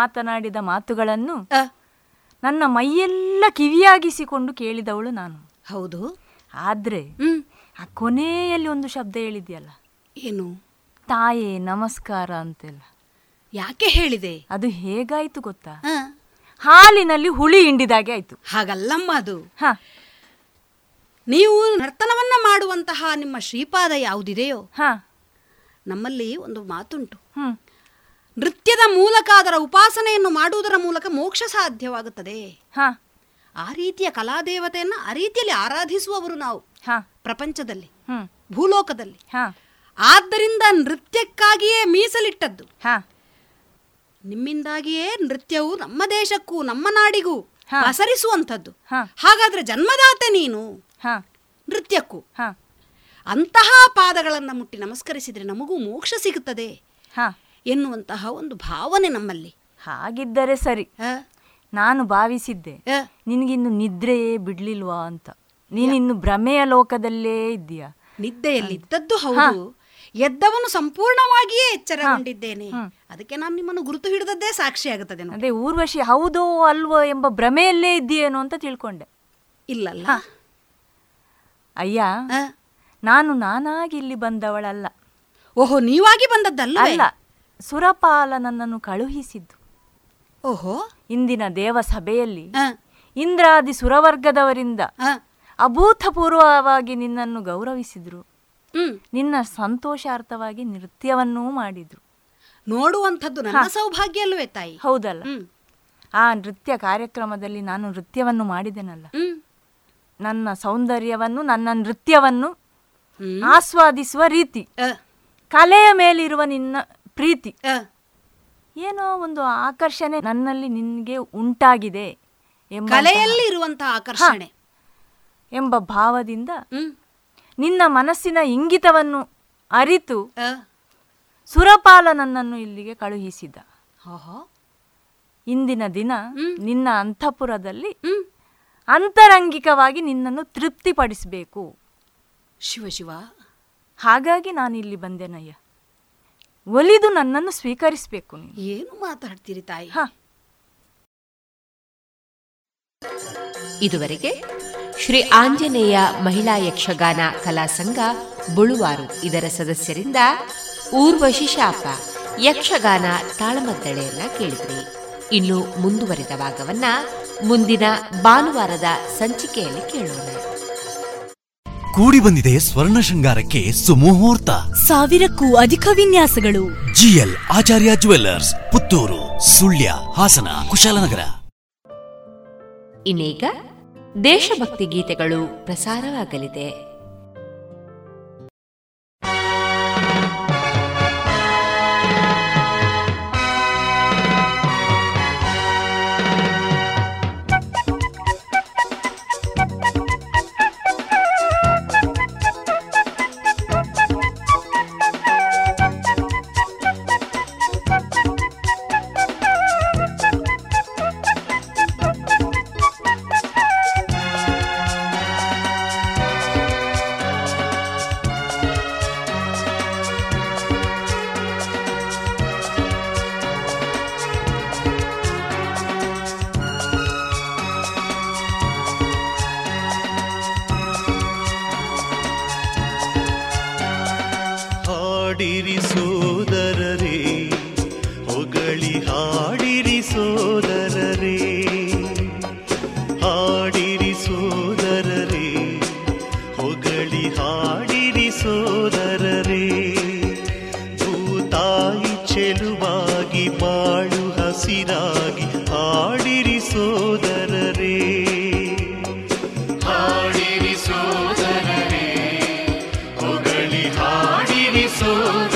ಮಾತನಾಡಿದ ಮಾತುಗಳನ್ನು ನನ್ನ ಮೈಯೆಲ್ಲ ಕಿವಿಯಾಗಿಸಿಕೊಂಡು ಕೇಳಿದವಳು ನಾನು. ಹೌದು. ಆದ್ರೆ ಆ ಕೊನೆಯಲ್ಲಿ ಒಂದು ಶಬ್ದ ಹೇಳಿದ್ಯಲ್ಲ? ಏನು? ತಾಯೇ ನಮಸ್ಕಾರ ಅಂತೆಲ್ಲ. ಯಾಕೆ ಹೇಳಿದೆ? ಅದು ಹೇಗಾಯ್ತು ಗೊತ್ತಾ? ಹಾಲಿನಲ್ಲಿ ಹುಳಿ ಹಿಂಡಿದಾಗೆ ಆಯ್ತು. ಹಾಗಲ್ಲಮ್ಮ ಅದು. ನೀವು ನರ್ತನವನ್ನ ಮಾಡುವಂತಹ ನಿಮ್ಮ ಶ್ರೀಪಾದ ಯಾವುದಿದೆಯೋ? ನಮ್ಮಲ್ಲಿ ಒಂದು ಮಾತುಂಟು. ನೃತ್ಯದ ಮೂಲಕ ಅದರ ಉಪಾಸನೆಯನ್ನು ಮಾಡುವುದರ ಮೂಲಕ ಮೋಕ್ಷ ಸಾಧ್ಯವಾಗುತ್ತದೆ. ಆ ರೀತಿಯ ಕಲಾದೇವತೆಯನ್ನು ಆ ರೀತಿಯಲ್ಲಿ ಆರಾಧಿಸುವವರು ನಾವು. ಪ್ರಪಂಚದಲ್ಲಿ. ಭೂಲೋಕದಲ್ಲಿ. ಆದ್ದರಿಂದ ನೃತ್ಯಕ್ಕಾಗಿಯೇ ಮೀಸಲಿಟ್ಟದ್ದು. ನಿಮ್ಮಿಂದಾಗಿಯೇ ನೃತ್ಯವು ನಮ್ಮ ದೇಶಕ್ಕೂ ನಮ್ಮ ನಾಡಿಗೂ ಪಸರಿಸುವಂಥದ್ದು. ಹಾಗಾದ್ರೆ ಜನ್ಮದಾತೆ ನೀನು ನೃತ್ಯಕ್ಕೂ. ಅಂತಹ ಪಾದಗಳನ್ನು ಮುಟ್ಟಿ ನಮಸ್ಕರಿಸಿದ್ರೆ ನಮಗೂ ಮೋಕ್ಷ ಸಿಗುತ್ತದೆ. ಎನ್ನುವಂತಹ ಒಂದು ಭಾವನೆ ನಮ್ಮಲ್ಲಿ. ಹಾಗಿದ್ದರೆ ಸರಿ. ನಾನು ಭಾವಿಸಿದ್ದೆ ನಿನಗಿನ್ನು ನಿದ್ರೆಯೇ ಬಿಡ್ಲಿಲ್ವಾ ಅಂತ. ನೀನಿನ್ನು ಭ್ರಮೆಯ ಲೋಕದಲ್ಲೇ ಇದ್ದೀಯಾ? ನಿದ್ದೆಯಲ್ಲಿದ್ದದ್ದು ಹೌದು. ಎದ್ದವನು ಸಂಪೂರ್ಣವಾಗಿಯೇ ಎಚ್ಚರಗೊಂಡಿದ್ದೇನೆ. ಅದಕ್ಕೆ ನಾನು ನಿಮ್ಮನ್ನು ಗುರುತು ಹಿಡಿದದ್ದೇ ಸಾಕ್ಷಿ ಆಗುತ್ತದೆ. ಅದೇ ಊರ್ವಶಿ ಹೌದೋ ಅಲ್ವೋ ಎಂಬ ಭ್ರಮೆಯಲ್ಲೇ ಇದ್ದೀಯೇನೋ ಅಂತ ತಿಳ್ಕೊಂಡೆ. ಇಲ್ಲಲ್ಲ. ಅಯ್ಯ ನಾನು ನಾನಾಗಿ ಇಲ್ಲಿ ಬಂದವಳಲ್ಲ. ಓಹೋ ನೀವಾಗಿ ಬಂದದ್ದಲ್ಲ ಅಲ್ಲ ಸುರಪಾಲ ನನ್ನನ್ನು ಕಳುಹಿಸಿದ್ದು. ಓಹೋ. ಇಂದಿನ ದೇವ ಸಭೆಯಲ್ಲಿ ಇಂದ್ರಾದಿ ಸುರವರ್ಗದವರಿಂದ ಅಭೂತಪೂರ್ವವಾಗಿ ನಿನ್ನನ್ನು ಗೌರವಿಸಿದ್ರು. ನಿನ್ನ ಸಂತೋಷಾರ್ಥವಾಗಿ ನೃತ್ಯವನ್ನೂ ಮಾಡಿದ್ರು. ನೋಡುವಂಥದ್ದು ನನ್ನ ಸೌಭಾಗ್ಯ ಅಲ್ವೇ ತಾಯಿ? ಹೌದಲ್ಲ. ಆ ನೃತ್ಯ ಕಾರ್ಯಕ್ರಮದಲ್ಲಿ ನಾನು ನೃತ್ಯವನ್ನು ಮಾಡಿದೆನಲ್ಲ. ನನ್ನ ಸೌಂದರ್ಯವನ್ನು ನನ್ನ ನೃತ್ಯವನ್ನು ಆಸ್ವಾದಿಸುವ ರೀತಿ ಕಲೆಯ ಮೇಲಿರುವ ನಿನ್ನ ಪ್ರೀತಿ. ಏನೋ ಒಂದು ಆಕರ್ಷಣೆ ನನ್ನಲ್ಲಿ ನಿನಗೆ ಉಂಟಾಗಿದೆ ಎಂಬ ಕಲೆಯಲ್ಲಿ ಇರುವಂತಹ ಆಕರ್ಷಣೆ. ಎಂಬ ಭಾವದಿಂದ ನಿನ್ನ ಮನಸ್ಸಿನ ಇಂಗಿತವನ್ನು ಅರಿತು ಸುರಪಾಲ ನನ್ನನ್ನು ಇಲ್ಲಿಗೆ ಕಳುಹಿಸಿದ. ಇಂದಿನ ದಿನ ನಿನ್ನ ಅಂತಃಪುರದಲ್ಲಿ ಅಂತರಂಗಿಕವಾಗಿ ನಿನ್ನನ್ನು ತೃಪ್ತಿಪಡಿಸಬೇಕು. ಶಿವ ಶಿವ. ಹಾಗಾಗಿ ನಾನು ಇಲ್ಲಿ ಬಂದೆನಯ್ಯ. ಒಲಿದು ನನ್ನನ್ನು ಸ್ವೀಕರಿಸಬೇಕು ನೀನು. ಏನು ಮಾತಾಡ್ತೀರಿ ತಾಯಿ? ಇದುವರೆಗೆ ಶ್ರೀ ಆಂಜನೇಯ ಮಹಿಳಾ ಯಕ್ಷಗಾನ ಕಲಾ ಸಂಘ ಬುಳುವಾರು ಇದರ ಸದಸ್ಯರಿಂದ ಊರ್ವಶಿ ಶಾಪ ಯಕ್ಷಗಾನ ತಾಳಮದ್ದಳೆಯನ್ನ ಕೇಳಿದ್ರಿ. ಇನ್ನು ಮುಂದುವರಿದ ಭಾಗವನ್ನ ಮುಂದಿನ ಭಾನುವಾರದ ಸಂಚಿಕೆಯಲ್ಲಿ ಕೇಳೋಣ. ಕೂಡಿ ಬಂದಿದೆ ಸ್ವರ್ಣ ಶೃಂಗಾರಕ್ಕೆ ಸುಮುಹೂರ್ತ. ಸಾವಿರಕ್ಕೂ ಅಧಿಕ ವಿನ್ಯಾಸಗಳು. GL Acharya jewellers Puttur Sullia Hassan Kushalnagar. ಇನ್ನೀಗ ದೇಶಭಕ್ತಿ ಗೀತೆಗಳು ಪ್ರಸಾರವಾಗಲಿದೆ. soul.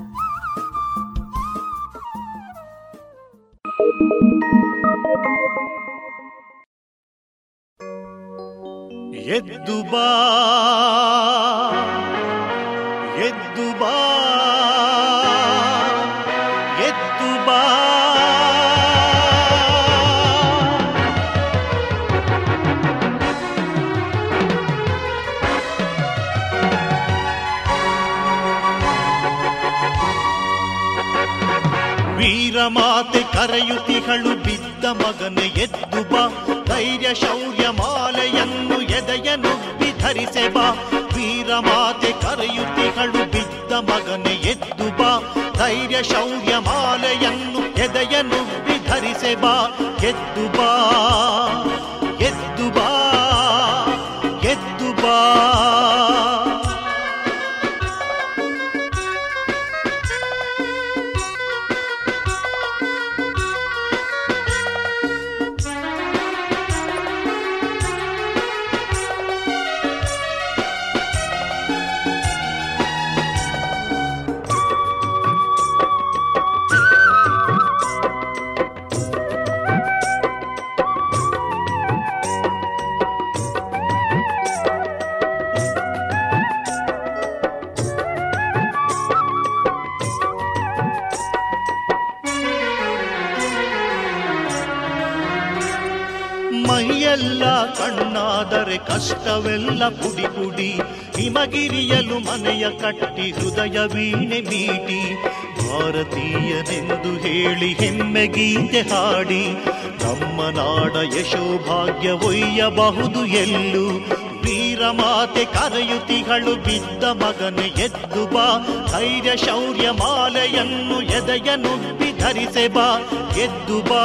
ಕರೆಯುತಿಗಳು ಬಿದ್ದ ಮಗನು ಎದ್ದು ಬಾ. ಧೈರ್ಯ ಶೌರ್ಯ ಮಾಲೆಯನ್ನು ಎದೆಯ ನುಬ್ಬಿ ಧರಿಸೆ ಬಾ. ಎದ್ದು ಬಾ.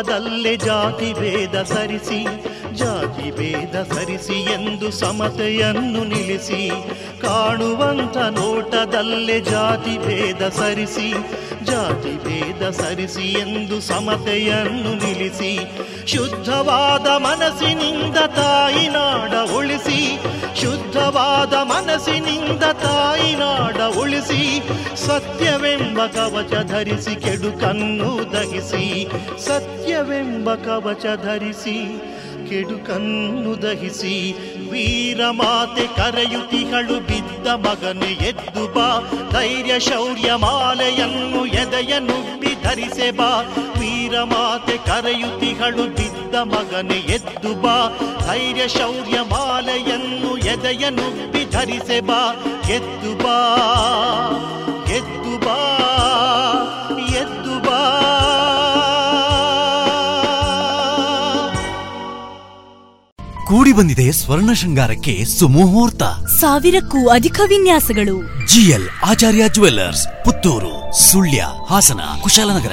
ನೋಟದಲ್ಲೇ ಜಾತಿ ಭೇದ ಸರಿಸಿ ಜಾತಿ ಭೇದ ಸರಿಸಿ ಎಂದು ಸಮತೆಯನ್ನು ನಿಲ್ಲಿಸಿ, ಕಾಣುವಂಥ ನೋಟದಲ್ಲೇ ಜಾತಿ ಭೇದ ಸರಿಸಿ ಜಾತಿ ಭೇದ ಸರಿಸಿ ಎಂದು ಸಮತೆಯನ್ನು ನಿಲ್ಲಿಸಿ, ಶುದ್ಧವಾದ ಮನಸ್ಸಿನಿಂದ ತಾಯಿ ನಾಡ ಉಳಿಸಿ ಶುದ್ಧವಾದ ಮನಸ್ಸಿನಿಂದ ತಾಯಿ ನಾಡ ಉಳಿಸಿ, ಸತ್ಯವೆಂಬ ಕವಚ ಧರಿಸಿ ಕೆಡುಕನ್ನು ದಹಿಸಿ, ಸತ್ಯವೆಂಬ ಕವಚ ಧರಿಸಿ ಕೆಡುಕನ್ನು ದಹಿಸಿ, ವೀರ ಮಾತೆ ಕರೆಯುತಿಗಳು ಬಿದ್ದ ಮಗನು ಎದ್ದು ಬಾ, ಧೈರ್ಯ ಶೌರ್ಯ ಮಾಲೆಯನ್ನು ಎದೆಯ ನುಬ್ಬಿ ಧರಿಸೆ ಬಾ, ವೀರ ಮಾತೆ ಕರೆಯುತಿಗಳು ಬಿದ್ದ ಮಗನು ಎದ್ದು ಬಾ. ಧೈರ್ಯ ಶೌರ್ಯ ಮಾಲೆಯನ್ನು ಎದೆಯ ನುಬ್ಬಿ ಧರಿಸೆ ಬಾ. ಎದ್ದು ಬಾ ಎದ್ದು ಬಾ ಎದ್ದು ಬಾ. ಕೂಡಿ ಬಂದಿದೆ ಸ್ವರ್ಣ ಶೃಂಗಾರಕ್ಕೆ ಸುಮುಹೂರ್ತ. ಸಾವಿರಕ್ಕೂ ಅಧಿಕ ವಿನ್ಯಾಸಗಳು. GL Acharya jewellers Puttur Sullia Hassan Kushalnagar.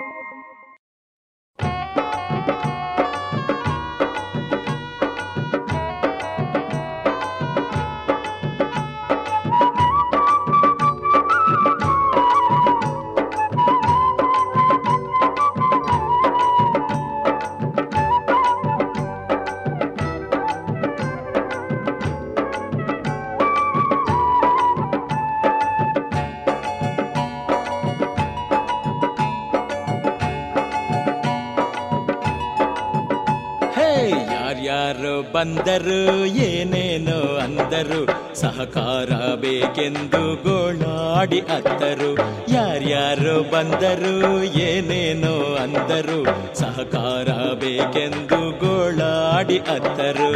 ಬಂದರು, ಏನೇನೋ ಅಂದರು, ಸಹಕಾರ ಬೇಕೆಂದು ಗೋಳಾಡಿ ಅತ್ತರು. ಯಾರ್ಯಾರು ಬಂದರು, ಏನೇನೋ ಅಂದರು, ಸಹಕಾರ ಬೇಕೆಂದು ಗೋಳಾಡಿ ಅತ್ತರು.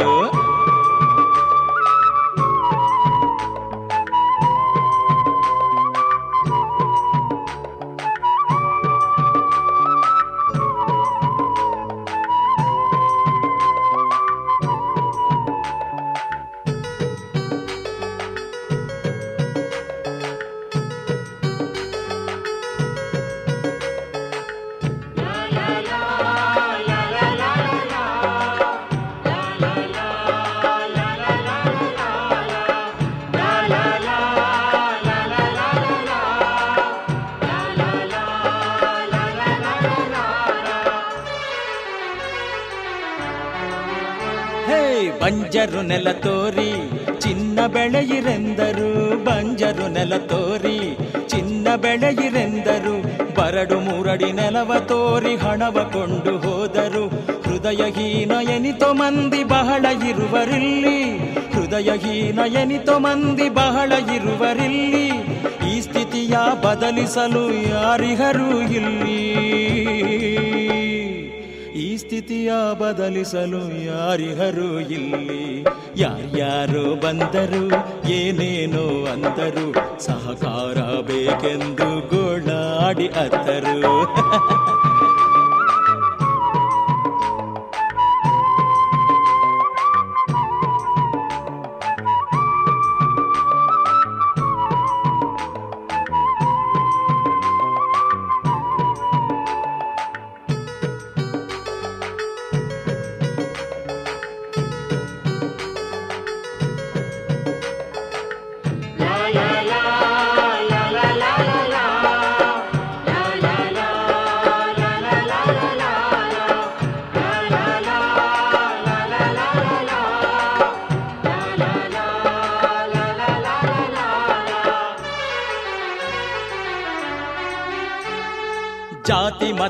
ಬಂಜರು ನೆಲ ತೋರಿ, ಚಿನ್ನ ಬೆಳೆಯಿರೆಂದರು. ಬಂಜರು ನೆಲ ತೋರಿ, ಚಿನ್ನ ಬೆಳೆಯಿರೆಂದರು. ಬರಡು ಮೂರಡಿ ನೆಲವ ತೋರಿ ಹಣವ ಕೊಂಡು ಹೋದರು. ಹೃದಯಹೀನ ಎನಿತೋ ಮಂದಿ ಬಹಳ ಇರುವರಿಲ್ಲಿ. ಹೃದಯಹೀನ ಎನಿತೋ ಮಂದಿ ಬಹಳ ಇರುವರಿಲ್ಲಿ. ಈ ಸ್ಥಿತಿಯ ಬದಲಿಸಲು ಯಾರಿಗರೂ ಇಲ್ಲಿ. ಸ್ಥಿತಿಯ ಬದಲಿಸಲು ಯಾರಿಹರು ಇಲ್ಲಿ? ಯಾರ್ಯಾರು ಬಂದರು ಏನೇನೋ ಅಂದರು? ಸಹಕಾರ ಬೇಕೆಂದು ಗೋಳಾಡಿ ಅತ್ತರು.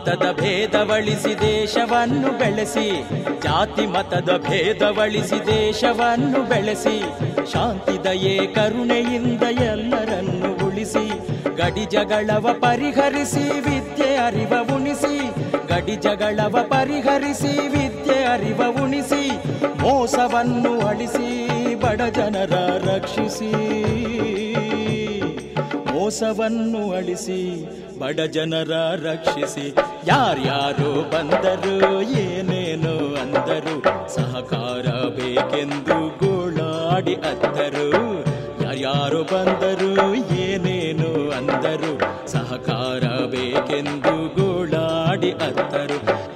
ಮತದ ಭೇದವಳಿಸಿ ದೇಶವನ್ನು ಬೆಳೆಸಿ, ಜಾತಿ ಮತದ ಭೇದವಳಿಸಿ ದೇಶವನ್ನು ಬೆಳೆಸಿ ಶಾಂತಿ ದಯೆ ಕರುಣೆಯಿಂದ ಎಲ್ಲರನ್ನು ಉಳಿಸಿ ಗಡಿ ಜಗಳವ ಪರಿಹರಿಸಿ, ವಿದ್ಯೆ ಅರಿವ ಉಣಿಸಿ ಗಡಿ ಜಗಳವ ಪರಿಹರಿಸಿ, ವಿದ್ಯೆ ಅರಿವ ಉಣಿಸಿ, ಮೋಸವನ್ನು ಅಳಿಸಿ, ಬಡ ಜನರ ರಕ್ಷಿಸಿ, ಮೋಸವನ್ನು ಅಳಿಸಿ ಬಡ ಜನರ ರಕ್ಷಿಸಿ. ಯಾರ್ಯಾರು ಬಂದರು, ಏನೇನು ಅಂದರು, ಸಹಕಾರ ಬೇಕೆಂದು ಗೋಳಾಡಿ ಅತ್ತರು. ಯಾರ್ಯಾರೋ ಬಂದರು, ಏನೇನು ಅಂದರು, ಸಹಕಾರ ಬೇಕೆಂದು ಗೋಳಾಡಿ ಅತ್ತರು.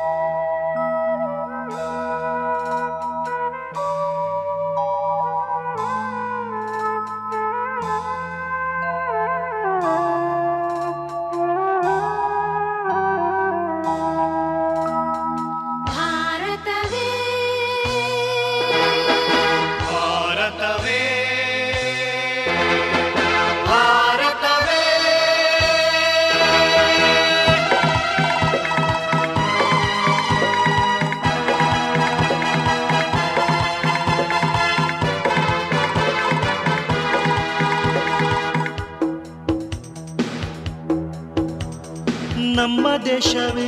ನಮ್ಮ ದೇಶವೇ,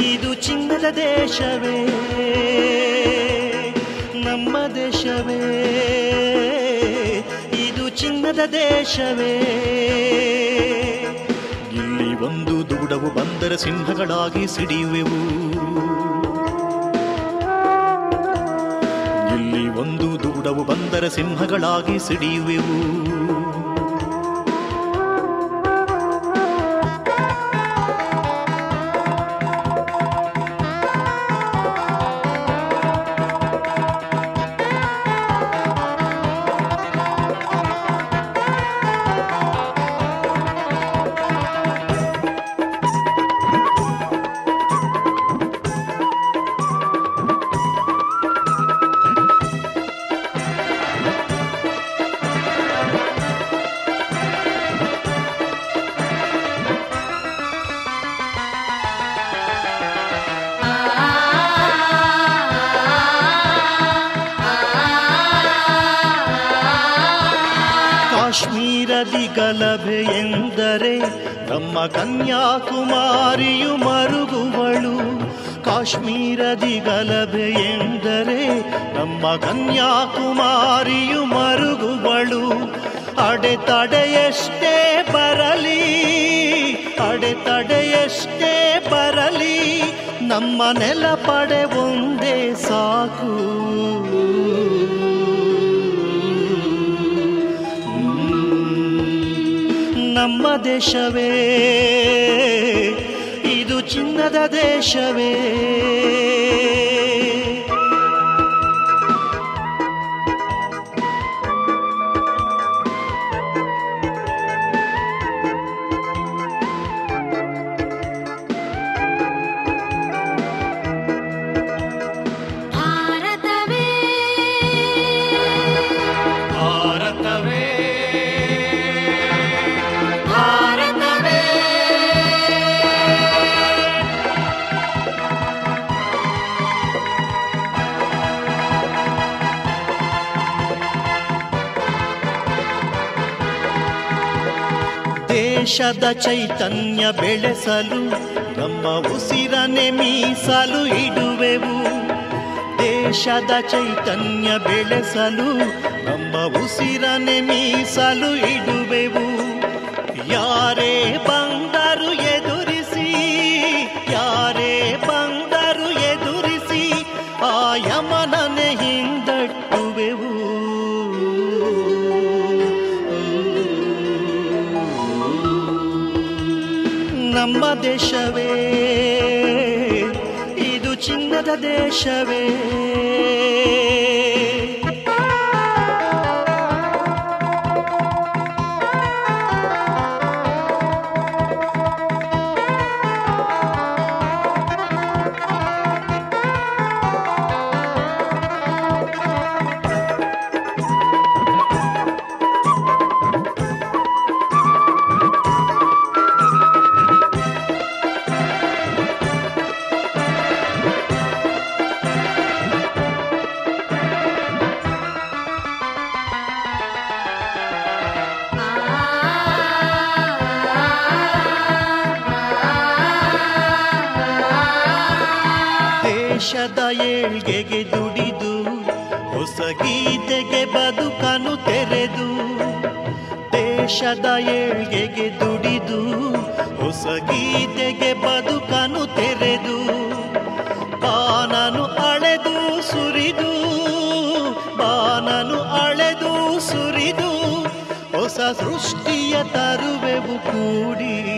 ಇದು ಚಿನ್ನದ ದೇಶವೇ, ನಮ್ಮ ದೇಶವೇ, ಇದು ಚಿನ್ನದ ದೇಶವೇ. ಇಲ್ಲಿ ಒಂದು ದೂಡವು ಬಂದರ ಸಿಂಹಗಳಾಗಿ ಸಿಡಿಯುವೆವು. ಇಲ್ಲಿ ಒಂದು ದೂಡವು ಬಂದರ ಸಿಂಹಗಳಾಗಿ ಸಿಡಿಯುವೆವು. ಕಾಶ್ಮೀರದಿ ಗಲಭೆ ಎಂದರೆ ನಮ್ಮ ಕನ್ಯಾಕುಮಾರಿಯು ಮರುಗುಬಳು ಅಡೆತಡೆಯಷ್ಟೇ ಬರಲಿ ಅಡೆತಡೆಯಷ್ಟೇ ಬರಲಿ, ನಮ್ಮ ನೆಲ ಪಡೆ ಒಂದೇ ಸಾಕು. ನಮ್ಮ ದೇಶವೇ. ಚಿನ್ನದ ದೇಶವೇ. ದೇಶದ ಚೈತನ್ಯ ಬೆಳೆಸಲು ನಮ್ಮ ಉಸಿರನೆ ಮೀಸಲು ಇಡುವೆವು. ದೇಶದ ಚೈತನ್ಯ ಬೆಳೆಸಲು ನಮ್ಮ ಉಸಿರನೆ ಮೀಸಲು ಇಡುವೆವು. ಚಿನ್ನದ ದೇಶದ ಏಳ್ಗೆಗೆ ದುಡಿದು, ಹೊಸ ಗೀತೆಗೆ ಬದುಕನು ತೆರೆದು, ದೇಶದ ಏಳ್ಗೆಗೆ ದುಡಿದು, ಹೊಸ ಗೀತೆಗೆ ಬದುಕನು ತೆರೆದು, ಬಾನನು ಅಳೆದು ಸುರಿದು, ಬಾನನು ಅಳೆದು ಸುರಿದು, ಹೊಸ ಸೃಷ್ಟಿಯ ತರುವೆವು ಕೂಡಿ.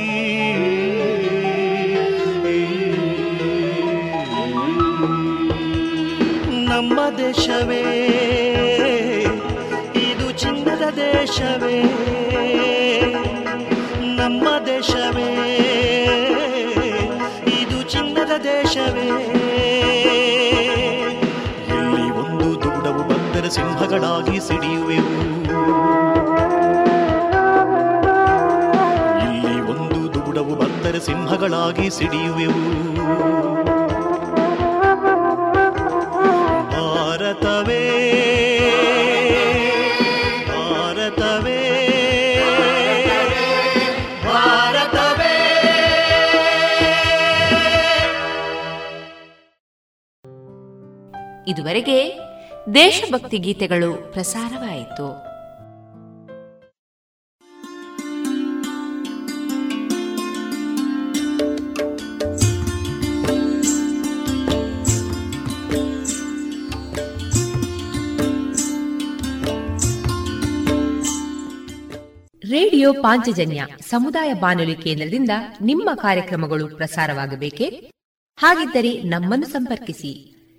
ದೇಶವೇ, ನಮ್ಮ ದೇಶವೇ, ಇದು ಚಿನ್ನದ ದೇಶವೇ. ಎಲ್ಲಿ ಒಂದು ದುಡವು ಬಂದರೆ ಸಿಂಹಗಳಾಗಿ ಸಿಡಿಯುವೆವು. ಇಲ್ಲಿ ಒಂದು ದುಡವು ಬಂದರೆ ಸಿಂಹಗಳಾಗಿ ಸಿಡಿಯುವೆವು. ಇದುವರೆಗೆ ದೇಶಭಕ್ತಿ ಗೀತೆಗಳು ಪ್ರಸಾರವಾಯಿತು. ರೇಡಿಯೋ ಪಾಂಚಜನ್ಯ ಸಮುದಾಯ ಬಾನುಲಿ ಕೇಂದ್ರದಿಂದ ನಿಮ್ಮ ಕಾರ್ಯಕ್ರಮಗಳು ಪ್ರಸಾರವಾಗಬೇಕೆ? ಹಾಗಿದ್ದರೆ ನಮ್ಮನ್ನು ಸಂಪರ್ಕಿಸಿ.